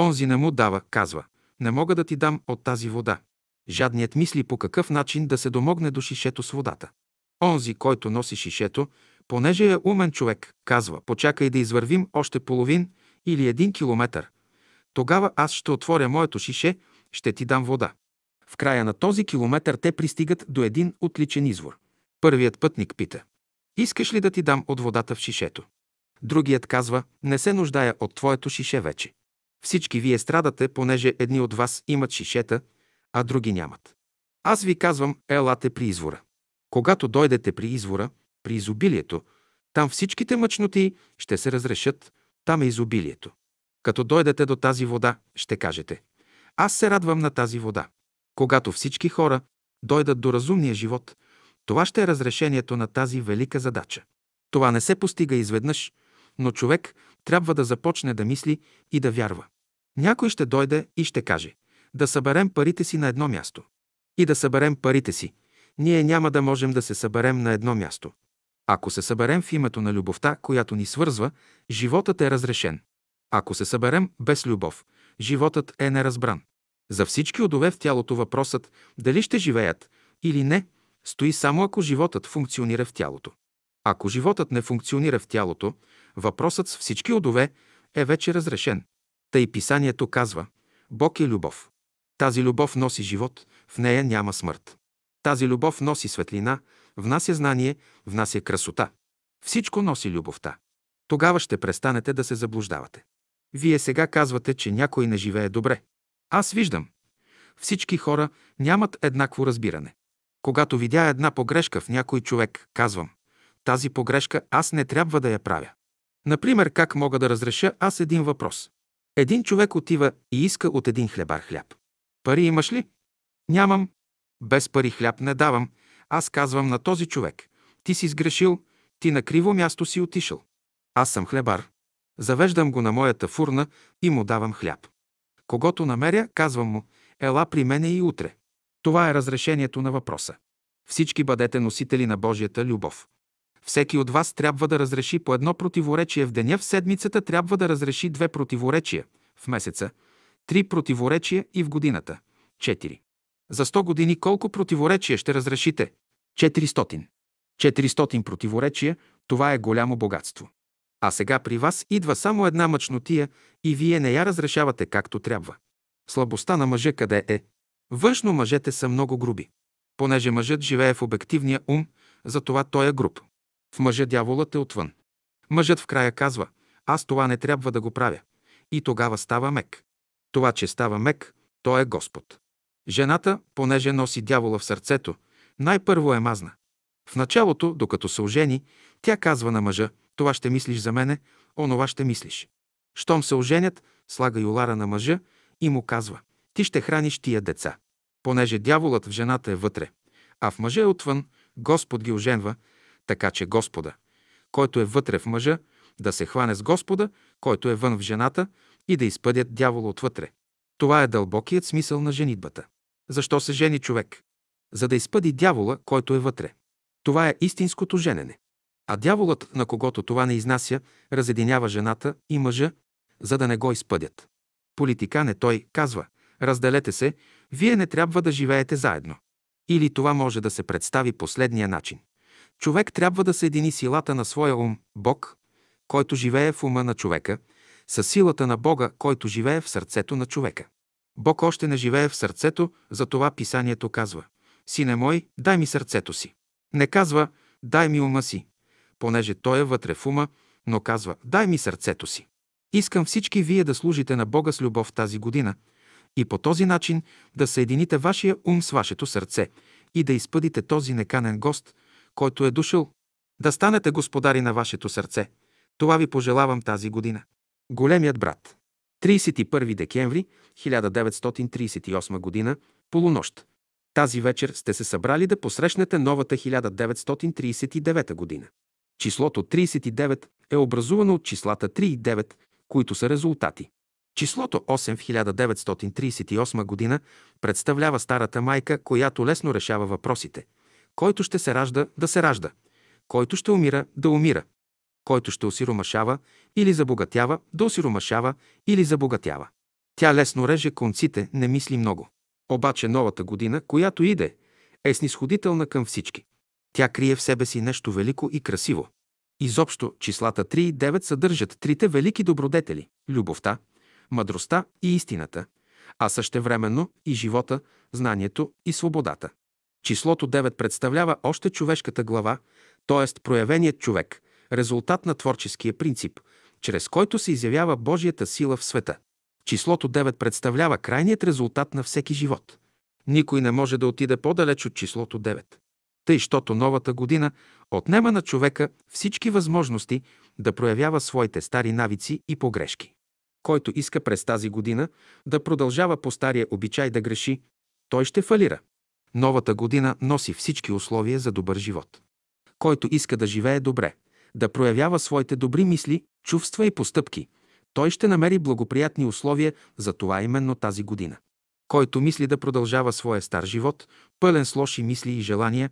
Онзи не му дава, казва, не мога да ти дам от тази вода. Жадният мисли по какъв начин да се домогне до шишето с водата. Онзи, който носи шишето, понеже е умен човек, казва, почакай да извървим още половин или един километър. Тогава аз ще отворя моето шише, ще ти дам вода. В края на този километър те пристигат до един отличен извор. Първият пътник пита. Искаш ли да ти дам от водата в шишето? Другият казва, не се нуждая от твоето шише вече. Всички вие страдате, понеже едни от вас имат шишета, а други нямат. Аз ви казвам, елате при извора. Когато дойдете при извора, при изобилието, там всичките мъчноти ще се разрешат, там е изобилието. Като дойдете до тази вода, ще кажете, аз се радвам на тази вода. Когато всички хора дойдат до разумния живот, това ще е разрешението на тази велика задача. Това не се постига изведнъж, но човек трябва да започне да мисли и да вярва. Някой ще дойде и ще каже да съберем парите си на едно място. И да съберем парите си. Ние няма да можем да се съберем на едно място. Ако се съберем в името на любовта, която ни свързва, животът е разрешен. Ако се съберем без любов, животът е неразбран. За всички удове в тялото въпросът дали ще живеят или не, стои само ако животът функционира в тялото. Ако животът не функционира в тялото, въпросът с всички удове е вече разрешен. Тъй писанието казва Бог е любов. Тази любов носи живот, в нея няма смърт. Тази любов носи светлина, внася знание, внася красота. Всичко носи любовта. Тогава ще престанете да се заблуждавате. Вие сега казвате, че някой не живее добре. Аз виждам. Всички хора нямат еднакво разбиране. Когато видя една погрешка в някой човек, казвам, тази погрешка аз не трябва да я правя. Например, как мога да разреша аз един въпрос? Един човек отива и иска от един хлебар хляб. Пари имаш ли? Нямам. Без пари хляб не давам. Аз казвам на този човек. Ти си сгрешил, ти на криво място си отишъл. Аз съм хлебар. Завеждам го на моята фурна и му давам хляб. Когато намеря, казвам му, ела при мене и утре. Това е разрешението на въпроса. Всички бъдете носители на Божията любов. Всеки от вас трябва да разреши по едно противоречие в деня, в седмицата трябва да разреши две противоречия, в месеца, три противоречия и в годината, четири. За 100 години колко противоречия ще разрешите? 400. 400 противоречия – това е голямо богатство. А сега при вас идва само една мъчнотия и вие не я разрешавате както трябва. Слабостта на мъжа къде е? Външно мъжете са много груби. Понеже мъжът живее в обективния ум, затова той е груб. В мъжа дяволът е отвън. Мъжът в края казва, аз това не трябва да го правя. И тогава става мек. Това, че става мек, то е Господ. Жената, понеже носи дявола в сърцето, най-първо е мазна. В началото, докато се ожени, тя казва на мъжа, това ще мислиш за мене, онова ще мислиш. Щом се оженят, слага юлара на мъжа и му казва, ти ще храниш тия деца. Понеже дяволът в жената е вътре, а в мъжа е отвън, Господ ги оженва, Така че Господа, който е вътре в мъжа, да се хване с Господа, който е вън в жената и да изпъдят дявола отвътре. Това е дълбокият смисъл на женитбата. Защо се жени човек? За да изпъди дявола, който е вътре. Това е истинското женене. А дяволът, на когото това не изнася, разединява жената и мъжа, за да не го изпъдят. Политикан е той, казва, разделете се, вие не трябва да живеете заедно. Или това може да се представи последния начин. Човек трябва да съедини силата на своя ум, Бог, който живее в ума на човека, с силата на Бога, който живее в сърцето на човека. Бог още не живее в сърцето, затова писанието казва «Сине мой, дай ми сърцето си». Не казва «Дай ми ума си», понеже той е вътре в ума, но казва «Дай ми сърцето си». Искам всички вие да служите на Бога с любов тази година и по този начин да съедините вашия ум с вашето сърце и да изпъдите този неканен гост, който е дошъл, да станете господари на вашето сърце. Това ви пожелавам тази година. Големият брат. 31 декември 1938 година, полунощ. Тази вечер сте се събрали да посрещнете новата 1939 година. Числото 39 е образувано от числата 3 и 9, които са резултати. Числото 8 в 1938 година представлява старата майка, която лесно решава въпросите. Който ще се ражда, да се ражда. Който ще умира, да умира. Който ще осиромашава или забогатява, да осиромашава или забогатява. Тя лесно реже конците, не мисли много. Обаче новата година, която иде, е снисходителна към всички. Тя крие в себе си нещо велико и красиво. Изобщо числата 3 и 9 съдържат трите велики добродетели – любовта, мъдростта и истината, а същевременно и живота, знанието и свободата. Числото 9 представлява още човешката глава, т.е. проявеният човек, резултат на творческия принцип, чрез който се изявява Божията сила в света. Числото 9 представлява крайният резултат на всеки живот. Никой не може да отиде по-далеч от числото 9. Тъй, щото новата година отнема на човека всички възможности да проявява своите стари навици и погрешки. Който иска през тази година да продължава по стария обичай да греши, той ще фалира. Новата година носи всички условия за добър живот. Който иска да живее добре, да проявява своите добри мисли, чувства и постъпки, той ще намери благоприятни условия за това именно тази година. Който мисли да продължава своя стар живот, пълен с лоши мисли и желания,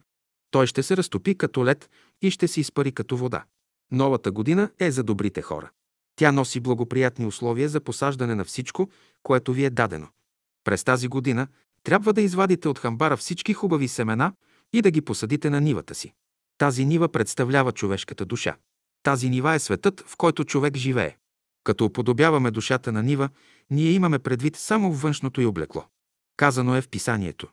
той ще се разтопи като лед и ще се изпари като вода. Новата година е за добрите хора. Тя носи благоприятни условия за посаждане на всичко, което ви е дадено. През тази година трябва да извадите от хамбара всички хубави семена и да ги посадите на нивата си. Тази нива представлява човешката душа. Тази нива е светът, в който човек живее. Като уподобяваме душата на нива, ние имаме предвид само външното й облекло. Казано е в писанието.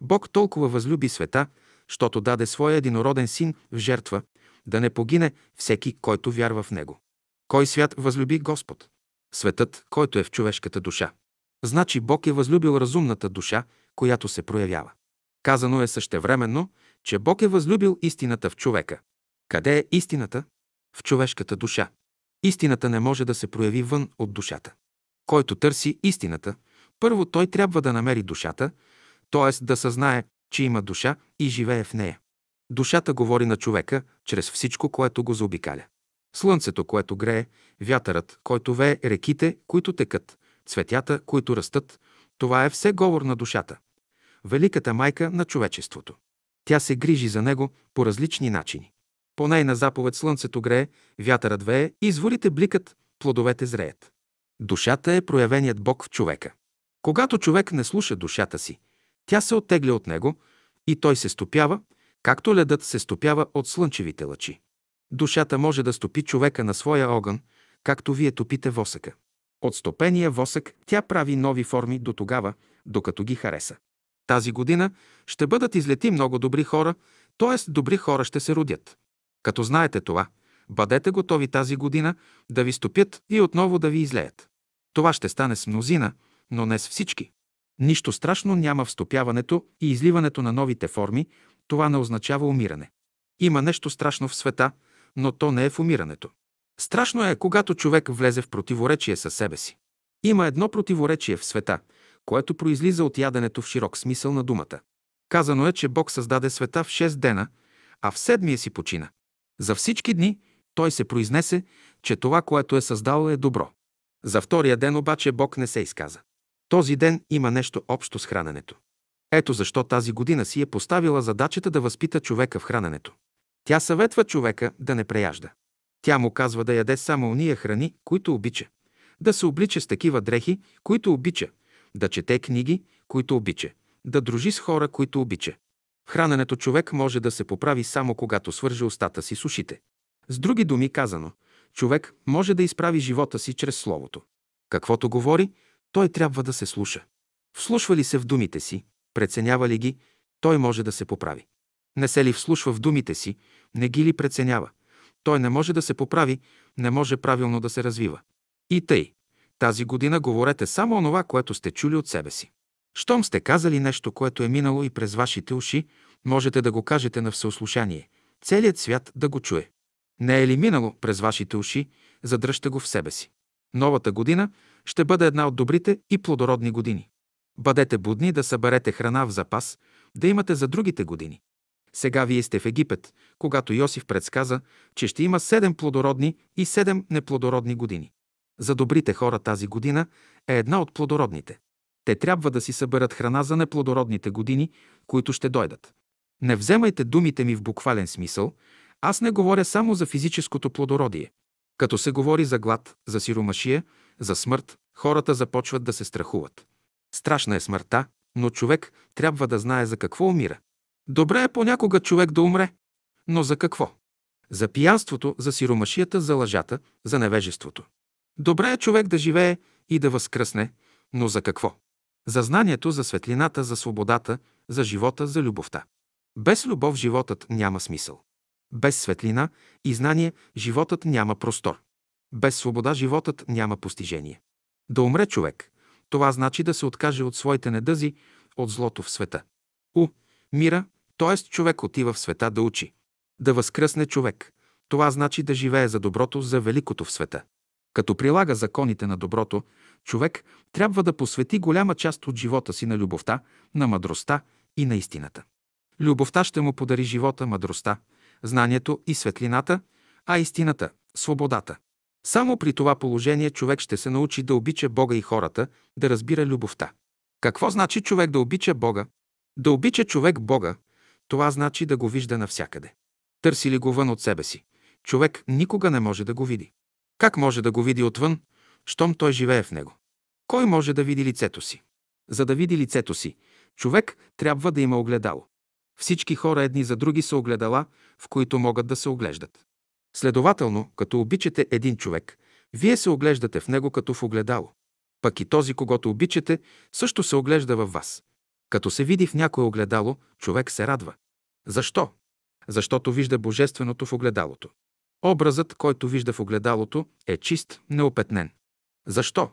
Бог толкова възлюби света, щото даде своя единороден син в жертва, да не погине всеки, който вярва в него. Кой свят възлюби Господ? Светът, който е в човешката душа. Значи Бог е възлюбил разумната душа, която се проявява. Казано е същевременно, че Бог е възлюбил истината в човека. Къде е истината? В човешката душа. Истината не може да се прояви вън от душата. Който търси истината, първо той трябва да намери душата, т.е. да съзнае, че има душа и живее в нея. Душата говори на човека чрез всичко, което го заобикаля. Слънцето, което грее, вятърът, който вее, реките, които текат, цветята, които растат, това е все говор на душата. Великата майка на човечеството. Тя се грижи за него по различни начини. По нейна заповед слънцето грее, вятърът вее, изворите бликат, плодовете зреят. Душата е проявеният Бог в човека. Когато човек не слуша душата си, тя се оттегля от него и той се стопява, както ледът се стопява от слънчевите лъчи. Душата може да стопи човека на своя огън, както вие топите восъка. От стопения восък тя прави нови форми до тогава, докато ги хареса. Тази година ще бъдат излети много добри хора, т.е. добри хора ще се родят. Като знаете това, бъдете готови тази година да ви стопят и отново да ви излеят. Това ще стане с мнозина, но не с всички. Нищо страшно няма в стопяването и изливането на новите форми, това не означава умиране. Има нещо страшно в света, но то не е в умирането. Страшно е, когато човек влезе в противоречие със себе си. Има едно противоречие в света, което произлиза от яденето в широк смисъл на думата. Казано е, че Бог създаде света в 6 дена, а в седмия си почина. За всички дни той се произнесе, че това, което е създал, е добро. За втория ден обаче Бог не се изказа. Този ден има нещо общо с храненето. Ето защо тази година си е поставила задачата да възпита човека в храненето. Тя съветва човека да не преяжда. Тя му казва да яде само уния храни, които обича, да се облича с такива дрехи, които обича, да чете книги, които обича, да дружи с хора, които обича. Храненето човек може да се поправи само когато свърже устата си с ушите. С други думи казано, човек може да изправи живота си чрез Словото. Каквото говори, той трябва да се слуша. Вслушва ли се в думите си, преценява ли ги, той може да се поправи. Не се ли вслушва в думите си, не ги ли преценява, той не може да се поправи, не може правилно да се развива. И тъй, тази година говорете само онова, което сте чули от себе си. Щом сте казали нещо, което е минало и през вашите уши, можете да го кажете на всеослушание, целият свят да го чуе. Не е ли минало през вашите уши, задръжте го в себе си. Новата година ще бъде една от добрите и плодородни години. Бъдете будни да съберете храна в запас, да имате за другите години. Сега вие сте в Египет, когато Йосиф предсказа, че ще има седем плодородни и седем неплодородни години. За добрите хора тази година е една от плодородните. Те трябва да си съберат храна за неплодородните години, които ще дойдат. Не вземайте думите ми в буквален смисъл, аз не говоря само за физическото плодородие. Като се говори за глад, за сиромашия, за смърт, хората започват да се страхуват. Страшна е смъртта, но човек трябва да знае за какво умира. Добре е понякога човек да умре, но за какво? За пиянството, за сиромашията, за лъжата, за невежеството. Добре е човек да живее и да възкръсне, но за какво? За знанието, за светлината, за свободата, за живота, за любовта. Без любов животът няма смисъл. Без светлина и знание животът няма простор. Без свобода животът няма постижение. Да умре човек, това значи да се откаже от своите недъзи, от злото в света. У, мира, т.е. човек отива в света да учи. Да възкръсне човек. Това значи да живее за доброто, за великото в света. Като прилага законите на доброто, човек трябва да посвети голяма част от живота си на любовта, на мъдростта и на истината. Любовта ще му подари живота, мъдростта, знанието и светлината, а истината – свободата. Само при това положение човек ще се научи да обича Бога и хората, да разбира любовта. Какво значи човек да обича Бога? Да обича човек Бога, това значи да го вижда навсякъде. Търси ли го вън от себе си? Човек никога не може да го види. Как може да го види отвън, щом той живее в него? Кой може да види лицето си? За да види лицето си, човек трябва да има огледало. Всички хора едни за други са огледала, в които могат да се оглеждат. Следователно, като обичате един човек, вие се оглеждате в него като в огледало. Пък и този, когато обичате, също се оглежда във вас. Като се види в някое огледало, човек се радва. Защо? Защото вижда божественото в огледалото. Образът, който вижда в огледалото, е чист, неопетнен. Защо?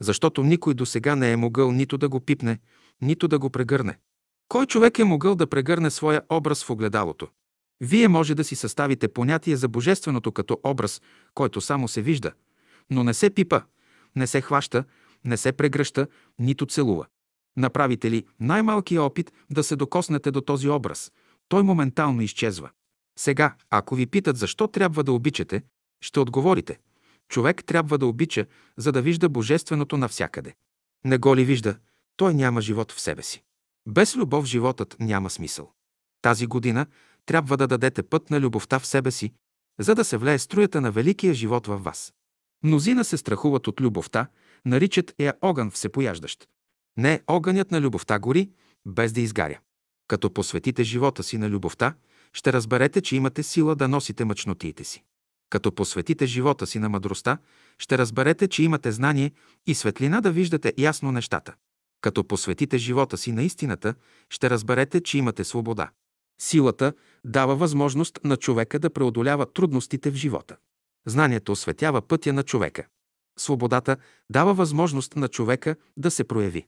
Защото никой до сега не е могъл нито да го пипне, нито да го прегърне. Кой човек е могъл да прегърне своя образ в огледалото? Вие може да си съставите понятие за божественото като образ, който само се вижда, но не се пипа, не се хваща, не се прегръща, нито целува. Направите ли най-малкия опит да се докоснете до този образ, той моментално изчезва. Сега, ако ви питат защо трябва да обичате, ще отговорите. Човек трябва да обича, за да вижда божественото навсякъде. Не го ли вижда, той няма живот в себе си. Без любов животът няма смисъл. Тази година трябва да дадете път на любовта в себе си, за да се влее струята на великия живот във вас. Мнозина се страхуват от любовта, наричат я огън всепояждащ. Не, огънят на любовта гори, без да изгаря. Като посветите живота си на любовта, ще разберете, че имате сила да носите мъчнотиите си. Като посветите живота си на мъдростта, ще разберете, че имате знание и светлина да виждате ясно нещата. Като посветите живота си на истината, ще разберете, че имате свобода. Силата дава възможност на човека да преодолява трудностите в живота. Знанието осветява пътя на човека. Свободата дава възможност на човека да се прояви.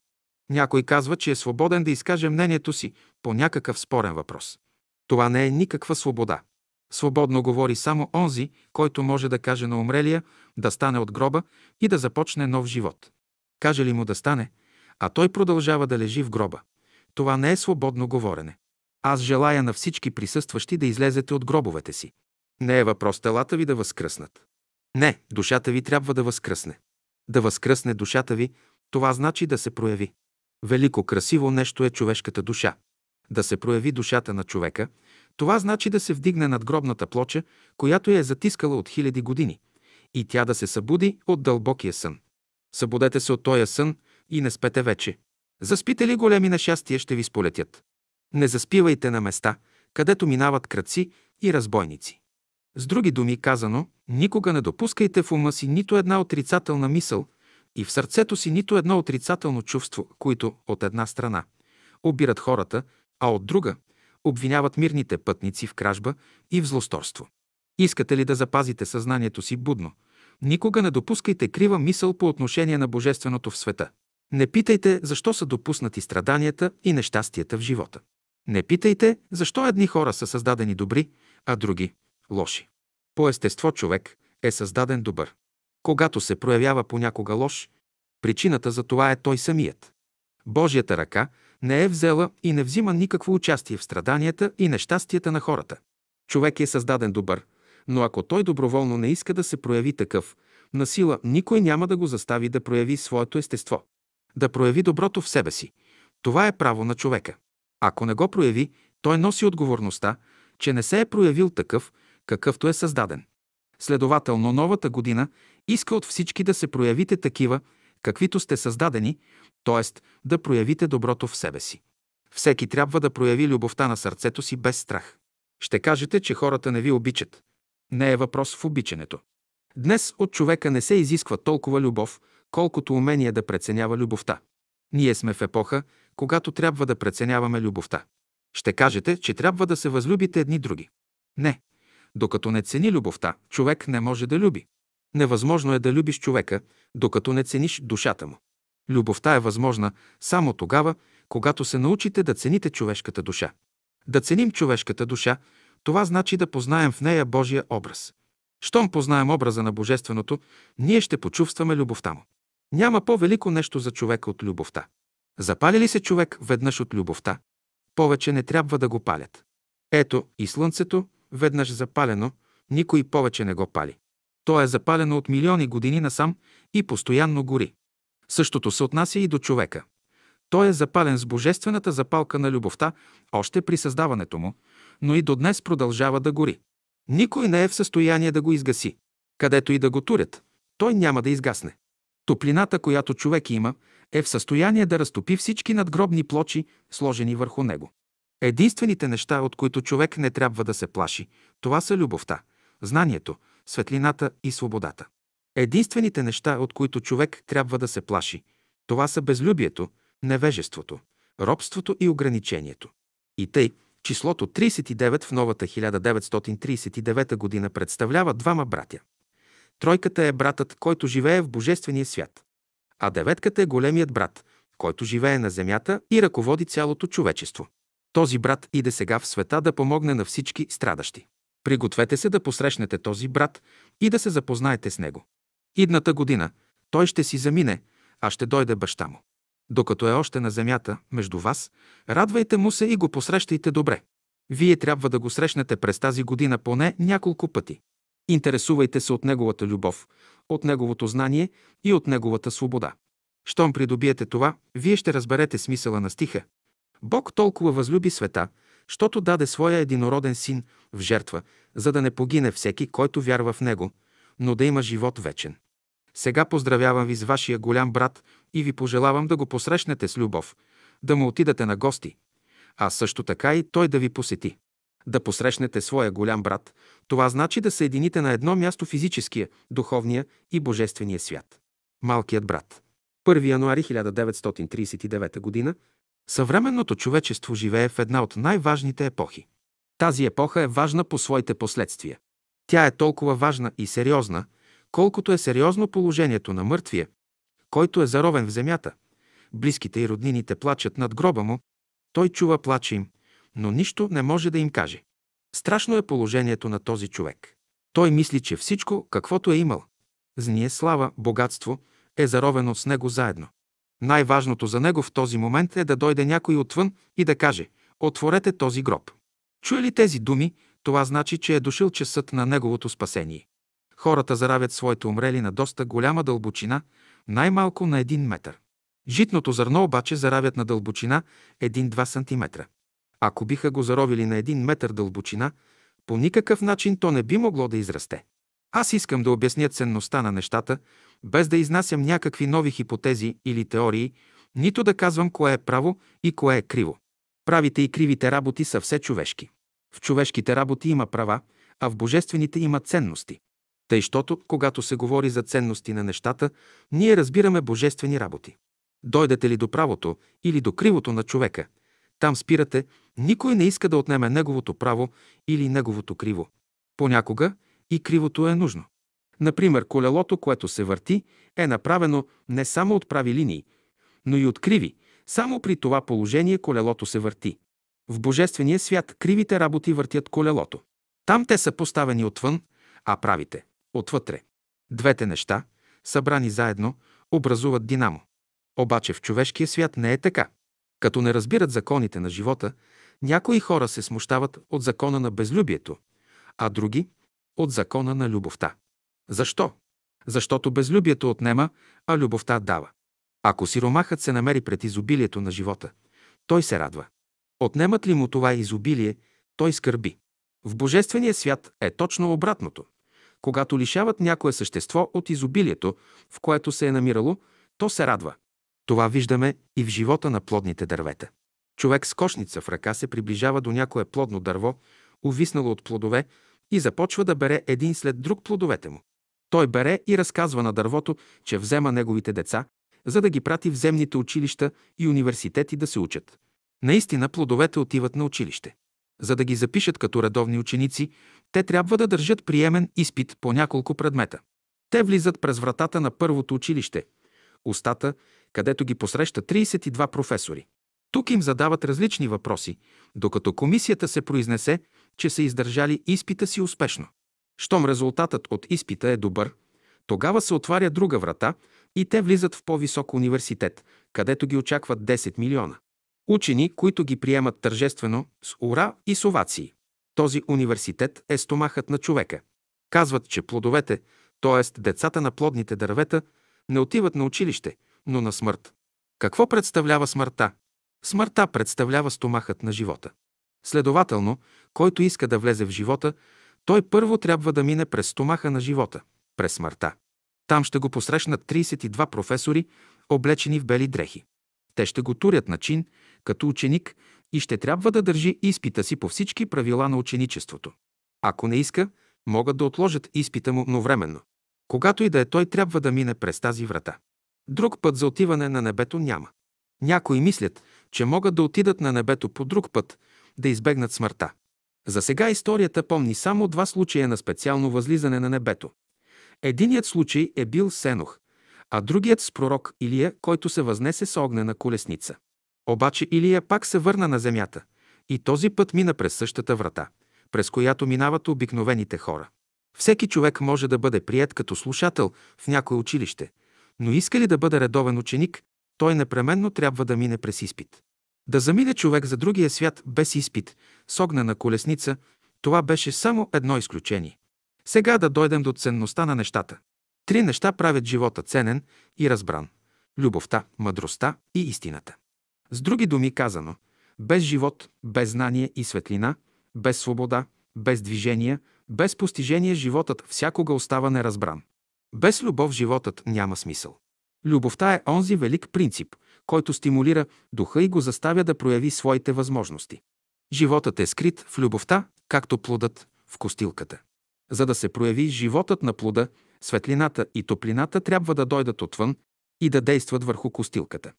Някой казва, че е свободен да изкаже мнението си по някакъв спорен въпрос. Това не е никаква свобода. Свободно говори само онзи, който може да каже на умрелия да стане от гроба и да започне нов живот. Каже ли му да стане, а той продължава да лежи в гроба. Това не е свободно говорене. Аз желая на всички присъстващи да излезете от гробовете си. Не е въпрос телата ви да възкръснат. Не, душата ви трябва да възкръсне. Да възкръсне душата ви, това значи да се прояви. Велико красиво нещо е човешката душа. Да се прояви душата на човека, това значи да се вдигне над гробната плоча, която я е затискала от хиляди години, и тя да се събуди от дълбокия сън. Събудете се от този сън и не спете вече. Заспите ли големи нещастия, ще ви сполетят. Не заспивайте на места, където минават кръци и разбойници. С други думи казано, никога не допускайте в ума си нито една отрицателна мисъл и в сърцето си нито едно отрицателно чувство, които от една страна обират хората, а от друга обвиняват мирните пътници в кражба и в злосторство. Искате ли да запазите съзнанието си будно? Никога не допускайте крива мисъл по отношение на Божественото в света. Не питайте защо са допуснати страданията и нещастията в живота. Не питайте защо едни хора са създадени добри, а други – лоши. По естество човек е създаден добър. Когато се проявява понякога лош, причината за това е той самият. Божията ръка не е взела и не взима никакво участие в страданията и нещастията на хората. Човек е създаден добър, но ако той доброволно не иска да се прояви такъв, на сила никой няма да го застави да прояви своето естество. Да прояви доброто в себе си. Това е право на човека. Ако не го прояви, той носи отговорността, че не се е проявил такъв, какъвто е създаден. Следователно, новата година иска от всички да се проявите такива, каквито сте създадени, т.е. да проявите доброто в себе си. Всеки трябва да прояви любовта на сърцето си без страх. Ще кажете, че хората не ви обичат. Не е въпрос в обичането. Днес от човека не се изисква толкова любов, колкото умение да преценява любовта. Ние сме в епоха, когато трябва да преценяваме любовта. Ще кажете, че трябва да се възлюбите едни други. Не. Докато не цени любовта, човек не може да люби. Невъзможно е да любиш човека, докато не цениш душата му. Любовта е възможна само тогава, когато се научите да цените човешката душа. Да ценим човешката душа, това значи да познаем в нея Божия образ. Щом познаем образа на Божественото, ние ще почувстваме любовта му. Няма по-велико нещо за човека от любовта. Запали ли се човек веднъж от любовта, повече не трябва да го палят. Ето и слънцето, веднъж запалено, никой повече не го пали. То е запалено от милиони години насам и постоянно гори. Същото се отнася и до човека. Той е запален с божествената запалка на любовта още при създаването му, но и до днес продължава да гори. Никой не е в състояние да го изгаси. Където и да го турят, той няма да изгасне. Топлината, която човек има, е в състояние да разтопи всички надгробни плочи, сложени върху него. Единствените неща, от които човек не трябва да се плаши, това са любовта, знанието, светлината и свободата. Единствените неща, от които човек трябва да се плаши, това са безлюбието, невежеството, робството и ограничението. И тъй, числото 39 в новата 1939 година представлява двама братя. Тройката е братът, който живее в Божествения свят. А деветката е големият брат, който живее на земята и ръководи цялото човечество. Този брат иде сега в света да помогне на всички страдащи. Пригответе се да посрещнете този брат и да се запознаете с него. Идната година той ще си замине, а ще дойде баща му. Докато е още на земята, между вас, радвайте му се и го посрещайте добре. Вие трябва да го срещнете през тази година поне няколко пъти. Интересувайте се от неговата любов, от неговото знание и от неговата свобода. Щом придобиете това, вие ще разберете смисъла на стиха. Бог толкова възлюби света, щото даде своя единороден син в жертва, за да не погине всеки, който вярва в него, но да има живот вечен. Сега поздравявам ви с вашия голям брат и ви пожелавам да го посрещнете с любов, да му отидете на гости, а също така и той да ви посети. Да посрещнете своя голям брат, това значи да се едините на едно място физическия, духовния и божествения свят. Малкият брат. 1 януари 1939 г. Съвременното човечество живее в една от най-важните епохи. Тази епоха е важна по своите последствия. Тя е толкова важна и сериозна, колкото е сериозно положението на мъртвия, който е заровен в земята. Близките и роднините плачат над гроба му, той чува плача им, но нищо не може да им каже. Страшно е положението на този човек. Той мисли, че всичко, каквото е имал, зние, слава, богатство, е заровено с него заедно. Най-важното за него в този момент е да дойде някой отвън и да каже «Отворете този гроб». Чуе ли тези думи, това значи, че е дошъл часът на неговото спасение. Хората заравят своите умрели на доста голяма дълбочина, най-малко на един метър. Житното зърно обаче заравят на дълбочина 1-2 см. Ако биха го заровили на един метър дълбочина, по никакъв начин то не би могло да израсте. Аз искам да обясня ценността на нещата, без да изнасям някакви нови хипотези или теории, нито да казвам кое е право и кое е криво. Правите и кривите работи са все човешки. В човешките работи има права, а в божествените има ценности. Тъй, щото, когато се говори за ценности на нещата, ние разбираме божествени работи. Дойдете ли до правото или до кривото на човека, там спирате, никой не иска да отнеме неговото право или неговото криво. Понякога и кривото е нужно. Например, колелото, което се върти, е направено не само от прави линии, но и от криви. Само при това положение колелото се върти. В Божествения свят кривите работи въртят колелото. Там те са поставени отвън, а правите – отвътре. Двете неща, събрани заедно, образуват динамо. Обаче в човешкия свят не е така. Като не разбират законите на живота, някои хора се смущават от закона на безлюбието, а други – от закона на любовта. Защо? Защото безлюбието отнема, а любовта дава. Ако сиромахът се намери пред изобилието на живота, той се радва. Отнемат ли му това изобилие, той скърби. В Божествения свят е точно обратното. Когато лишават някое същество от изобилието, в което се е намирало, то се радва. Това виждаме и в живота на плодните дървета. Човек с кошница в ръка се приближава до някое плодно дърво, увиснало от плодове, и започва да бере един след друг плодовете му. Той бере и разказва на дървото, че взема неговите деца, за да ги прати в земните училища и университети да се учат. Наистина плодовете отиват на училище. За да ги запишат като редовни ученици, те трябва да държат приемен изпит по няколко предмета. Те влизат през вратата на първото училище, устата, където ги посреща 32 професори. Тук им задават различни въпроси, докато комисията се произнесе, че са издържали изпита си успешно. Щом резултатът от изпита е добър, тогава се отваря друга врата и те влизат в по-висок университет, където ги очакват 10 милиона. Учени, които ги приемат тържествено, с ура и с овации. Този университет е стомахът на човека. Казват, че плодовете, т.е. децата на плодните дървета, не отиват на училище, но на смърт. Какво представлява смъртта? Смъртта представлява стомахът на живота. Следователно, който иска да влезе в живота, той първо трябва да мине през стомаха на живота, през смъртта. Там ще го посрещнат 32 професори, облечени в бели дрехи. Те ще го турят на чин, като ученик, и ще трябва да държи изпита си по всички правила на ученичеството. Ако не иска, могат да отложат изпита му, но временно. Когато и да е той, трябва да мине през тази врата. Друг път за отиване на небето няма. Някои мислят, че могат да отидат на небето по друг път, да избегнат смъртта. За сега историята помни само два случая на специално възлизане на небето. Единият случай е бил Сенох, а другият с пророк Илия, който се възнесе с огнена колесница. Обаче Илия пак се върна на земята и този път мина през същата врата, през която минават обикновените хора. Всеки човек може да бъде прият като слушател в някое училище, но иска ли да бъде редовен ученик, той непременно трябва да мине през изпит. Да замине човек за другия свят без изпит, с огнена колесница, това беше само едно изключение. Сега да дойдем до ценността на нещата. Три неща правят живота ценен и разбран – любовта, мъдростта и истината. С други думи казано, без живот, без знание и светлина, без свобода, без движение, без постижение животът всякога остава неразбран. Без любов животът няма смисъл. Любовта е онзи велик принцип, който стимулира духа и го заставя да прояви своите възможности. Животът е скрит в любовта, както плодът в костилката. За да се прояви животът на плода, светлината и топлината трябва да дойдат отвън и да действат върху костилката.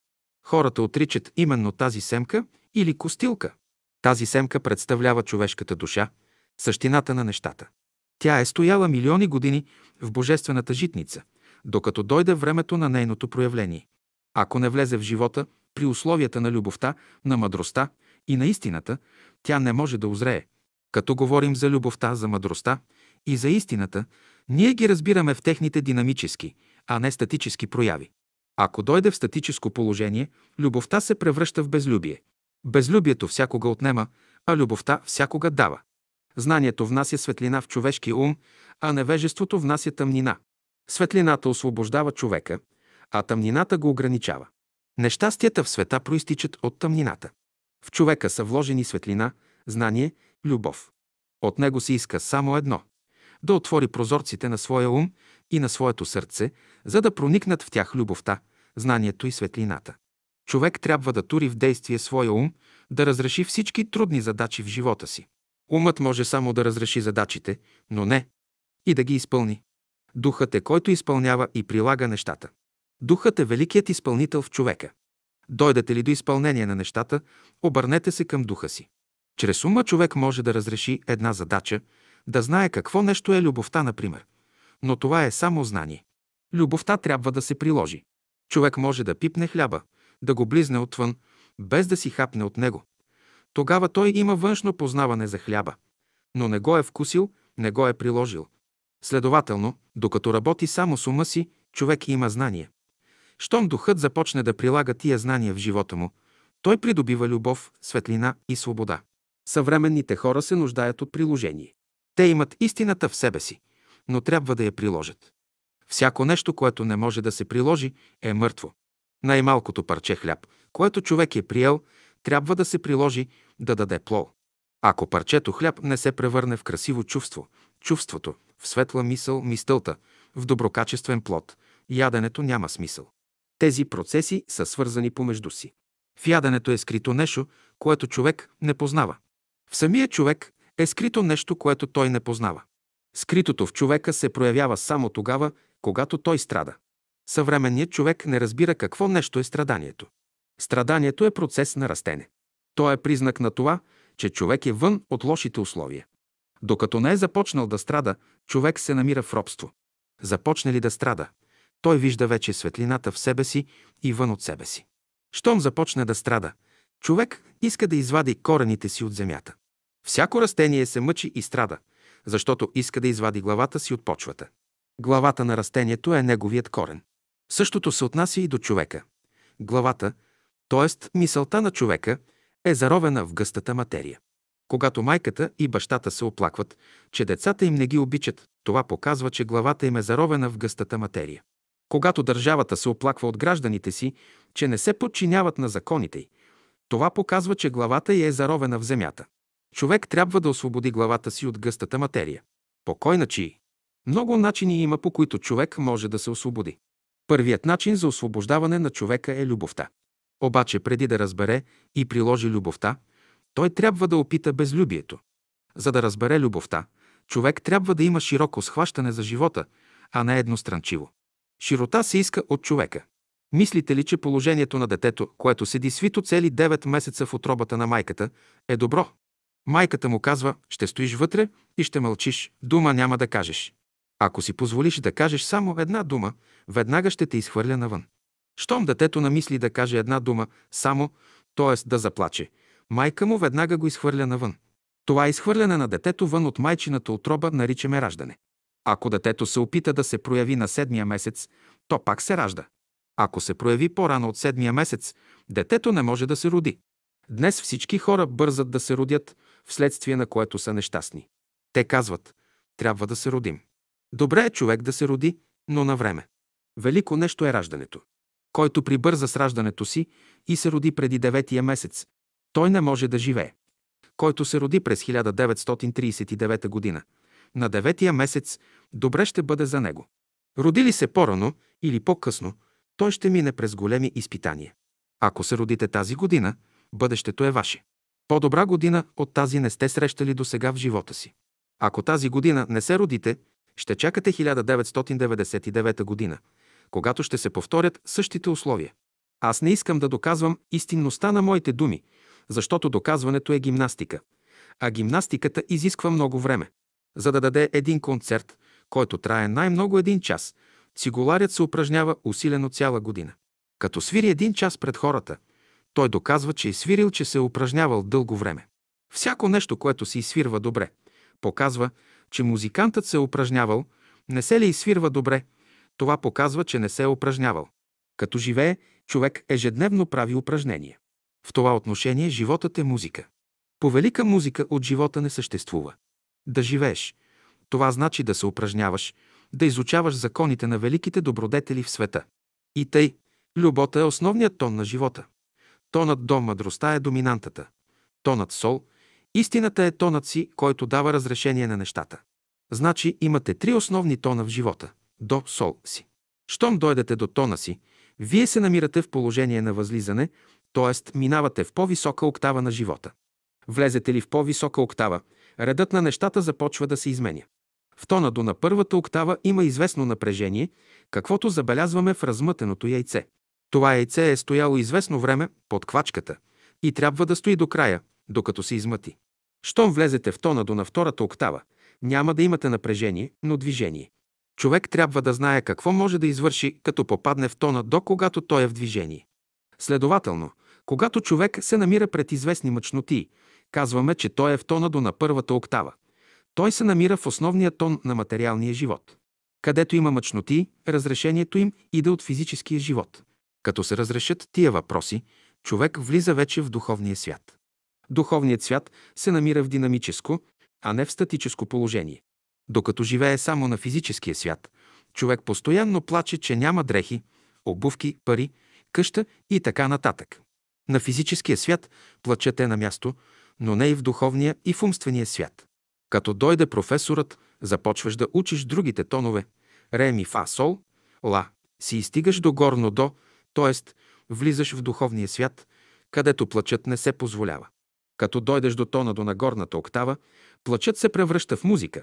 Хората отричат именно тази семка или костилка. Тази семка представлява човешката душа, същината на нещата. Тя е стояла милиони години в божествената житница, докато дойде времето на нейното проявление. Ако не влезе в живота при условията на любовта, на мъдростта и на истината, тя не може да озрее. Като говорим за любовта, за мъдростта и за истината, ние ги разбираме в техните динамически, а не статически прояви. Ако дойде в статическо положение, любовта се превръща в безлюбие. Безлюбието всякога отнема, а любовта всякога дава. Знанието внася светлина в човешкия ум, а невежеството внася тъмнина. Светлината освобождава човека, а тъмнината го ограничава. Нещастията в света проистичат от тъмнината. В човека са вложени светлина, знание, любов. От него се иска само едно – да отвори прозорците на своя ум и на своето сърце, за да проникнат в тях любовта, знанието и светлината. Човек трябва да тури в действие своя ум, да разреши всички трудни задачи в живота си. Умът може само да разреши задачите, но не и да ги изпълни. Духът е който изпълнява и прилага нещата. Духът е великият изпълнител в човека. Дойдете ли до изпълнение на нещата, обърнете се към духа си. Чрез ума човек може да разреши една задача, да знае какво нещо е любовта, например. Но това е само знание. Любовта трябва да се приложи. Човек може да пипне хляба, да го близне отвън, без да си хапне от него. Тогава той има външно познаване за хляба, но не го е вкусил, не го е приложил. Следователно, докато работи само с ума си, човек има знание. Щом духът започне да прилага тия знания в живота му, той придобива любов, светлина и свобода. Съвременните хора се нуждаят от приложение. Те имат истината в себе си, но трябва да я приложат. Всяко нещо, което не може да се приложи, е мъртво. Най-малкото парче хляб, което човек е приел, трябва да се приложи да даде плол. Ако парчето хляб не се превърне в красиво чувство, чувството, в светла мисъл, мистълта, в доброкачествен плод, яденето няма смисъл. Тези процеси са свързани помежду си. В яденето е скрито нещо, което човек не познава. В самия човек е скрито нещо, което той не познава. Скритото в човека се проявява само тогава, когато той страда. Съвременният човек не разбира какво нещо е страданието. Страданието е процес на растене. То е признак на това, че човек е вън от лошите условия. Докато не е започнал да страда, човек се намира в робство. Започне ли да страда, той вижда вече светлината в себе си и вън от себе си. Щом започне да страда, човек иска да извади корените си от земята. Всяко растение се мъчи и страда, защото иска да извади главата си от почвата. Главата на растението е неговият корен. Същото се отнася и до човека. Главата, т.е. мисълта на човека, е заровена в гъстата материя. Когато майката и бащата се оплакват, че децата им не ги обичат, това показва, че главата им е заровена в гъстата материя. Когато държавата се оплаква от гражданите си, че не се подчиняват на законите й, това показва, че главата й е заровена в земята. Човек трябва да освободи главата си от гъстата материя. По кой начин? Много начини има, по които човек може да се освободи. Първият начин за освобождаване на човека е любовта. Обаче преди да разбере и приложи любовта, той трябва да опита безлюбието. За да разбере любовта, човек трябва да има широко схващане за живота, а не едностранчиво. Широта се иска от човека. Мислите ли, че положението на детето, което седи свито цели 9 месеца в отробата на майката, е добро? Майката му казва, ще стоиш вътре и ще мълчиш, дума няма да кажеш. Ако си позволиш да кажеш само една дума, веднага ще те изхвърля навън. Щом детето намисли да каже една дума само, т.е. да заплаче, майка му веднага го изхвърля навън. Това изхвърляне на детето вън от майчината отроба наричаме раждане. Ако детето се опита да се прояви на седмия месец, то пак се ражда. Ако се прояви по-рано от седмия месец, детето не може да се роди. Днес всички хора бързат да се родят, вследствие на което са нещастни. Те казват, трябва да се родим. Добре е човек да се роди, но на време. Велико нещо е раждането. Който прибърза с раждането си и се роди преди деветия месец, той не може да живее. Който се роди през 1939 година, на деветия месец, добре ще бъде за него. Роди ли се по-рано или по-късно, той ще мине през големи изпитания. Ако се родите тази година, бъдещето е ваше. По-добра година от тази не сте срещали до сега в живота си. Ако тази година не се родите, ще чакате 1999 година, когато ще се повторят същите условия. Аз не искам да доказвам истинността на моите думи, защото доказването е гимнастика, а гимнастиката изисква много време. За да даде един концерт, който трае най-много един час, цигуларят се упражнява усилено цяла година. Като свири един час пред хората, той доказва, че е свирил, че се е упражнявал дълго време. Всяко нещо, което се изсвирва добре, показва, че музикантът се е упражнявал, не се ли изсвирва добре, това показва, че не се е упражнявал. Като живее, човек ежедневно прави упражнения. В това отношение животът е музика. Повелика музика от живота не съществува. Да живееш. Това значи да се упражняваш, да изучаваш законите на великите добродетели в света. И тъй, любовта е основният тон на живота. Тонът до мъдростта е доминантата. Тонът сол, истината е тонът си, който дава разрешение на нещата. Значи имате три основни тона в живота – до сол си. Щом дойдете до тона си, вие се намирате в положение на възлизане, т.е. минавате в по-висока октава на живота. Влезете ли в по-висока октава, редът на нещата започва да се изменя. В тона до на първата октава има известно напрежение, каквото забелязваме в размътеното яйце. Това яйце е стояло известно време под квачката и трябва да стои до края, докато се измъти. Щом влезете в тона до на втората октава, няма да имате напрежение, но движение. Човек трябва да знае какво може да извърши, като попадне в тона до когато той е в движение. Следователно, когато човек се намира пред известни мъчноти, казваме, че той е в тона до на първата октава. Той се намира в основния тон на материалния живот. Където има мъчноти, разрешението им иде от физическия живот. Като се разрешат тия въпроси, човек влиза вече в духовния свят. Духовният свят се намира в динамическо, а не в статическо положение. Докато живее само на физическия свят, човек постоянно плаче, че няма дрехи, обувки, пари, къща и така нататък. На физическия свят плачът е на място, но не и в духовния и в умствения свят. Като дойде професорът, започваш да учиш другите тонове – ре, ми, фа, сол, ла, си изстигаш до горно до, т.е. влизаш в духовния свят, където плачът не се позволява. Като дойдеш до тона до нагорната октава, плачът се превръща в музика,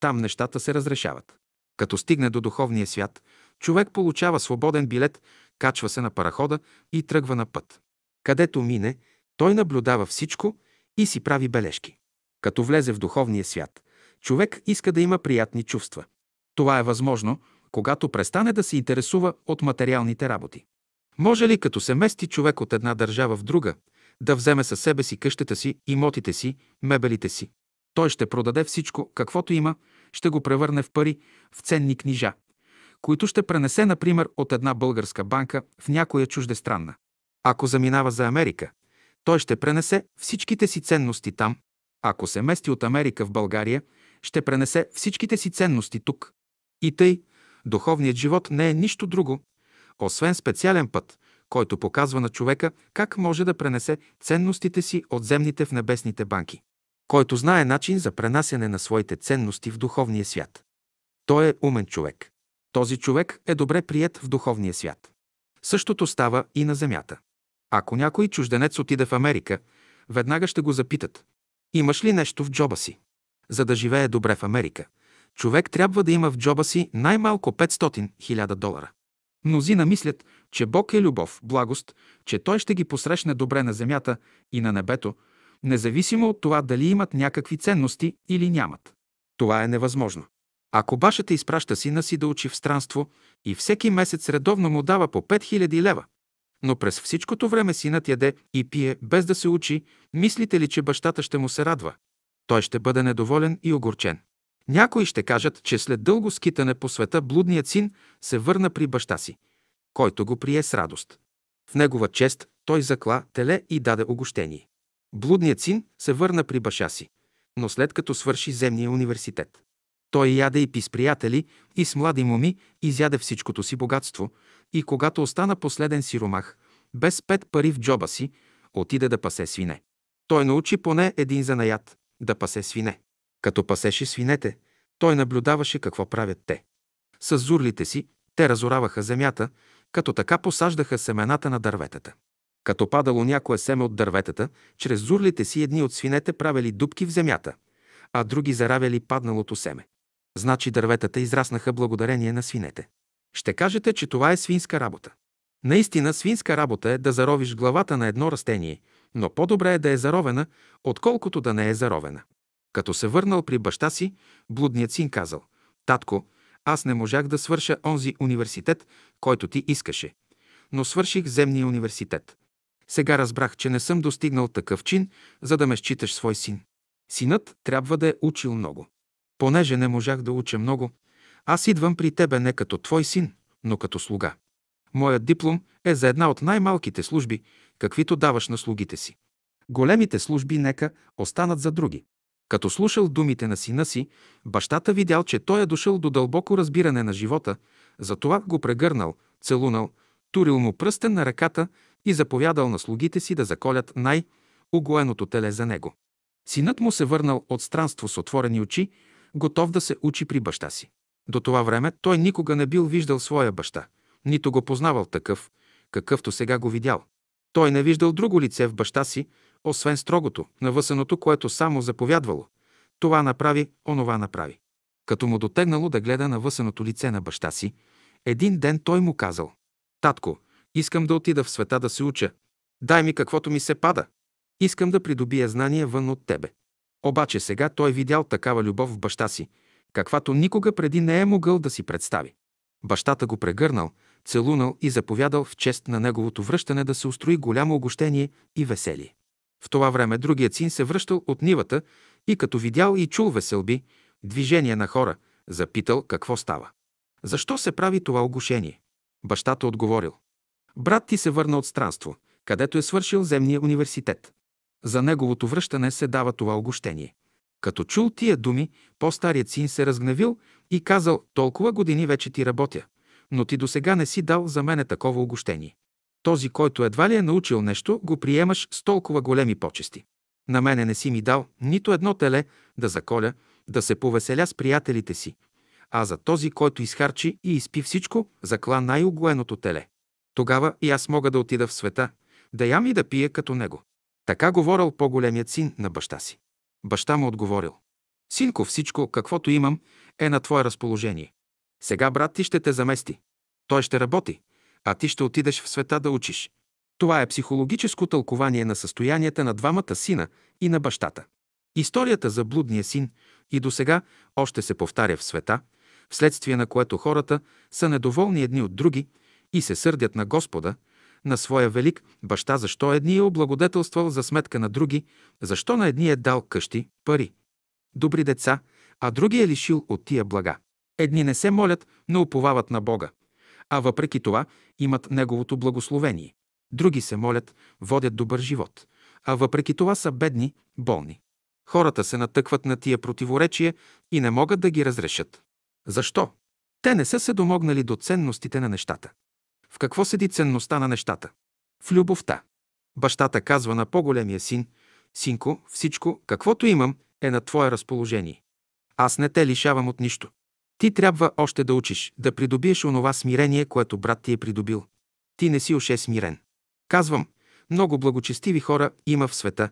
там нещата се разрешават. Като стигне до духовния свят, човек получава свободен билет, качва се на парахода и тръгва на път. Където мине, той наблюдава всичко и си прави бележки. Като влезе в духовния свят, човек иска да има приятни чувства. Това е възможно, когато престане да се интересува от материалните работи. Може ли като се мести човек от една държава в друга, да вземе със себе си къщата си, имотите си, мебелите си? Той ще продаде всичко, каквото има, ще го превърне в пари, в ценни книжа, които ще пренесе, например, от една българска банка в някоя чуждестранна. Ако заминава за Америка, той ще пренесе всичките си ценности там. Ако се мести от Америка в България, ще пренесе всичките си ценности тук. И тъй, духовният живот не е нищо друго, освен специален път, който показва на човека как може да пренесе ценностите си от земните в небесните банки. Който знае начин за пренасяне на своите ценности в духовния свят. Той е умен човек. Този човек е добре прият в духовния свят. Същото става и на земята. Ако някой чужденец отиде в Америка, веднага ще го запитат. Имаш ли нещо в джоба си? За да живее добре в Америка, човек трябва да има в джоба си най-малко 500-1000 долара. Мнозина мислят, че Бог е любов, благост, че Той ще ги посрещне добре на земята и на небето, независимо от това дали имат някакви ценности или нямат. Това е невъзможно. Ако башата изпраща сина си да учи в странство и всеки месец редовно му дава по 5000 лева, но през всичкото време синът яде и пие без да се учи, мислите ли, че бащата ще му се радва? Той ще бъде недоволен и огорчен. Някои ще кажат, че след дълго скитане по света блудният син се върна при баща си, който го прие с радост. В негова чест той закла теле и даде огощение. Блудният син се върна при баща си, но след като свърши земния университет. Той яде и пи с приятели и с млади моми, изяде всичкото си богатство и когато остана последен сиромах, без пет пари в джоба си, отиде да пасе свине. Той научи поне един занаят – да пасе свине. Като пасеше свинете, той наблюдаваше какво правят те. С зурлите си те разораваха земята, като така посаждаха семената на дърветата. Като падало някое семе от дърветата, чрез зурлите си едни от свинете правили дубки в земята, а други заравяли падналото семе. Значи дърветата израснаха благодарение на свинете. Ще кажете, че това е свинска работа. Наистина свинска работа е да заровиш главата на едно растение, но по-добре е да е заровена, отколкото да не е заровена. Като се върнал при баща си, блудният син казал, «Татко, аз не можах да свърша онзи университет, който ти искаше, но свърших земния университет. Сега разбрах, че не съм достигнал такъв чин, за да ме считаш свой син. Синът трябва да е учил много. Понеже не можах да уча много, аз идвам при тебе не като твой син, но като слуга. Моят диплом е за една от най-малките служби, каквито даваш на слугите си. Големите служби нека останат за други. Като слушал думите на сина си, бащата видял, че той е дошъл до дълбоко разбиране на живота, затова го прегърнал, целунал, турил му пръстен на ръката и заповядал на слугите си да заколят най-угоеното теле за него. Синът му се върнал от странство с отворени очи, готов да се учи при баща си. До това време той никога не бил виждал своя баща, нито го познавал такъв, какъвто сега го видял. Той не виждал друго лице в баща си, освен строгото, навъсеното, което само заповядвало. Това направи, онова направи. Като му дотегнало да гледа навъсеното лице на баща си, един ден той му казал «Татко, искам да отида в света да се уча. Дай ми каквото ми се пада. Искам да придобия знание вън от тебе». Обаче сега той видял такава любов в баща си, каквато никога преди не е могъл да си представи. Бащата го прегърнал, целунал и заповядал в чест на неговото връщане да се устрои голямо огощение и веселие. В това време другият син се връщал от нивата и като видял и чул веселби, движение на хора, запитал какво става. Защо се прави това огушение? Бащата отговорил. Брат ти се върна от странство, където е свършил земния университет. За неговото връщане се дава това огощение. Като чул тия думи, по-старият син се разгневил и казал, толкова години вече ти работя, но ти до сега не си дал за мене такова огощение. Този, който едва ли е научил нещо, го приемаш с толкова големи почести. На мене не си ми дал нито едно теле да заколя, да се повеселя с приятелите си, а за този, който изхарчи и изпи всичко, закла най-огоеното теле. Тогава и аз мога да отида в света, да ям и да пия като него. Така говорил по-големият син на баща си. Баща му отговорил. Синко, всичко, каквото имам, е на твое разположение. Сега брат ти ще те замести. Той ще работи, а ти ще отидеш в света да учиш. Това е психологическо тълкование на състоянията на двамата сина и на бащата. Историята за блудния син и до сега още се повтаря в света, вследствие на което хората са недоволни едни от други и се сърдят на Господа, на своя велик баща, защо едни е облагодетелствал за сметка на други, защо на едни е дал къщи, пари, добри деца, а други е лишил от тия блага. Едни не се молят, но уповават на Бога, а въпреки това имат Неговото благословение. Други се молят, водят добър живот, а въпреки това са бедни, болни. Хората се натъкват на тия противоречия и не могат да ги разрешат. Защо? Те не са се домогнали до ценностите на нещата. В какво седи ценността на нещата? В любовта. Бащата казва на по-големия син, Синко, всичко, каквото имам, е на твое разположение. Аз не те лишавам от нищо. Ти трябва още да учиш, да придобиеш онова смирение, което брат ти е придобил. Ти не си още смирен. Казвам, много благочестиви хора има в света,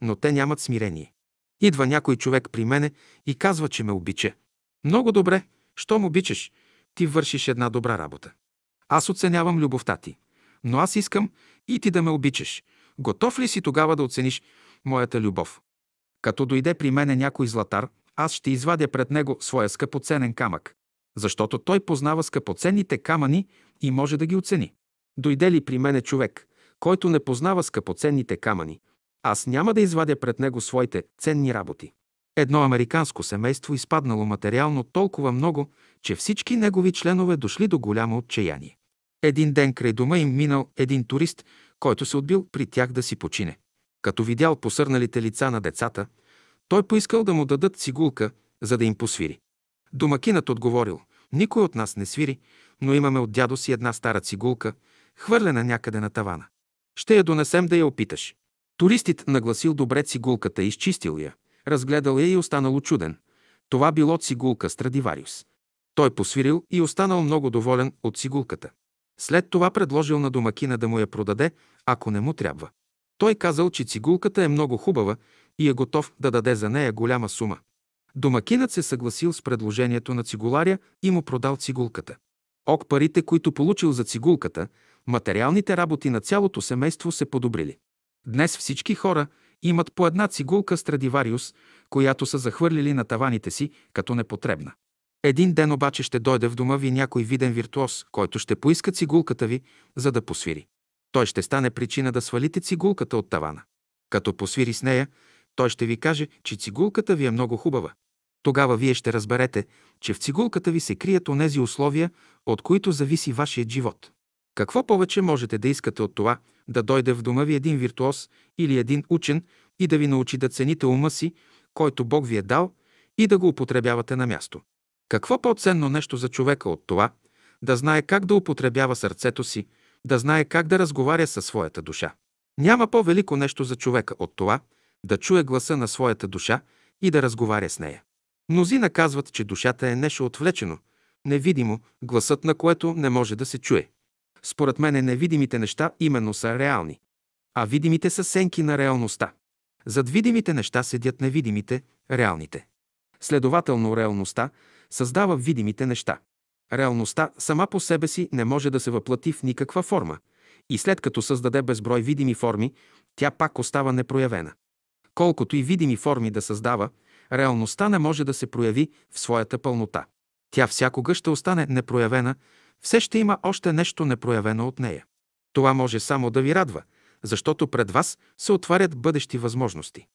но те нямат смирение. Идва някой човек при мене и казва, че ме обича. Много добре, щом обичаш, ти вършиш една добра работа. Аз оценявам любовта ти, но аз искам и ти да ме обичаш. Готов ли си тогава да оцениш моята любов? Като дойде при мене някой златар, аз ще извадя пред него своя скъпоценен камък, защото той познава скъпоценните камъни и може да ги оцени. Дойде ли при мене човек, който не познава скъпоценните камъни, аз няма да извадя пред него своите ценни работи. Едно американско семейство изпаднало материално толкова много, че всички негови членове дошли до голямо отчаяние. Един ден край дома им минал един турист, който се отбил при тях да си почине. Като видял посърналите лица на децата, той поискал да му дадат цигулка, за да им посвири. Домакинът отговорил, никой от нас не свири, но имаме от дядо си една стара цигулка, хвърлена някъде на тавана. Ще я донесем да я опиташ. Туристит нагласил добре цигулката, изчистил я, разгледал я и останал чуден. Това било цигулка Страдивариус. Той посвирил и останал много доволен от цигулката. След това предложил на домакина да му я продаде, ако не му трябва. Той казал, че цигулката е много хубава и е готов да даде за нея голяма сума. Домакинът се съгласил с предложението на цигуларя и му продал цигулката. Ок парите, които получил за цигулката, материалните работи на цялото семейство се подобрили. Днес всички хора имат по една цигулка Страдивариус, която са захвърлили на таваните си като непотребна. Един ден обаче ще дойде в дома ви някой виден виртуоз, който ще поиска цигулката ви, за да посвири. Той ще стане причина да свалите цигулката от тавана. Като посвири с нея, той ще ви каже, че цигулката ви е много хубава. Тогава вие ще разберете, че в цигулката ви се крият онези условия, от които зависи вашият живот. Какво повече можете да искате от това да дойде в дома ви един виртуоз или един учен и да ви научи да цените ума си, който Бог ви е дал и да го употребявате на място. Какво по-ценно нещо за човека от това да знае как да употребява сърцето си, да знае как да разговаря със своята душа? Няма по-велико нещо за човека от това да чуе гласа на своята душа и да разговаря с нея. Мнози наказват, че душата е нещо отвлечено, невидимо, гласът на което не може да се чуе. Според мен невидимите неща именно са реални, а видимите са сенки на реалността. Зад видимите неща седят невидимите, реалните. Следователно, реалността създава видимите неща. Реалността сама по себе си не може да се въплати в никаква форма и след като създаде безброй видими форми, тя пак остава непроявена. Колкото и видими форми да създава, реалността не може да се прояви в своята пълнота. Тя всякога ще остане непроявена, все ще има още нещо непроявено от нея. Това може само да ви радва, защото пред вас се отварят бъдещи възможности.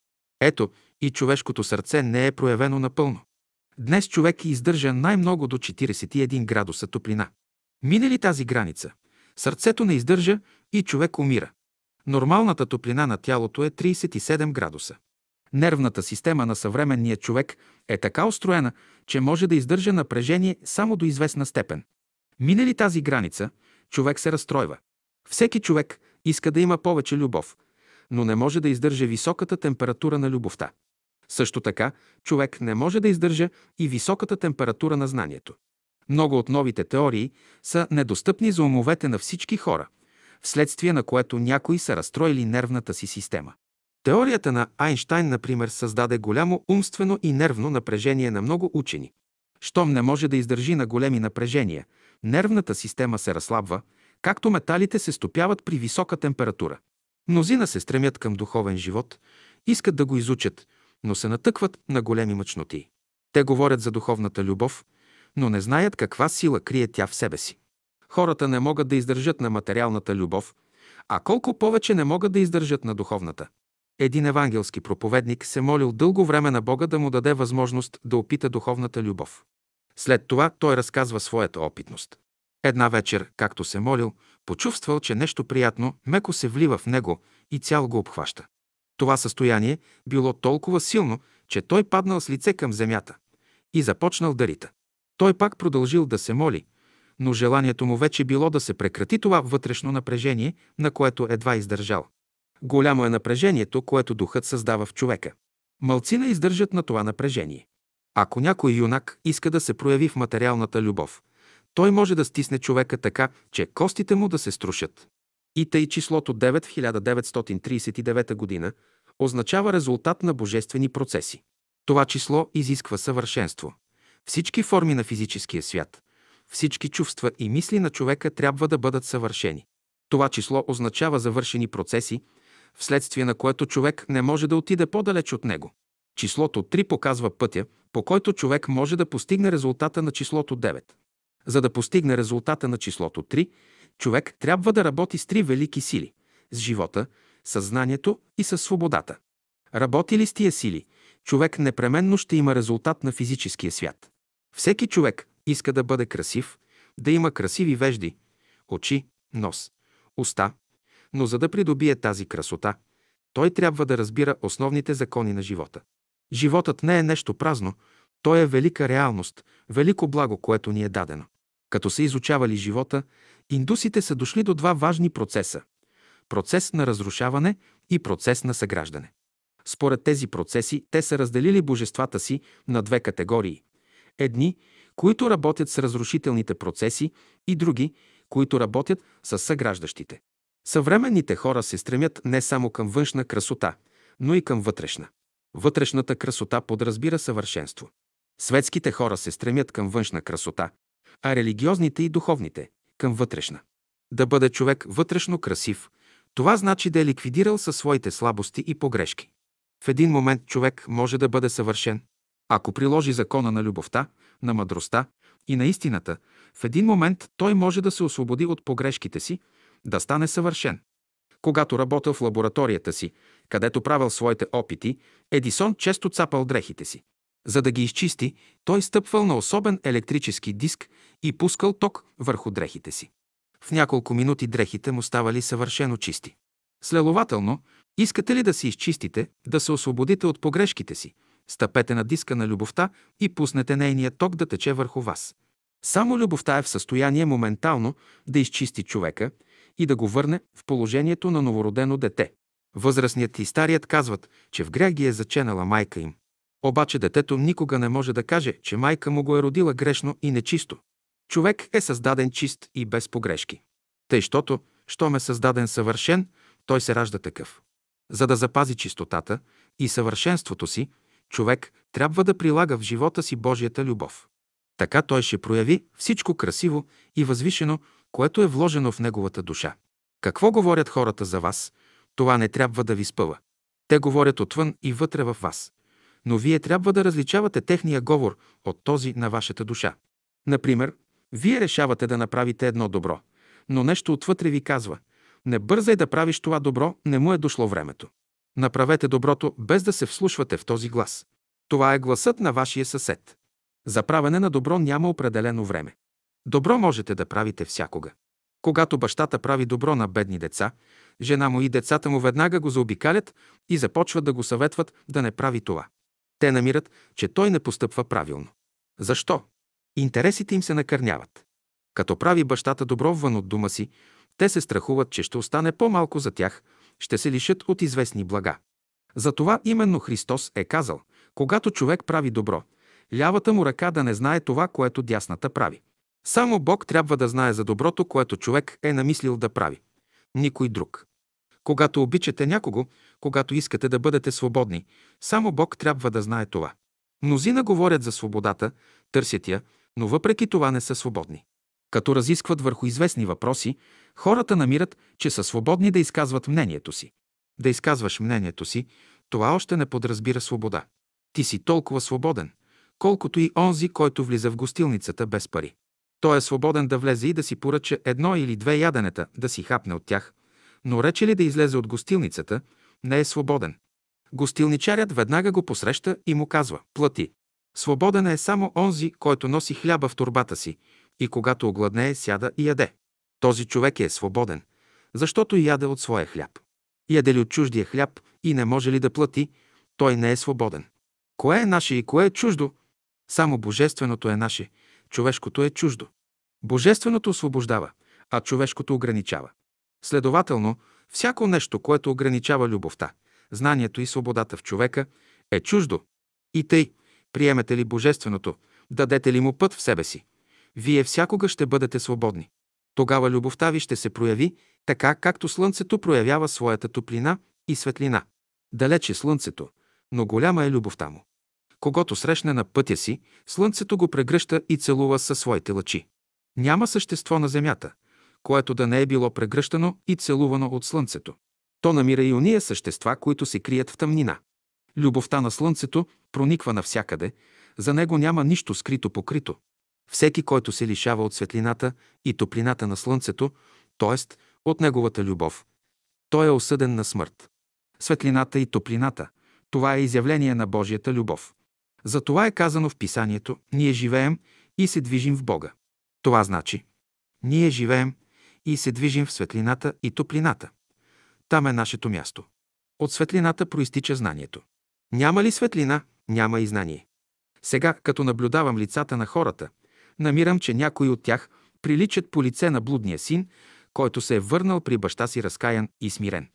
Ето, и човешкото сърце не е проявено напълно. Днес човек издържа най-много до 41 градуса топлина. Мине ли тази граница, сърцето не издържа и човек умира. Нормалната топлина на тялото е 37 градуса. Нервната система на съвременния човек е така устроена, че може да издържа напрежение само до известна степен. Мине ли тази граница, човек се разстройва. Всеки човек иска да има повече любов, но не може да издържа високата температура на любовта. Също така, човек не може да издържа и високата температура на знанието. Много от новите теории са недостъпни за умовете на всички хора, вследствие на което някои са разстроили нервната си система. Теорията на Айнштайн, например, създаде голямо умствено и нервно напрежение на много учени. Щом не може да издържи на големи напрежения, нервната система се разслабва, както металите се стопяват при висока температура. Мнозина се стремят към духовен живот, искат да го изучат, но се натъкват на големи мъчноти. Те говорят за духовната любов, но не знаят каква сила крие тя в себе си. Хората не могат да издържат на материалната любов, а колко повече не могат да издържат на духовната. Един евангелски проповедник се молил дълго време на Бога да му даде възможност да опита духовната любов. След това той разказва своята опитност. Една вечер, както се молил, почувствал, че нещо приятно меко се влива в него и цял го обхваща. Това състояние било толкова силно, че той паднал с лице към земята и започнал да рита. Той пак продължил да се моли, но желанието му вече било да се прекрати това вътрешно напрежение, на което едва издържал. Голямо е напрежението, което духът създава в човека. Малцина издържат на това напрежение. Ако някой юнак иска да се прояви в материалната любов, той може да стисне човека така, че костите му да се струшат. И тъй числото 9 в 1939 година означава резултат на божествени процеси. Това число изисква съвършенство. Всички форми на физическия свят, всички чувства и мисли на човека трябва да бъдат съвършени. Това число означава завършени процеси, вследствие на което човек не може да отиде по-далеч от него. Числото 3 показва пътя, по който човек може да постигне резултата на числото 9. За да постигне резултата на числото 3, човек трябва да работи с три велики сили – с живота, съзнанието и с свободата. Работи ли с тия сили, човек непременно ще има резултат на физическия свят. Всеки човек иска да бъде красив, да има красиви вежди, очи, нос, уста, но за да придобие тази красота, той трябва да разбира основните закони на живота. Животът не е нещо празно, той е велика реалност, велико благо, което ни е дадено. Като са изучавали живота, индусите са дошли до два важни процеса – процес на разрушаване и процес на съграждане. Според тези процеси те са разделили божествата си на две категории. Едни, които работят с разрушителните процеси и други, които работят с съграждащите. Съвременните хора се стремят не само към външна красота, но и към вътрешна. Вътрешната красота подразбира съвършенство. Светските хора се стремят към външна красота, а религиозните и духовните – към вътрешна. Да бъде човек вътрешно красив, това значи да е ликвидирал със своите слабости и погрешки. В един момент човек може да бъде съвършен. Ако приложи закона на любовта, на мъдростта и на истината, в един момент той може да се освободи от погрешките си, да стане съвършен. Когато работил в лабораторията си, където правил своите опити, Едисон често цапал дрехите си. За да ги изчисти, той стъпвал на особен електрически диск и пускал ток върху дрехите си. В няколко минути дрехите му ставали съвършено чисти. Следователно, искате ли да се изчистите, да се освободите от погрешките си, стъпете на диска на любовта и пуснете нейния ток да тече върху вас. Само любовта е в състояние моментално да изчисти човека и да го върне в положението на новородено дете. Възрастният и старият казват, че в грях ги е заченала майка им. Обаче детето никога не може да каже, че майка му го е родила грешно и нечисто. Човек е създаден чист и без погрешки. Тъй, щото, щом е създаден съвършен, той се ражда такъв. За да запази чистотата и съвършенството си, човек трябва да прилага в живота си Божията любов. Така той ще прояви всичко красиво и възвишено, което е вложено в неговата душа. Какво говорят хората за вас, това не трябва да ви спъва. Те говорят отвън и вътре в вас. Но вие трябва да различавате техния говор от този на вашата душа. Например, вие решавате да направите едно добро, но нещо отвътре ви казва не бързай да правиш това добро, не му е дошло времето. Направете доброто, без да се вслушвате в този глас. Това е гласът на вашия съсед. За правене на добро няма определено време. Добро можете да правите всякога. Когато бащата прави добро на бедни деца, жена му и децата му веднага го заобикалят и започват да го съветват да не прави това. Те намират, че той не постъпва правилно. Защо? Интересите им се накърняват. Като прави бащата добро вън от дома си, те се страхуват, че ще остане по-малко за тях, ще се лишат от известни блага. Затова именно Христос е казал, когато човек прави добро, лявата му ръка да не знае това, което дясната прави. Само Бог трябва да знае за доброто, което човек е намислил да прави. Никой друг. Когато обичате някого, когато искате да бъдете свободни, само Бог трябва да знае това. Мнозина говорят за свободата, търсят я, но въпреки това не са свободни. Като разискват върху известни въпроси, хората намират, че са свободни да изказват мнението си. Да изказваш мнението си, това още не подразбира свобода. Ти си толкова свободен, колкото и онзи, който влиза в гостилницата без пари. Той е свободен да влезе и да си поръча едно или две яденета, да си хапне от тях, но рече ли да излезе от гостилницата, не е свободен. Гостилничарят веднага го посреща и му казва – плати. Свободен е само онзи, който носи хляба в турбата си и когато огладнее, сяда и яде. Този човек е свободен, защото яде от своя хляб. Яде ли от чуждия хляб и не може ли да плати, той не е свободен. Кое е наше и кое е чуждо? Само божественото е наше, човешкото е чуждо. Божественото освобождава, а човешкото ограничава. Следователно, всяко нещо, което ограничава любовта, знанието и свободата в човека, е чуждо. И тъй, приемете ли божественото, дадете ли му път в себе си, вие всякога ще бъдете свободни. Тогава любовта ви ще се прояви така, както слънцето проявява своята топлина и светлина. Далече слънцето, но голяма е любовта му. Когато срещне на пътя си, слънцето го прегръща и целува със своите лъчи. Няма същество на земята, което да не е било прегръщано и целувано от слънцето. То намира и уния същества, които се крият в тъмнина. Любовта на слънцето прониква навсякъде, за него няма нищо скрито покрито. Всеки, който се лишава от светлината и топлината на слънцето, т.е. от неговата любов, той е осъден на смърт. Светлината и топлината – това е изявление на Божията любов. За това е казано в Писанието «Ние живеем и се движим в Бога». Това значи ние живеем и се движим в светлината и топлината. Там е нашето място. От светлината проистича знанието. Няма ли светлина, няма и знание. Сега, като наблюдавам лицата на хората, намирам, че някои от тях приличат по лице на блудния син, който се е върнал при баща си разкаян и смирен.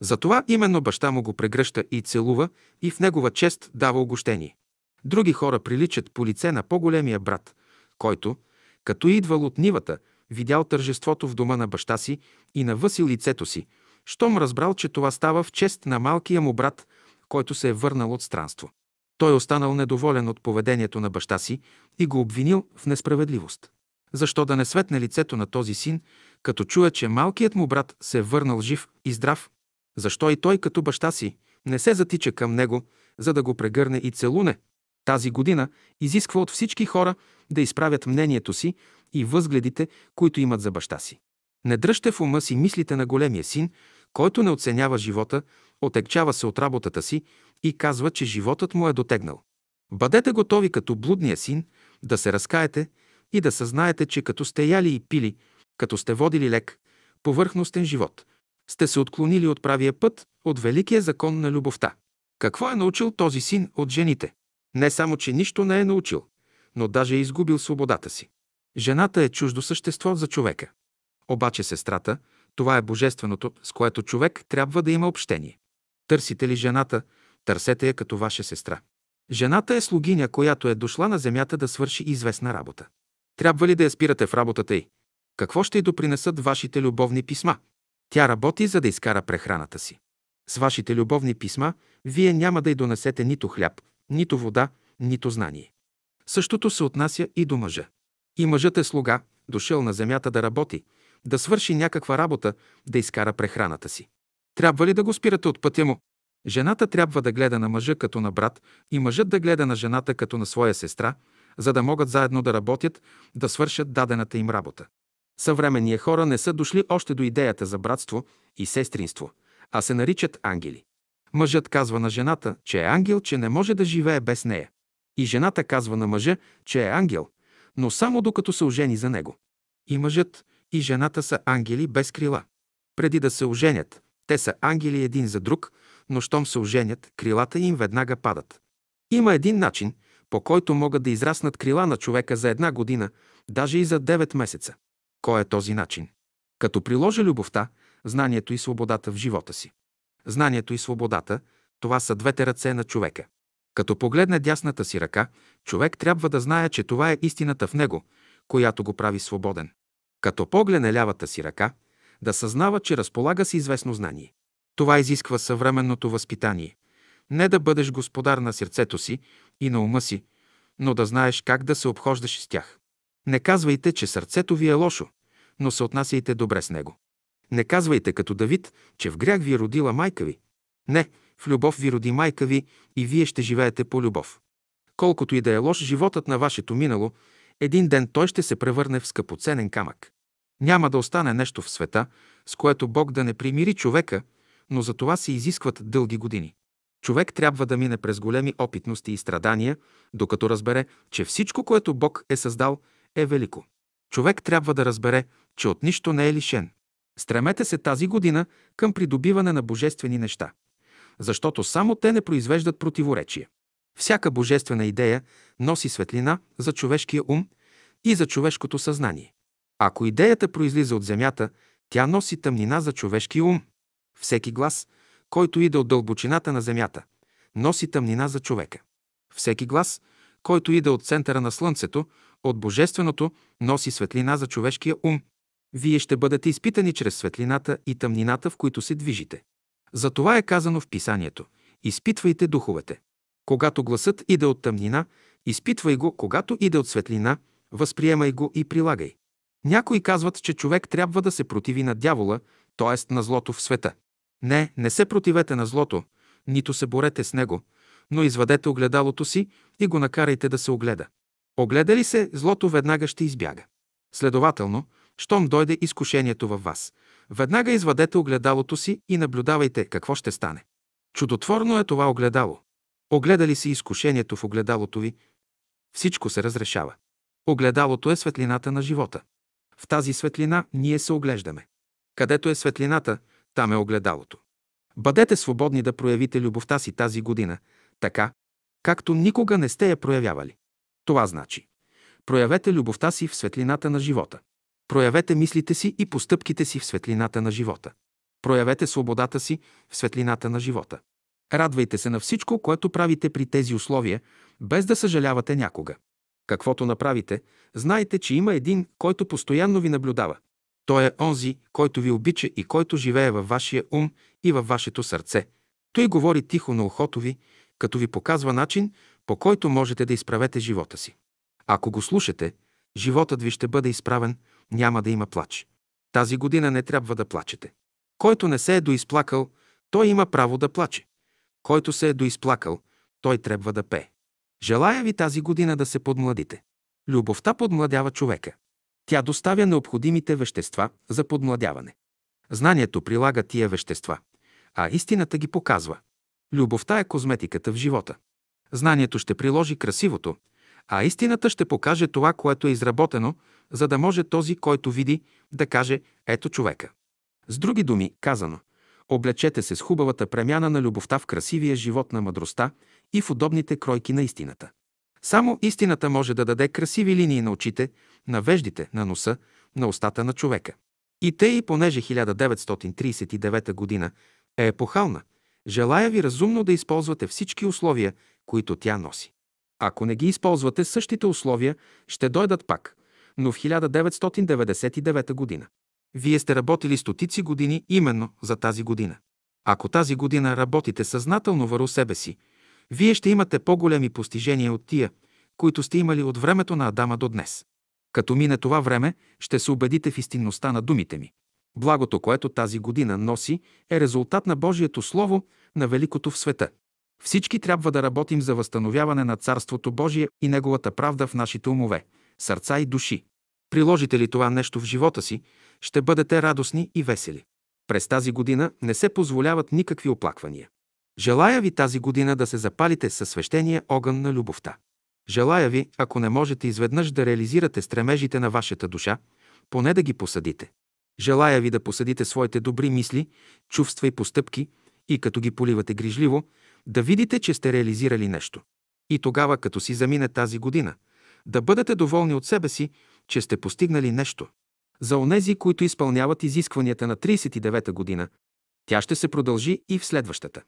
Затова именно баща му го прегръща и целува и в негова чест дава огощение. Други хора приличат по лице на по-големия брат, който, като идвал от нивата, видял тържеството в дома на баща си и навъсил лицето си, щом разбрал, че това става в чест на малкия му брат, който се е върнал от странство. Той е останал недоволен от поведението на баща си и го обвинил в несправедливост. Защо да не светне лицето на този син, като чуе, че малкият му брат се е върнал жив и здрав? Защо и той, като баща си, не се затича към него, за да го прегърне и целуне? Тази година изисква от всички хора да изправят мнението си и възгледите, които имат за баща си. Не дръжте в ума си мислите на големия син, който не оценява живота, отекчава се от работата си и казва, че животът му е дотегнал. Бъдете готови като блудния син да се разкаете и да съзнаете, че като сте яли и пили, като сте водили лек, повърхностен живот, сте се отклонили от правия път, от великия закон на любовта. Какво е научил този син от жените? Не само, че нищо не е научил, но даже е изгубил свободата си. Жената е чуждо същество за човека. Обаче сестрата, това е божественото, с което човек трябва да има общение. Търсите ли жената, търсете я като ваша сестра. Жената е слугиня, която е дошла на земята да свърши известна работа. Трябва ли да я спирате в работата й? Какво ще й допринесат вашите любовни писма? Тя работи, за да изкара прехраната си. С вашите любовни писма вие няма да й донесете нито хляб, нито вода, нито знание. Същото се отнася и до мъжа. И мъжът е слуга, дошъл на земята да работи, да свърши някаква работа, да изкара прехраната си. Трябва ли да го спирате от пътя му? Жената трябва да гледа на мъжа като на брат и мъжът да гледа на жената като на своя сестра, за да могат заедно да работят, да свършат дадената им работа. Съвременни хора не са дошли още до идеята за братство и сестринство, а се наричат ангели. Мъжът казва на жената, че е ангел, че не може да живее без нея. И жената казва на мъжа, че е ангел, но само докато се ожени за него. И мъжът, и жената са ангели без крила. Преди да се оженят, те са ангели един за друг, но щом се оженят, крилата им веднага падат. Има един начин, по който могат да израснат крила на човека за една година, даже и за 9 месеца. Кой е този начин? Като приложи любовта, знанието и свободата в живота си. Знанието и свободата – това са двете ръце на човека. Като погледне дясната си ръка, човек трябва да знае, че това е истината в него, която го прави свободен. Като погледне лявата си ръка, да съзнава, че разполага с известно знание. Това изисква съвременното възпитание. Не да бъдеш господар на сърцето си и на ума си, но да знаеш как да се обхождаш с тях. Не казвайте, че сърцето ви е лошо, но се отнасяйте добре с него. Не казвайте като Давид, че в грях ви е родила майка ви. Не, в любов ви роди майка ви и вие ще живеете по любов. Колкото и да е лош животът на вашето минало, един ден той ще се превърне в скъпоценен камък. Няма да остане нещо в света, с което Бог да не примири човека, но за това се изискват дълги години. Човек трябва да мине през големи опитности и страдания, докато разбере, че всичко, което Бог е създал, е велико. Човек трябва да разбере, че от нищо не е лишен. Стремете се тази година към придобиване на божествени неща, защото само те не произвеждат противоречие. Всяка божествена идея носи светлина за човешкия ум и за човешкото съзнание. Ако идеята произлиза от земята, тя носи тъмнина за човешкия ум. Всеки глас, който иде от дълбочината на земята, носи тъмнина за човека. Всеки глас, който иде от центъра на Слънцето, от Божественото, носи светлина за човешкия ум. Вие ще бъдете изпитани чрез светлината и тъмнината, в които се движите. За това е казано в Писанието – изпитвайте духовете. Когато гласът иде от тъмнина, изпитвай го, когато иде от светлина, възприемай го и прилагай. Някои казват, че човек трябва да се противи на дявола, т.е. на злото в света. Не, не се противете на злото, нито се борете с него, но извадете огледалото си и го накарайте да се огледа. Огледа ли се, злото веднага ще избяга. Следователно, щом дойде изкушението във вас, веднага извадете огледалото си и наблюдавайте какво ще стане. Чудотворно е това огледало. Огледа ли си изкушението в огледалото ви, всичко се разрешава. Огледалото е светлината на живота. В тази светлина ние се оглеждаме. Където е светлината, там е огледалото. Бъдете свободни да проявите любовта си тази година, така, както никога не сте я проявявали. Това значи, проявете любовта си в светлината на живота. Проявете мислите си и постъпките си в светлината на живота. Проявете свободата си в светлината на живота. Радвайте се на всичко, което правите при тези условия, без да съжалявате някога. Каквото направите, знайте, че има един, който постоянно ви наблюдава. Той е онзи, който ви обича и който живее във вашия ум и във вашето сърце. Той говори тихо на ухото ви, като ви показва начин, по който можете да изправете живота си. Ако го слушате, животът ви ще бъде изправен, няма да има плач. Тази година не трябва да плачете. Който не се е доизплакал, той има право да плаче. Който се е доизплакал, той трябва да пее. Желая ви тази година да се подмладите. Любовта подмладява човека. Тя доставя необходимите вещества за подмладяване. Знанието прилага тия вещества, а истината ги показва. Любовта е козметиката в живота. Знанието ще приложи красивото, а истината ще покаже това, което е изработено, за да може този, който види, да каже «Ето човека». С други думи, казано, Облечете се с хубавата премяна на любовта в красивия живот на мъдростта и в удобните кройки на истината. Само истината може да даде красиви линии на очите, на веждите, на носа, на устата на човека. И и понеже 1939 година е епохална, желая ви разумно да използвате всички условия, които тя носи. Ако не ги използвате, същите условия ще дойдат пак, но в 1999 година. Вие сте работили стотици години именно за тази година. Ако тази година работите съзнателно върху себе си, вие ще имате по-големи постижения от тия, които сте имали от времето на Адама до днес. Като мине това време, ще се убедите в истинността на думите ми. Благото, което тази година носи, е резултат на Божието Слово, на великото в света. Всички трябва да работим за възстановяване на Царството Божие и Неговата правда в нашите умове, сърца и души. Приложите ли това нещо в живота си, ще бъдете радостни и весели. През тази година не се позволяват никакви оплаквания. Желая ви тази година да се запалите със свещения огън на любовта. Желая ви, ако не можете изведнъж да реализирате стремежите на вашата душа, поне да ги посадите. Желая ви да посадите своите добри мисли, чувства и постъпки и като ги поливате грижливо, да видите, че сте реализирали нещо. И тогава, като си замине тази година, да бъдете доволни от себе си, че сте постигнали нещо. За онези, които изпълняват изискванията на 39-та година, тя ще се продължи и в следващата.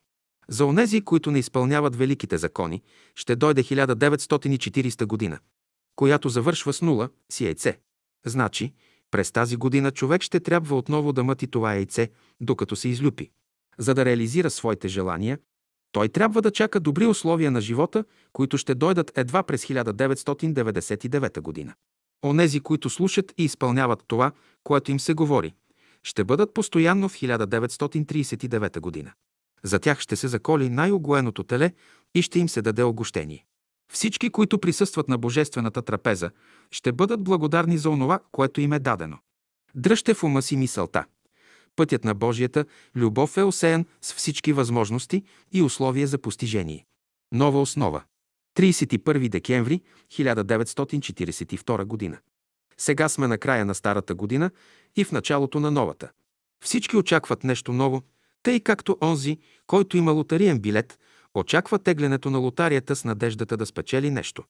За онези, които не изпълняват великите закони, ще дойде 1940 година, която завършва с нула си яйце. Значи, през тази година човек ще трябва отново да мъти това яйце, докато се излюпи. За да реализира своите желания, той трябва да чака добри условия на живота, които ще дойдат едва през 1999 година. Онези, които слушат и изпълняват това, което им се говори, ще бъдат постоянно в 1939 година. За тях ще се заколи най-огоеното теле и ще им се даде огощение. Всички, които присъстват на Божествената трапеза, ще бъдат благодарни за онова, което им е дадено. Дръжте в ума си мисълта. Пътят на Божията любов е осеян с всички възможности и условия за постижение. Нова основа. 31 декември 1942 година. Сега сме на края на старата година и в началото на новата. Всички очакват нещо ново, тъй както онзи, който има лотариен билет, очаква теглянето на лотарията с надеждата да спечели нещо.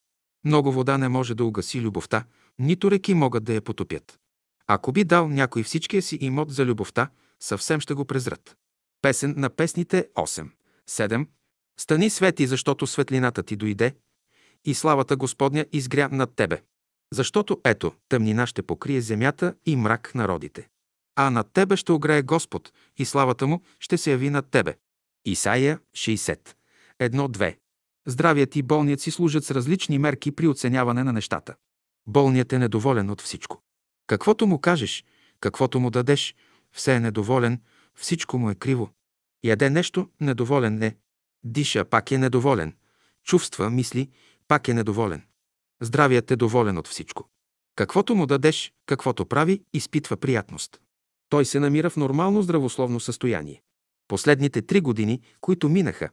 Много вода не може да угаси любовта, нито реки могат да я потопят. Ако би дал някой всичкия си имот за любовта, съвсем ще го презрат. Песен на песните 8. 7. Стани свети, защото светлината ти дойде и славата Господня изгря над тебе. Защото ето, тъмнина ще покрие земята и мрак народите. А над тебе ще огрее Господ и славата му ще се яви над тебе. Исаия 60. 1-2. Здравият и болният си служат с различни мерки при оценяване на нещата. Болният е недоволен от всичко. Каквото му кажеш, каквото му дадеш, все е недоволен, всичко му е криво. Яде нещо, недоволен е. Диша, пак е недоволен. Чувства, мисли, пак е недоволен. Здравият е доволен от всичко. Каквото му дадеш, каквото прави, изпитва приятност. Той се намира в нормално здравословно състояние. Последните три години, които минаха,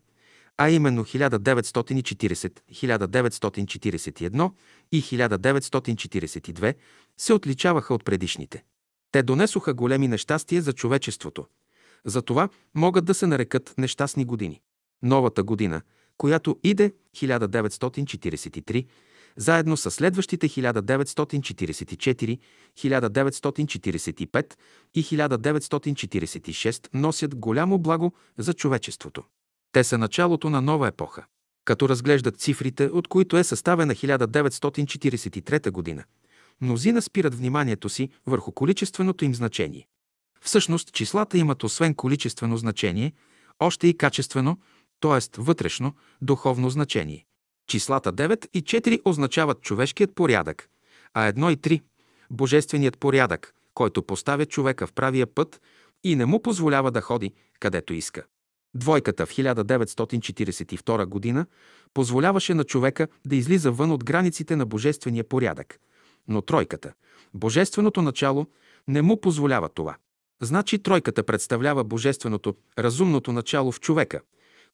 а именно 1940, 1941 и 1942, се отличаваха от предишните. Те донесоха големи нещастия за човечеството. Затова могат да се нарекат нещастни години. Новата година, която иде 1943, заедно с следващите 1944, 1945 и 1946 носят голямо благо за човечеството. Те са началото на нова епоха. Като разглеждат цифрите, от които е съставена 1943 година, мнозина спират вниманието си върху количественото им значение. Всъщност, числата имат освен количествено значение, още и качествено, т.е. вътрешно, духовно значение. Числата 9 и 4 означават човешкият порядък, а 1 и 3 – божественият порядък, който поставя човека в правия път и не му позволява да ходи където иска. Двойката в 1942 година позволяваше на човека да излиза вън от границите на божествения порядък, но тройката, божественото начало, не му позволява това. Значи тройката представлява божественото, разумното начало в човека,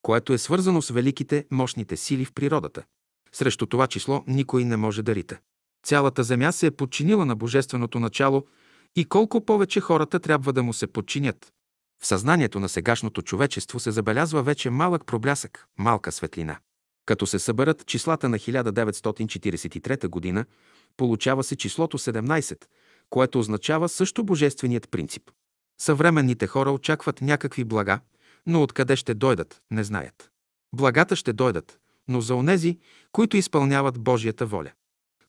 което е свързано с великите, мощните сили в природата. Срещу това число никой не може да рита. Цялата земя се е подчинила на божественото начало и колко повече хората трябва да му се подчинят. В съзнанието на сегашното човечество се забелязва вече малък проблясък, малка светлина. Като се съберат числата на 1943 година, получава се числото 17, което означава също божественият принцип. Съвременните хора очакват някакви блага, но откъде ще дойдат, не знаят. Благата ще дойдат, но за онези, които изпълняват Божията воля.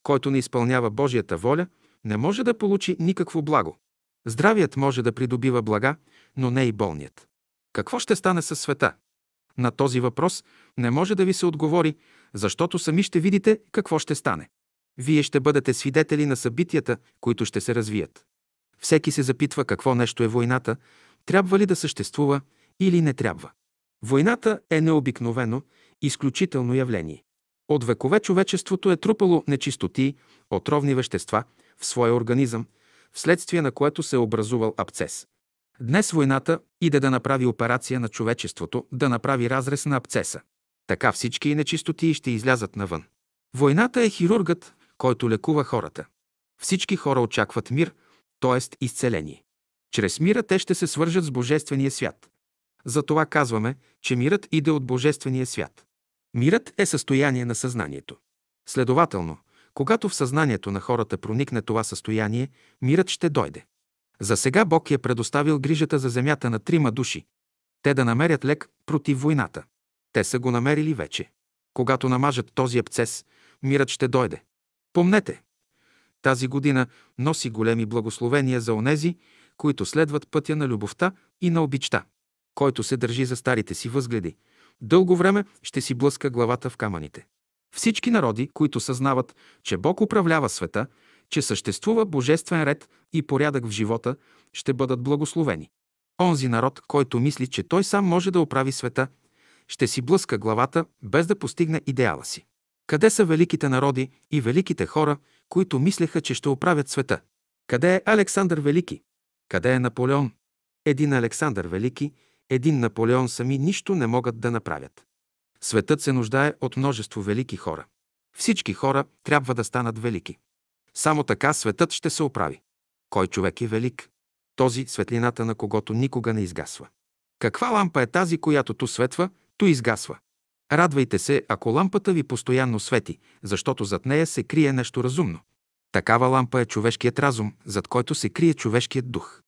Който не изпълнява Божията воля, не може да получи никакво благо. Здравият може да придобива блага, но не и болният. Какво ще стане със света? На този въпрос не може да ви се отговори, защото сами ще видите какво ще стане. Вие ще бъдете свидетели на събитията, които ще се развият. Всеки се запитва какво нещо е войната, трябва ли да съществува или не трябва. Войната е необикновено, изключително явление. От векове човечеството е трупало нечистоти, отровни вещества в своя организъм, вследствие на което се е образувал абцес. Днес войната иде да направи операция на човечеството, да направи разрез на абцеса. Така всички нечистоти ще излязат навън. Войната е хирургът, който лекува хората. Всички хора очакват мир, т.е. изцеление. Чрез мира те ще се свържат с Божествения свят. Затова казваме, че мирът иде от Божествения свят. Мирът е състояние на съзнанието. Следователно, когато в съзнанието на хората проникне това състояние, мирът ще дойде. За сега Бог е предоставил грижата за земята на трима души. Те да намерят лек против войната. Те са го намерили вече. Когато намажат този абцес, мирът ще дойде. Помнете, тази година носи големи благословения за онези, които следват пътя на любовта и на обичта. Който се държи за старите си възгледи, дълго време ще си блъска главата в камъните. Всички народи, които съзнават, че Бог управлява света, че съществува божествен ред и порядък в живота, ще бъдат благословени. Онзи народ, който мисли, че той сам може да оправи света, ще си блъска главата, без да постигне идеала си. Къде са великите народи и великите хора, които мислеха, че ще оправят света? Къде е Александър Велики? Къде е Наполеон? Един Александър Велики, един Наполеон сами нищо не могат да направят. Светът се нуждае от множество велики хора. Всички хора трябва да станат велики. Само така светът ще се оправи. Кой човек е велик? Този светлината на когото никога не изгасва. Каква лампа е тази, която ту светва, ту изгасва? Радвайте се, ако лампата ви постоянно свети, защото зад нея се крие нещо разумно. Такава лампа е човешкият разум, зад който се крие човешкият дух.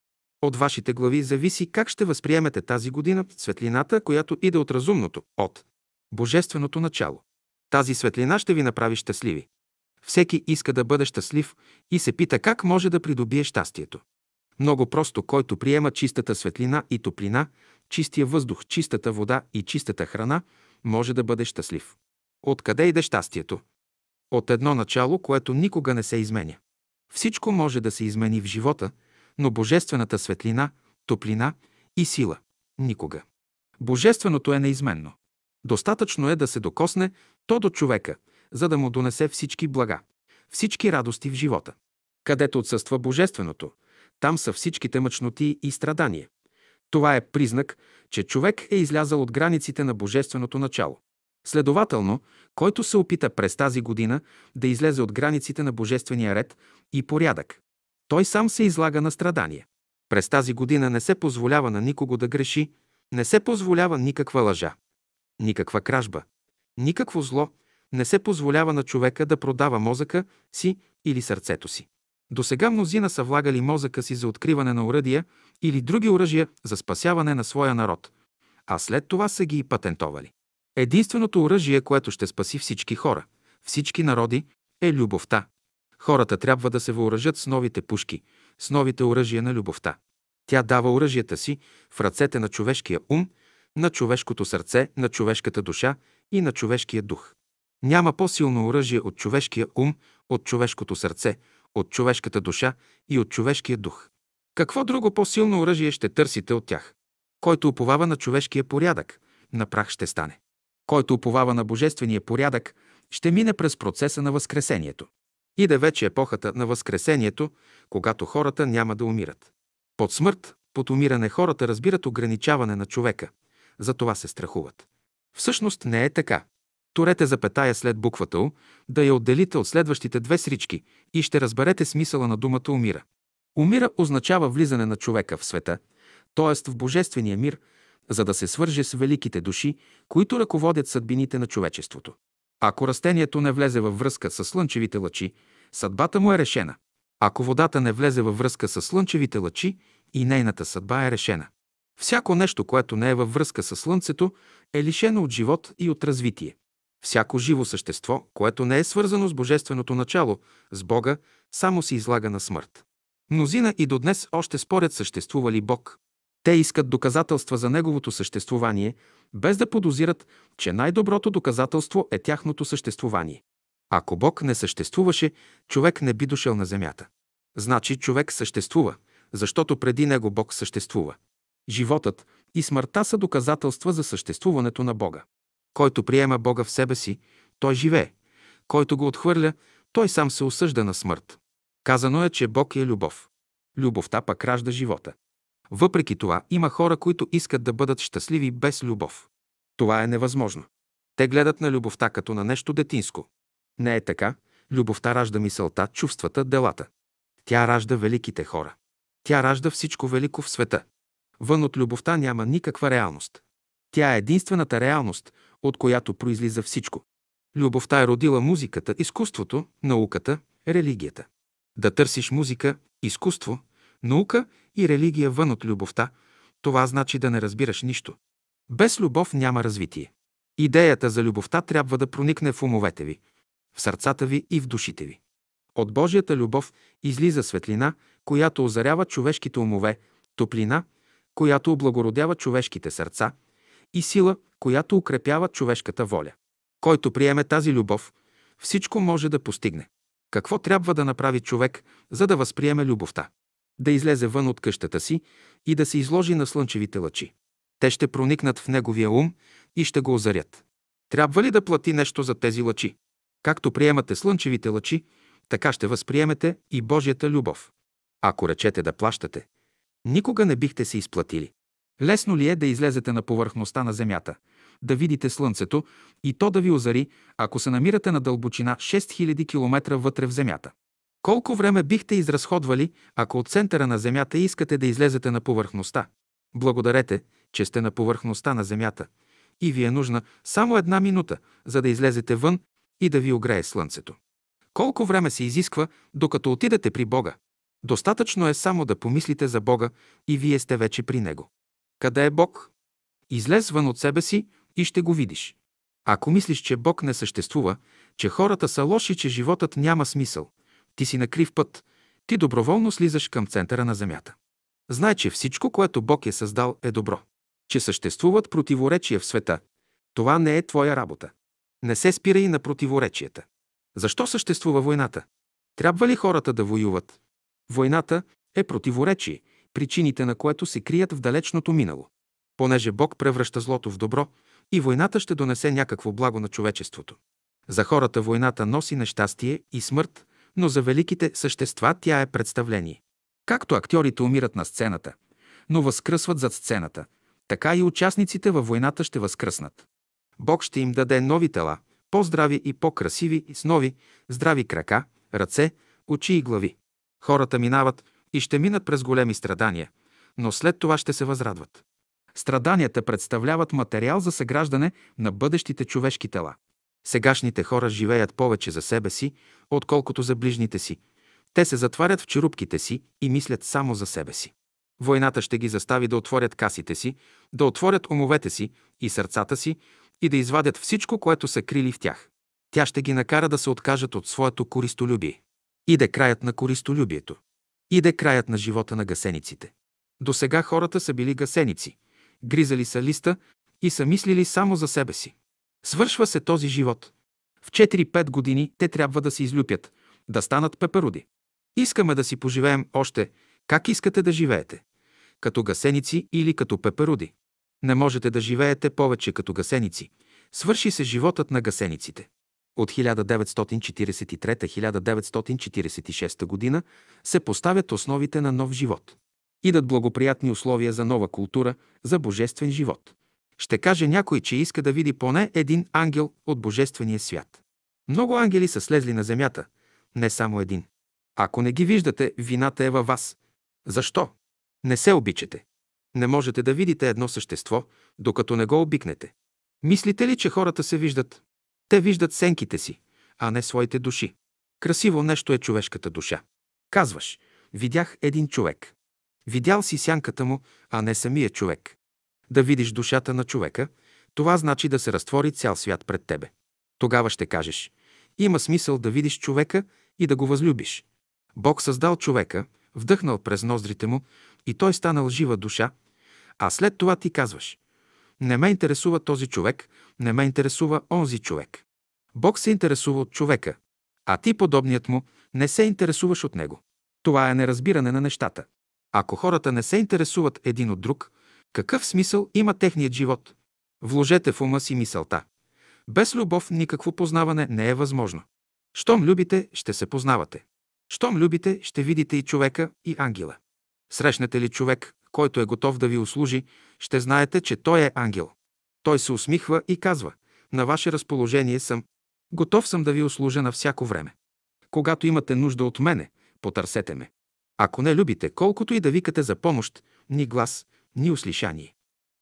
От вашите глави зависи как ще възприемете тази година светлината, която иде от разумното, от Божественото начало. Тази светлина ще ви направи щастливи. Всеки иска да бъде щастлив и се пита как може да придобие щастието. Много просто, който приема чистата светлина и топлина, чистия въздух, чистата вода и чистата храна, може да бъде щастлив. Откъде иде щастието? От едно начало, което никога не се изменя. Всичко може да се измени в живота, но божествената светлина, топлина и сила – никога. Божественото е неизменно. Достатъчно е да се докосне то до човека, за да му донесе всички блага, всички радости в живота. Където отсъства Божественото, там са всичките мъчноти и страдания. Това е признак, че човек е излязал от границите на Божественото начало. Следователно, който се опита през тази година да излезе от границите на Божествения ред и порядък, той сам се излага на страдания. През тази година не се позволява на никого да греши, не се позволява никаква лъжа, никаква кражба, никакво зло, не се позволява на човека да продава мозъка си или сърцето си. До сега мнозина са влагали мозъка си за откриване на оръдия или други оръжия за спасяване на своя народ, а след това са ги и патентовали. Единственото оръжие, което ще спаси всички хора, всички народи, е любовта. Хората трябва да се въоръжат с новите пушки, с новите оръжия на любовта. Тя дава оръжията си в ръцете на човешкия ум, на човешкото сърце, на човешката душа и на човешкия дух. Няма по-силно оръжие от човешкия ум, от човешкото сърце, от човешката душа и от човешкия дух. Какво друго по-силно оръжие ще търсите от тях? Който уповава на човешкия порядък, на прах ще стане. Който уповава на божествения порядък, ще мине през процеса на Възкресението. Иде вече епохата на Възкресението, когато хората няма да умират. Под смърт, под умиране хората разбират ограничаване на човека. За това се страхуват. Всъщност не е така. Турете запетая след буквата У, да я отделите от следващите две срички и ще разберете смисъла на думата умира. Умира означава влизане на човека в света, т.е. в Божествения мир, за да се свърже с великите души, които ръководят съдбините на човечеството. Ако растението не влезе във връзка с слънчевите лъчи, съдбата му е решена. Ако водата не влезе във връзка с слънчевите лъчи, и нейната съдба е решена. Всяко нещо, което не е във връзка с Слънцето, е лишено от живот и от развитие. Всяко живо същество, което не е свързано с Божественото начало, с Бога, само се излага на смърт. Мнозина и до днес още спорят съществува ли Бог. Те искат доказателства за Неговото съществувание, без да подозират, че най-доброто доказателство е тяхното съществувание. Ако Бог не съществуваше, човек не би дошъл на земята. Значи човек съществува, защото преди него Бог съществува. Животът и смъртта са доказателства за съществуването на Бога. Който приема Бога в себе си, той живее. Който го отхвърля, той сам се осъжда на смърт. Казано е, че Бог е любов. Любовта пък ражда живота. Въпреки това, има хора, които искат да бъдат щастливи без любов. Това е невъзможно. Те гледат на любовта като на нещо детинско. Не е така. Любовта ражда мисълта, чувствата, делата. Тя ражда великите хора. Тя ражда всичко велико в света. Вън от любовта няма никаква реалност. Тя е единствената реалност, от която произлиза всичко. Любовта е родила музиката, изкуството, науката, религията. Да търсиш музика, изкуство, наука и религия вън от любовта, това значи да не разбираш нищо. Без любов няма развитие. Идеята за любовта трябва да проникне в умовете ви, в сърцата ви и в душите ви. От Божията любов излиза светлина, която озарява човешките умове, топлина, която облагородява човешките сърца и сила, която укрепява човешката воля. Който приеме тази любов, всичко може да постигне. Какво трябва да направи човек, за да възприеме любовта? Да излезе вън от къщата си и да се изложи на слънчевите лъчи. Те ще проникнат в неговия ум и ще го озарят. Трябва ли да плати нещо за тези лъчи? Както приемате слънчевите лъчи, така ще възприемете и Божията любов. Ако речете да плащате, никога не бихте се изплатили. Лесно ли е да излезете на повърхността на Земята, да видите Слънцето и то да ви озари, ако се намирате на дълбочина 6000 км вътре в Земята? Колко време бихте изразходвали, ако от центъра на Земята искате да излезете на повърхността? Благодарете, че сте на повърхността на Земята и ви е нужна само една минута, за да излезете вън и да ви огрее Слънцето. Колко време се изисква, докато отидете при Бога? Достатъчно е само да помислите за Бога и вие сте вече при Него. Къде е Бог? Излез вън от себе си и ще го видиш. Ако мислиш, че Бог не съществува, че хората са лоши, че животът няма смисъл, ти си на крив път, ти доброволно слизаш към центъра на Земята. Знай, че всичко, което Бог е създал, е добро. Че съществуват противоречия в света. Това не е твоя работа. Не се спирай на противоречията. Защо съществува войната? Трябва ли хората да воюват? Войната е противоречие, причините на което се крият в далечното минало. Понеже Бог превръща злото в добро и войната ще донесе някакво благо на човечеството. За хората войната носи нещастие и смърт, но за великите същества тя е представление. Както актьорите умират на сцената, но възкръсват зад сцената, така и участниците във войната ще възкръснат. Бог ще им даде нови тела, по-здрави и по-красиви, с нови, здрави крака, ръце, очи и глави. Хората минават и ще минат през големи страдания, но след това ще се възрадват. Страданията представляват материал за съграждане на бъдещите човешки тела. Сегашните хора живеят повече за себе си, отколкото за ближните си. Те се затварят в черупките си и мислят само за себе си. Войната ще ги застави да отворят касите си, да отворят умовете си и сърцата си и да извадят всичко, което са крили в тях. Тя ще ги накара да се откажат от своето користолюбие. Иде краят на користолюбието. Иде краят на живота на гасениците. До сега хората са били гасеници, гризали са листа и са мислили само за себе си. Свършва се този живот. В 4-5 години те трябва да се излюпят, да станат пеперуди. Искаме да си поживеем още. Как искате да живеете? Като гасеници или като пеперуди? Не можете да живеете повече като гасеници. Свърши се животът на гасениците. От 1943-1946 година се поставят основите на нов живот. Идат благоприятни условия за нова култура, за божествен живот. Ще каже някой, че иска да види поне един ангел от божествения свят. Много ангели са слезли на земята, не само един. Ако не ги виждате, вината е във вас. Защо? Не се обичате. Не можете да видите едно същество, докато не го обикнете. Мислите ли, че хората се виждат? Те виждат сенките си, а не своите души. Красиво нещо е човешката душа. Казваш, видях един човек. Видял си сянката му, а не самия човек. Да видиш душата на човека, това значи да се разтвори цял свят пред тебе. Тогава ще кажеш, има смисъл да видиш човека и да го възлюбиш. Бог създал човека, вдъхнал през ноздрите му и той станал жива душа, а след това ти казваш, не ме интересува този човек, не ме интересува онзи човек. Бог се интересува от човека, а ти, подобният му, не се интересуваш от него. Това е неразбиране на нещата. Ако хората не се интересуват един от друг, какъв смисъл има техният живот? Вложете в ума си мисълта. Без любов никакво познаване не е възможно. Щом любите, ще се познавате. Щом любите, ще видите и човека, и ангела. Срещнете ли човек, който е готов да ви услужи, ще знаете, че той е ангел. Той се усмихва и казва, на ваше разположение съм. Готов съм да ви услужа на всяко време. Когато имате нужда от мене, потърсете ме. Ако не любите, колкото и да викате за помощ, ни глас, ни услишание.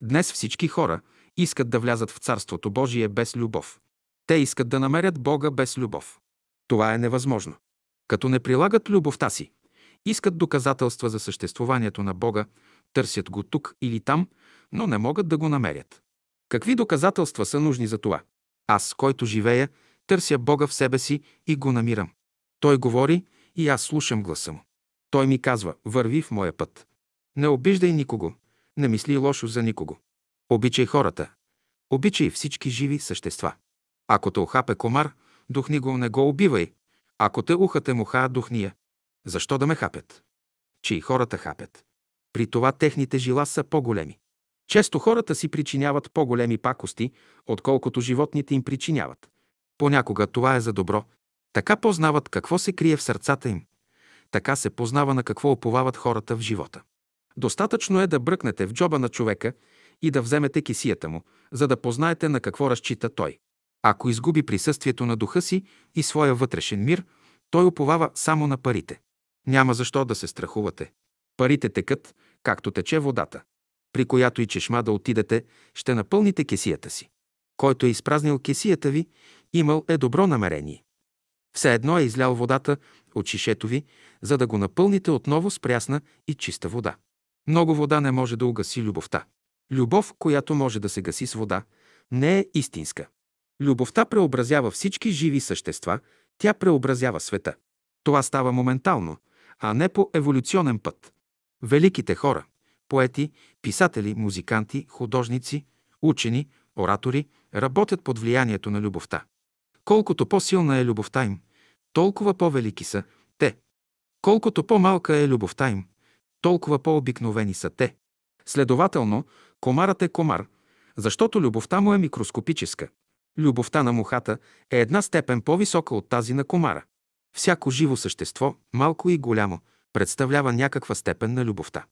Днес всички хора искат да влязат в Царството Божие без любов. Те искат да намерят Бога без любов. Това е невъзможно. Като не прилагат любовта си, искат доказателства за съществуванието на Бога, търсят го тук или там, но не могат да го намерят. Какви доказателства са нужни за това? Аз, който живея, търся Бога в себе си и го намирам. Той говори и аз слушам гласа му. Той ми казва, върви в моя път. Не обиждай никого, не мисли лошо за никого. Обичай хората. Обичай всички живи същества. Ако те охапе комар, духни го, не го убивай. Ако те ухате муха, духни я. Защо да ме хапят? Че и хората хапят. При това техните жила са по-големи. Често хората си причиняват по-големи пакости, отколкото животните им причиняват. Понякога това е за добро. Така познават какво се крие в сърцата им. Така се познава на какво оповават хората в живота. Достатъчно е да бръкнете в джоба на човека и да вземете кисията му, за да познаете на какво разчита той. Ако изгуби присъствието на духа си и своя вътрешен мир, той оповава само на парите. Няма защо да се страхувате. Парите текат, както тече водата. При която и чешма да отидете, ще напълните кесията си. Който е изпразнил кесията ви, имал е добро намерение. Все едно е излял водата от шишето ви, за да го напълните отново с прясна и чиста вода. Много вода не може да угаси любовта. Любов, която може да се гаси с вода, не е истинска. Любовта преобразява всички живи същества, тя преобразява света. Това става моментално, а не по еволюционен път. Великите хора, поети, писатели, музиканти, художници, учени, оратори работят под влиянието на любовта. Колкото по-силна е любовта им, толкова по-велики са те. Колкото по-малка е любовта им, толкова по-обикновени са те. Следователно, комарът е комар, защото любовта му е микроскопическа. Любовта на мухата е една степен по-висока от тази на комара. Всяко живо същество, малко и голямо, представлява някаква степен на любовта.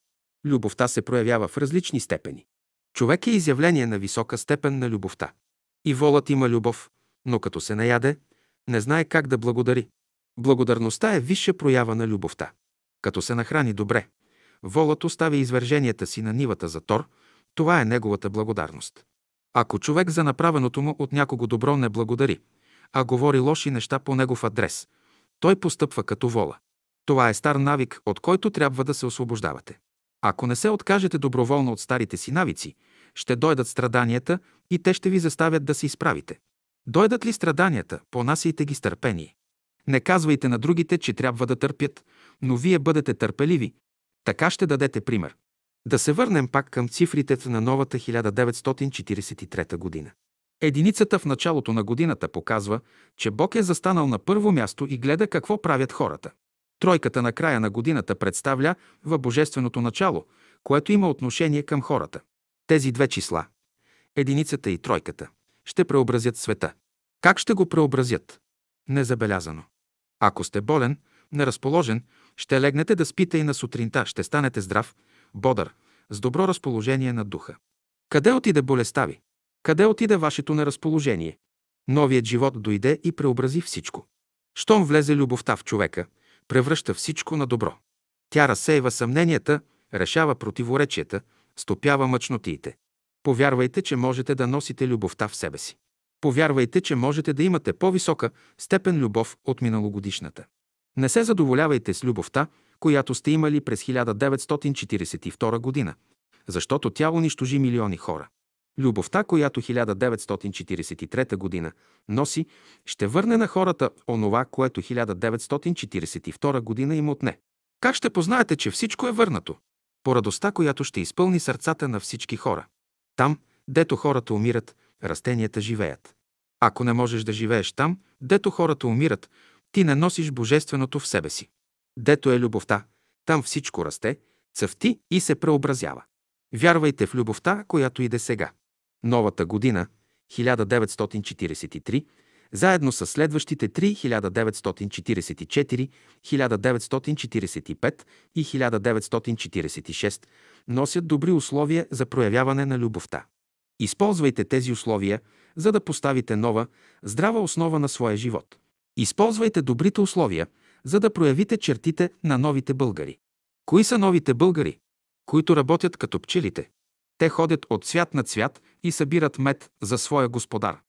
Любовта се проявява в различни степени. Човек е изявление на висока степен на любовта. И волът има любов, но като се наяде, не знае как да благодари. Благодарността е висша проява на любовта. Като се нахрани добре, волът оставя извърженията си на нивата за тор, това е неговата благодарност. Ако човек за направеното му от някого добро не благодари, а говори лоши неща по негов адрес, той постъпва като вола. Това е стар навик, от който трябва да се освобождавате. Ако не се откажете доброволно от старите си навици, ще дойдат страданията и те ще ви заставят да се изправите. Дойдат ли страданията, понасяйте ги с търпение. Не казвайте на другите, че трябва да търпят, но вие бъдете търпеливи. Така ще дадете пример. Да се върнем пак към цифрите на новата 1943 година. Единицата в началото на годината показва, че Бог е застанал на първо място и гледа какво правят хората. Тройката на края на годината представля в божественото начало, което има отношение към хората. Тези две числа, единицата и тройката, ще преобразят света. Как ще го преобразят? Незабелязано. Ако сте болен, неразположен, ще легнете да спите и на сутринта ще станете здрав, бодър, с добро разположение на духа. Къде отиде болестта ви? Къде отиде вашето неразположение? Новият живот дойде и преобрази всичко. Щом влезе любовта в човека, превръща всичко на добро. Тя разсейва съмненията, решава противоречията, стопява мъчнотиите. Повярвайте, че можете да носите любовта в себе си. Повярвайте, че можете да имате по-висока степен любов от миналогодишната. Не се задоволявайте с любовта, която сте имали през 1942 година, защото тя унищожи милиони хора. Любовта, която 1943 година носи, ще върне на хората онова, което 1942 година им отне. Как ще познаете, че всичко е върнато? По радостта, която ще изпълни сърцата на всички хора. Там, дето хората умират, растенията живеят. Ако не можеш да живееш там, дето хората умират, ти не носиш божественото в себе си. Дето е любовта, там всичко расте, цъфти и се преобразява. Вярвайте в любовта, която иде сега. Новата година, 1943, заедно с следващите три 1944, 1945 и 1946 носят добри условия за проявяване на любовта. Използвайте тези условия, за да поставите нова, здрава основа на своя живот. Използвайте добрите условия, за да проявите чертите на новите българи. Кои са новите българи? Които работят като пчелите. Те ходят от цвят на цвят и събират мед за своя господар.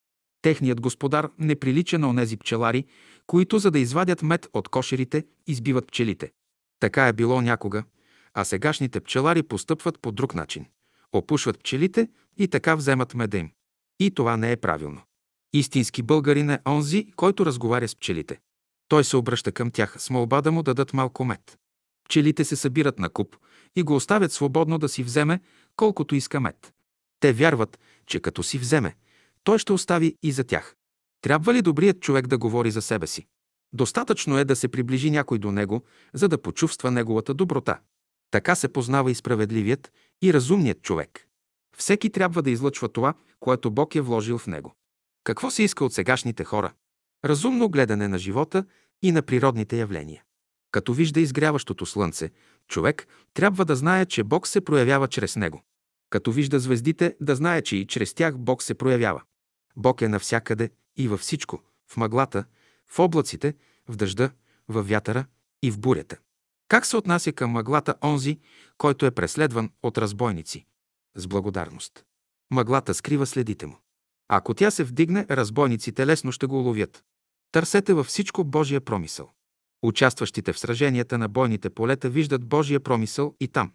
Техният господар не прилича на онези пчелари, които за да извадят мед от кошерите, избиват пчелите. Така е било някога, а сегашните пчелари постъпват по друг начин. Опушват пчелите и така вземат меда им. И това не е правилно. Истински българин е онзи, който разговаря с пчелите. Той се обръща към тях с молба да му дадат малко мед. Пчелите се събират на куп и го оставят свободно да си вземе колкото иска мед. Те вярват, че като си вземе, той ще остави и за тях. Трябва ли добрият човек да говори за себе си? Достатъчно е да се приближи някой до него, за да почувства неговата доброта. Така се познава и справедливият, и разумният човек. Всеки трябва да излъчва това, което Бог е вложил в него. Какво се иска от сегашните хора? Разумно гледане на живота и на природните явления. Като вижда изгряващото слънце, човек трябва да знае, че Бог се проявява чрез него. Като вижда звездите, да знае, че и чрез тях Бог се проявява. Бог е навсякъде и във всичко, в мъглата, в облаците, в дъжда, в вятъра и в бурята. Как се отнася към мъглата онзи, който е преследван от разбойници? С благодарност. Мъглата скрива следите му. Ако тя се вдигне, разбойниците лесно ще го уловят. Търсете във всичко Божия промисъл. Участващите в сраженията на бойните полета виждат Божия промисъл и там.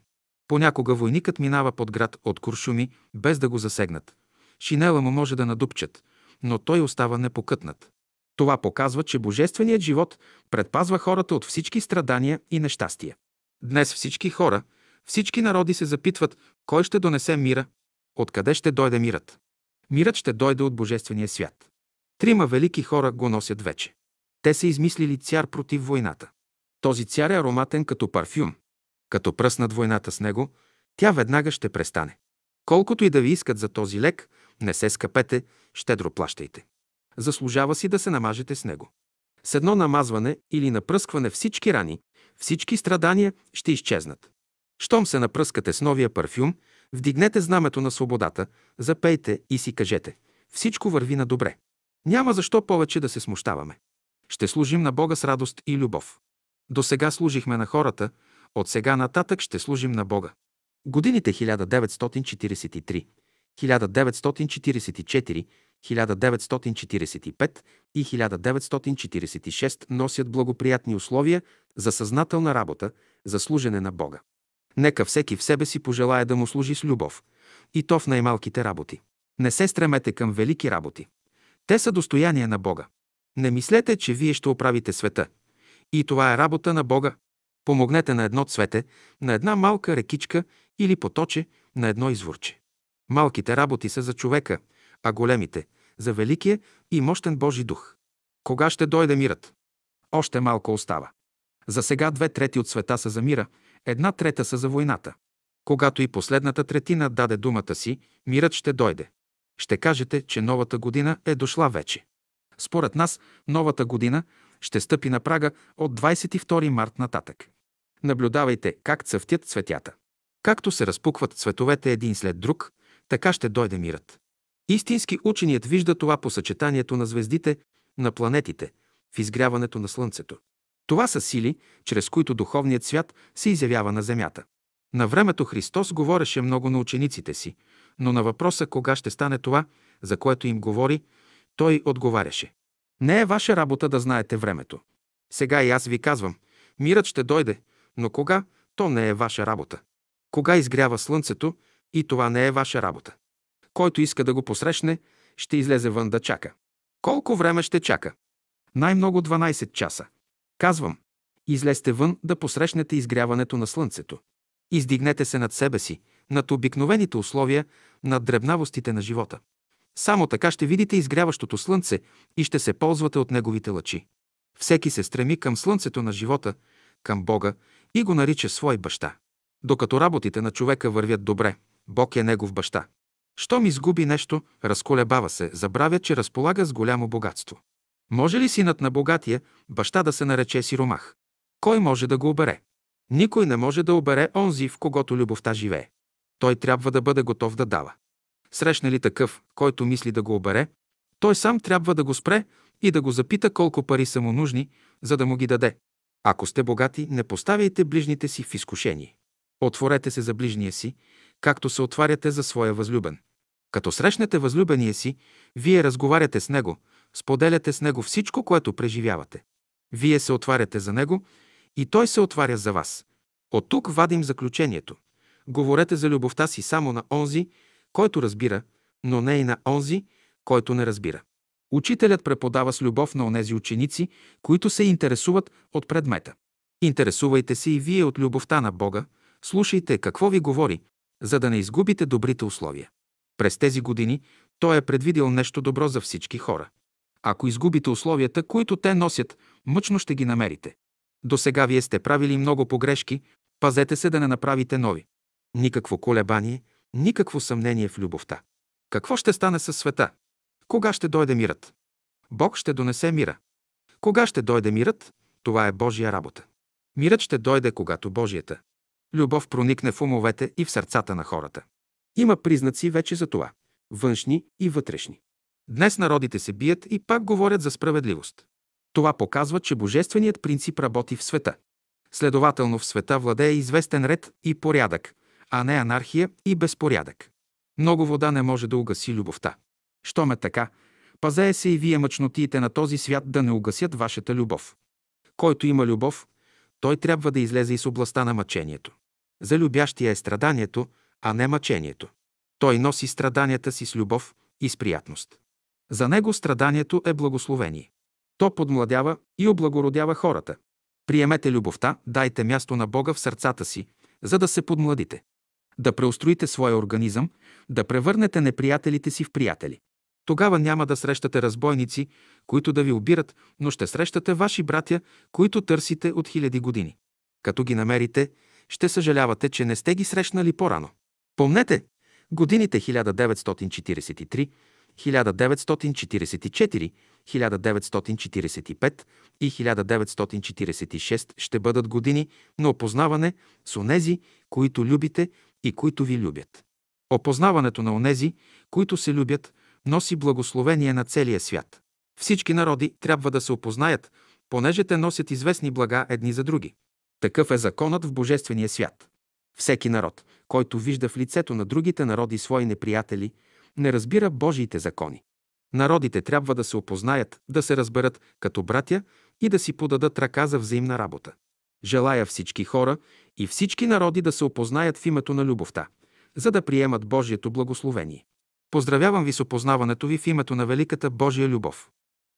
Понякога войникът минава под град от куршуми, без да го засегнат. Шинела му може да надупчат, но той остава непокътнат. Това показва, че божественият живот предпазва хората от всички страдания и нещастия. Днес всички хора, всички народи се запитват кой ще донесе мира, откъде ще дойде мирът. Мирът ще дойде от Божествения свят. Трима велики хора го носят вече. Те са измислили цяр против войната. Този цяр е ароматен като парфюм. Като пръснат войната с него, тя веднага ще престане. Колкото и да ви искат за този лек, не се скъпете, щедро плащайте. Заслужава си да се намажете с него. С едно намазване или напръскване всички рани, всички страдания ще изчезнат. Щом се напръскате с новия парфюм, вдигнете знамето на свободата, запейте и си кажете «Всичко върви на добре». Няма защо повече да се смущаваме. Ще служим на Бога с радост и любов. До сега служихме на хората, от сега нататък ще служим на Бога. Годините 1943, 1944, 1945 и 1946 носят благоприятни условия за съзнателна работа, за служене на Бога. Нека всеки в себе си пожелая да му служи с любов, и то в най-малките работи. Не се стремете към велики работи. Те са достояние на Бога. Не мислете, че вие ще оправите света. И това е работа на Бога. Помогнете на едно цвете, на една малка рекичка или поточе, на едно изворче. Малките работи са за човека, а големите – за великия и мощен Божи дух. Кога ще дойде мирът? Още малко остава. За сега две трети от света са за мира, една трета са за войната. Когато и последната третина даде думата си, мирът ще дойде. Ще кажете, че новата година е дошла вече. Според нас, новата година ще стъпи на прага от 22 март нататък. Наблюдавайте как цъфтят цветята. Както се разпукват цветовете един след друг, така ще дойде мирът. Истински ученият вижда това по съчетанието на звездите, на планетите, в изгряването на Слънцето. Това са сили, чрез които духовният свят се изявява на Земята. На времето Христос говореше много на учениците си, но на въпроса кога ще стане това, за което им говори, той отговаряше. Не е ваша работа да знаете времето. Сега и аз ви казвам, мирът ще дойде, но кога, то не е ваша работа. Кога изгрява слънцето, и това не е ваша работа. Който иска да го посрещне, ще излезе вън да чака. Колко време ще чака? Най-много 12 часа. Казвам, излезте вън да посрещнете изгряването на слънцето. Издигнете се над себе си, над обикновените условия, над дребнавостите на живота. Само така ще видите изгряващото слънце и ще се ползвате от неговите лъчи. Всеки се стреми към слънцето на живота, към Бога и го нарича свой баща. Докато работите на човека вървят добре, Бог е негов баща. Щом изгуби нещо, разколебава се, забравя, че разполага с голямо богатство. Може ли синът на богатия баща да се нарече сиромах? Кой може да го обере? Никой не може да обере онзи, в когото любовта живее. Той трябва да бъде готов да дава. Срещне ли такъв, който мисли да го обере, той сам трябва да го спре и да го запита колко пари са му нужни, за да му ги даде. Ако сте богати, не поставяйте ближните си в изкушение. Отворете се за ближния си, както се отваряте за своя възлюбен. Като срещнете възлюбения си, вие разговаряте с него, споделяте с него всичко, което преживявате. Вие се отваряте за него и той се отваря за вас. От тук вадим заключението. Говорете за любовта си само на онзи, който разбира, но не и на онзи, който не разбира. Учителят преподава с любов на онези ученици, които се интересуват от предмета. Интересувайте се и вие от любовта на Бога, слушайте какво ви говори, за да не изгубите добрите условия. През тези години Той е предвидил нещо добро за всички хора. Ако изгубите условията, които те носят, мъчно ще ги намерите. До сега вие сте правили много погрешки, пазете се да не направите нови. Никакво колебание, никакво съмнение в любовта. Какво ще стане със света? Кога ще дойде мирът? Бог ще донесе мира. Кога ще дойде мирът? Това е Божия работа. Мирът ще дойде, когато Божията любов проникне в умовете и в сърцата на хората. Има признаци вече за това – външни и вътрешни. Днес народите се бият и пак говорят за справедливост. Това показва, че божественият принцип работи в света. Следователно в света владее известен ред и порядък, а не анархия и безпорядък. Много вода не може да угаси любовта. Що ме така, пазее се и вие мъчнотиите на този свят да не угасят вашата любов. Който има любов, той трябва да излезе из областта на мъчението. За любящия е страданието, а не мъчението. Той носи страданията си с любов и с приятност. За него страданието е благословение. То подмладява и облагородява хората. Приемете любовта, дайте място на Бога в сърцата си, за да се подмладите. Да преустроите своя организъм, да превърнете неприятелите си в приятели. Тогава няма да срещате разбойници, които да ви обират, но ще срещате ваши братя, които търсите от хиляди години. Като ги намерите, ще съжалявате, че не сте ги срещнали по-рано. Помнете, годините 1943, 1944, 1945 и 1946 ще бъдат години на опознаване с онези, които любите и които ви любят. Опознаването на онези, които се любят, носи благословение на целия свят. Всички народи трябва да се опознаят, понеже те носят известни блага едни за други. Такъв е законът в Божествения свят. Всеки народ, който вижда в лицето на другите народи свои неприятели, не разбира Божиите закони. Народите трябва да се опознаят, да се разберат като братя и да си подадат ръка за взаимна работа. Желая всички хора и всички народи да се опознаят в името на любовта, за да приемат Божието благословение. Поздравявам ви с опознаването ви в името на великата Божия любов.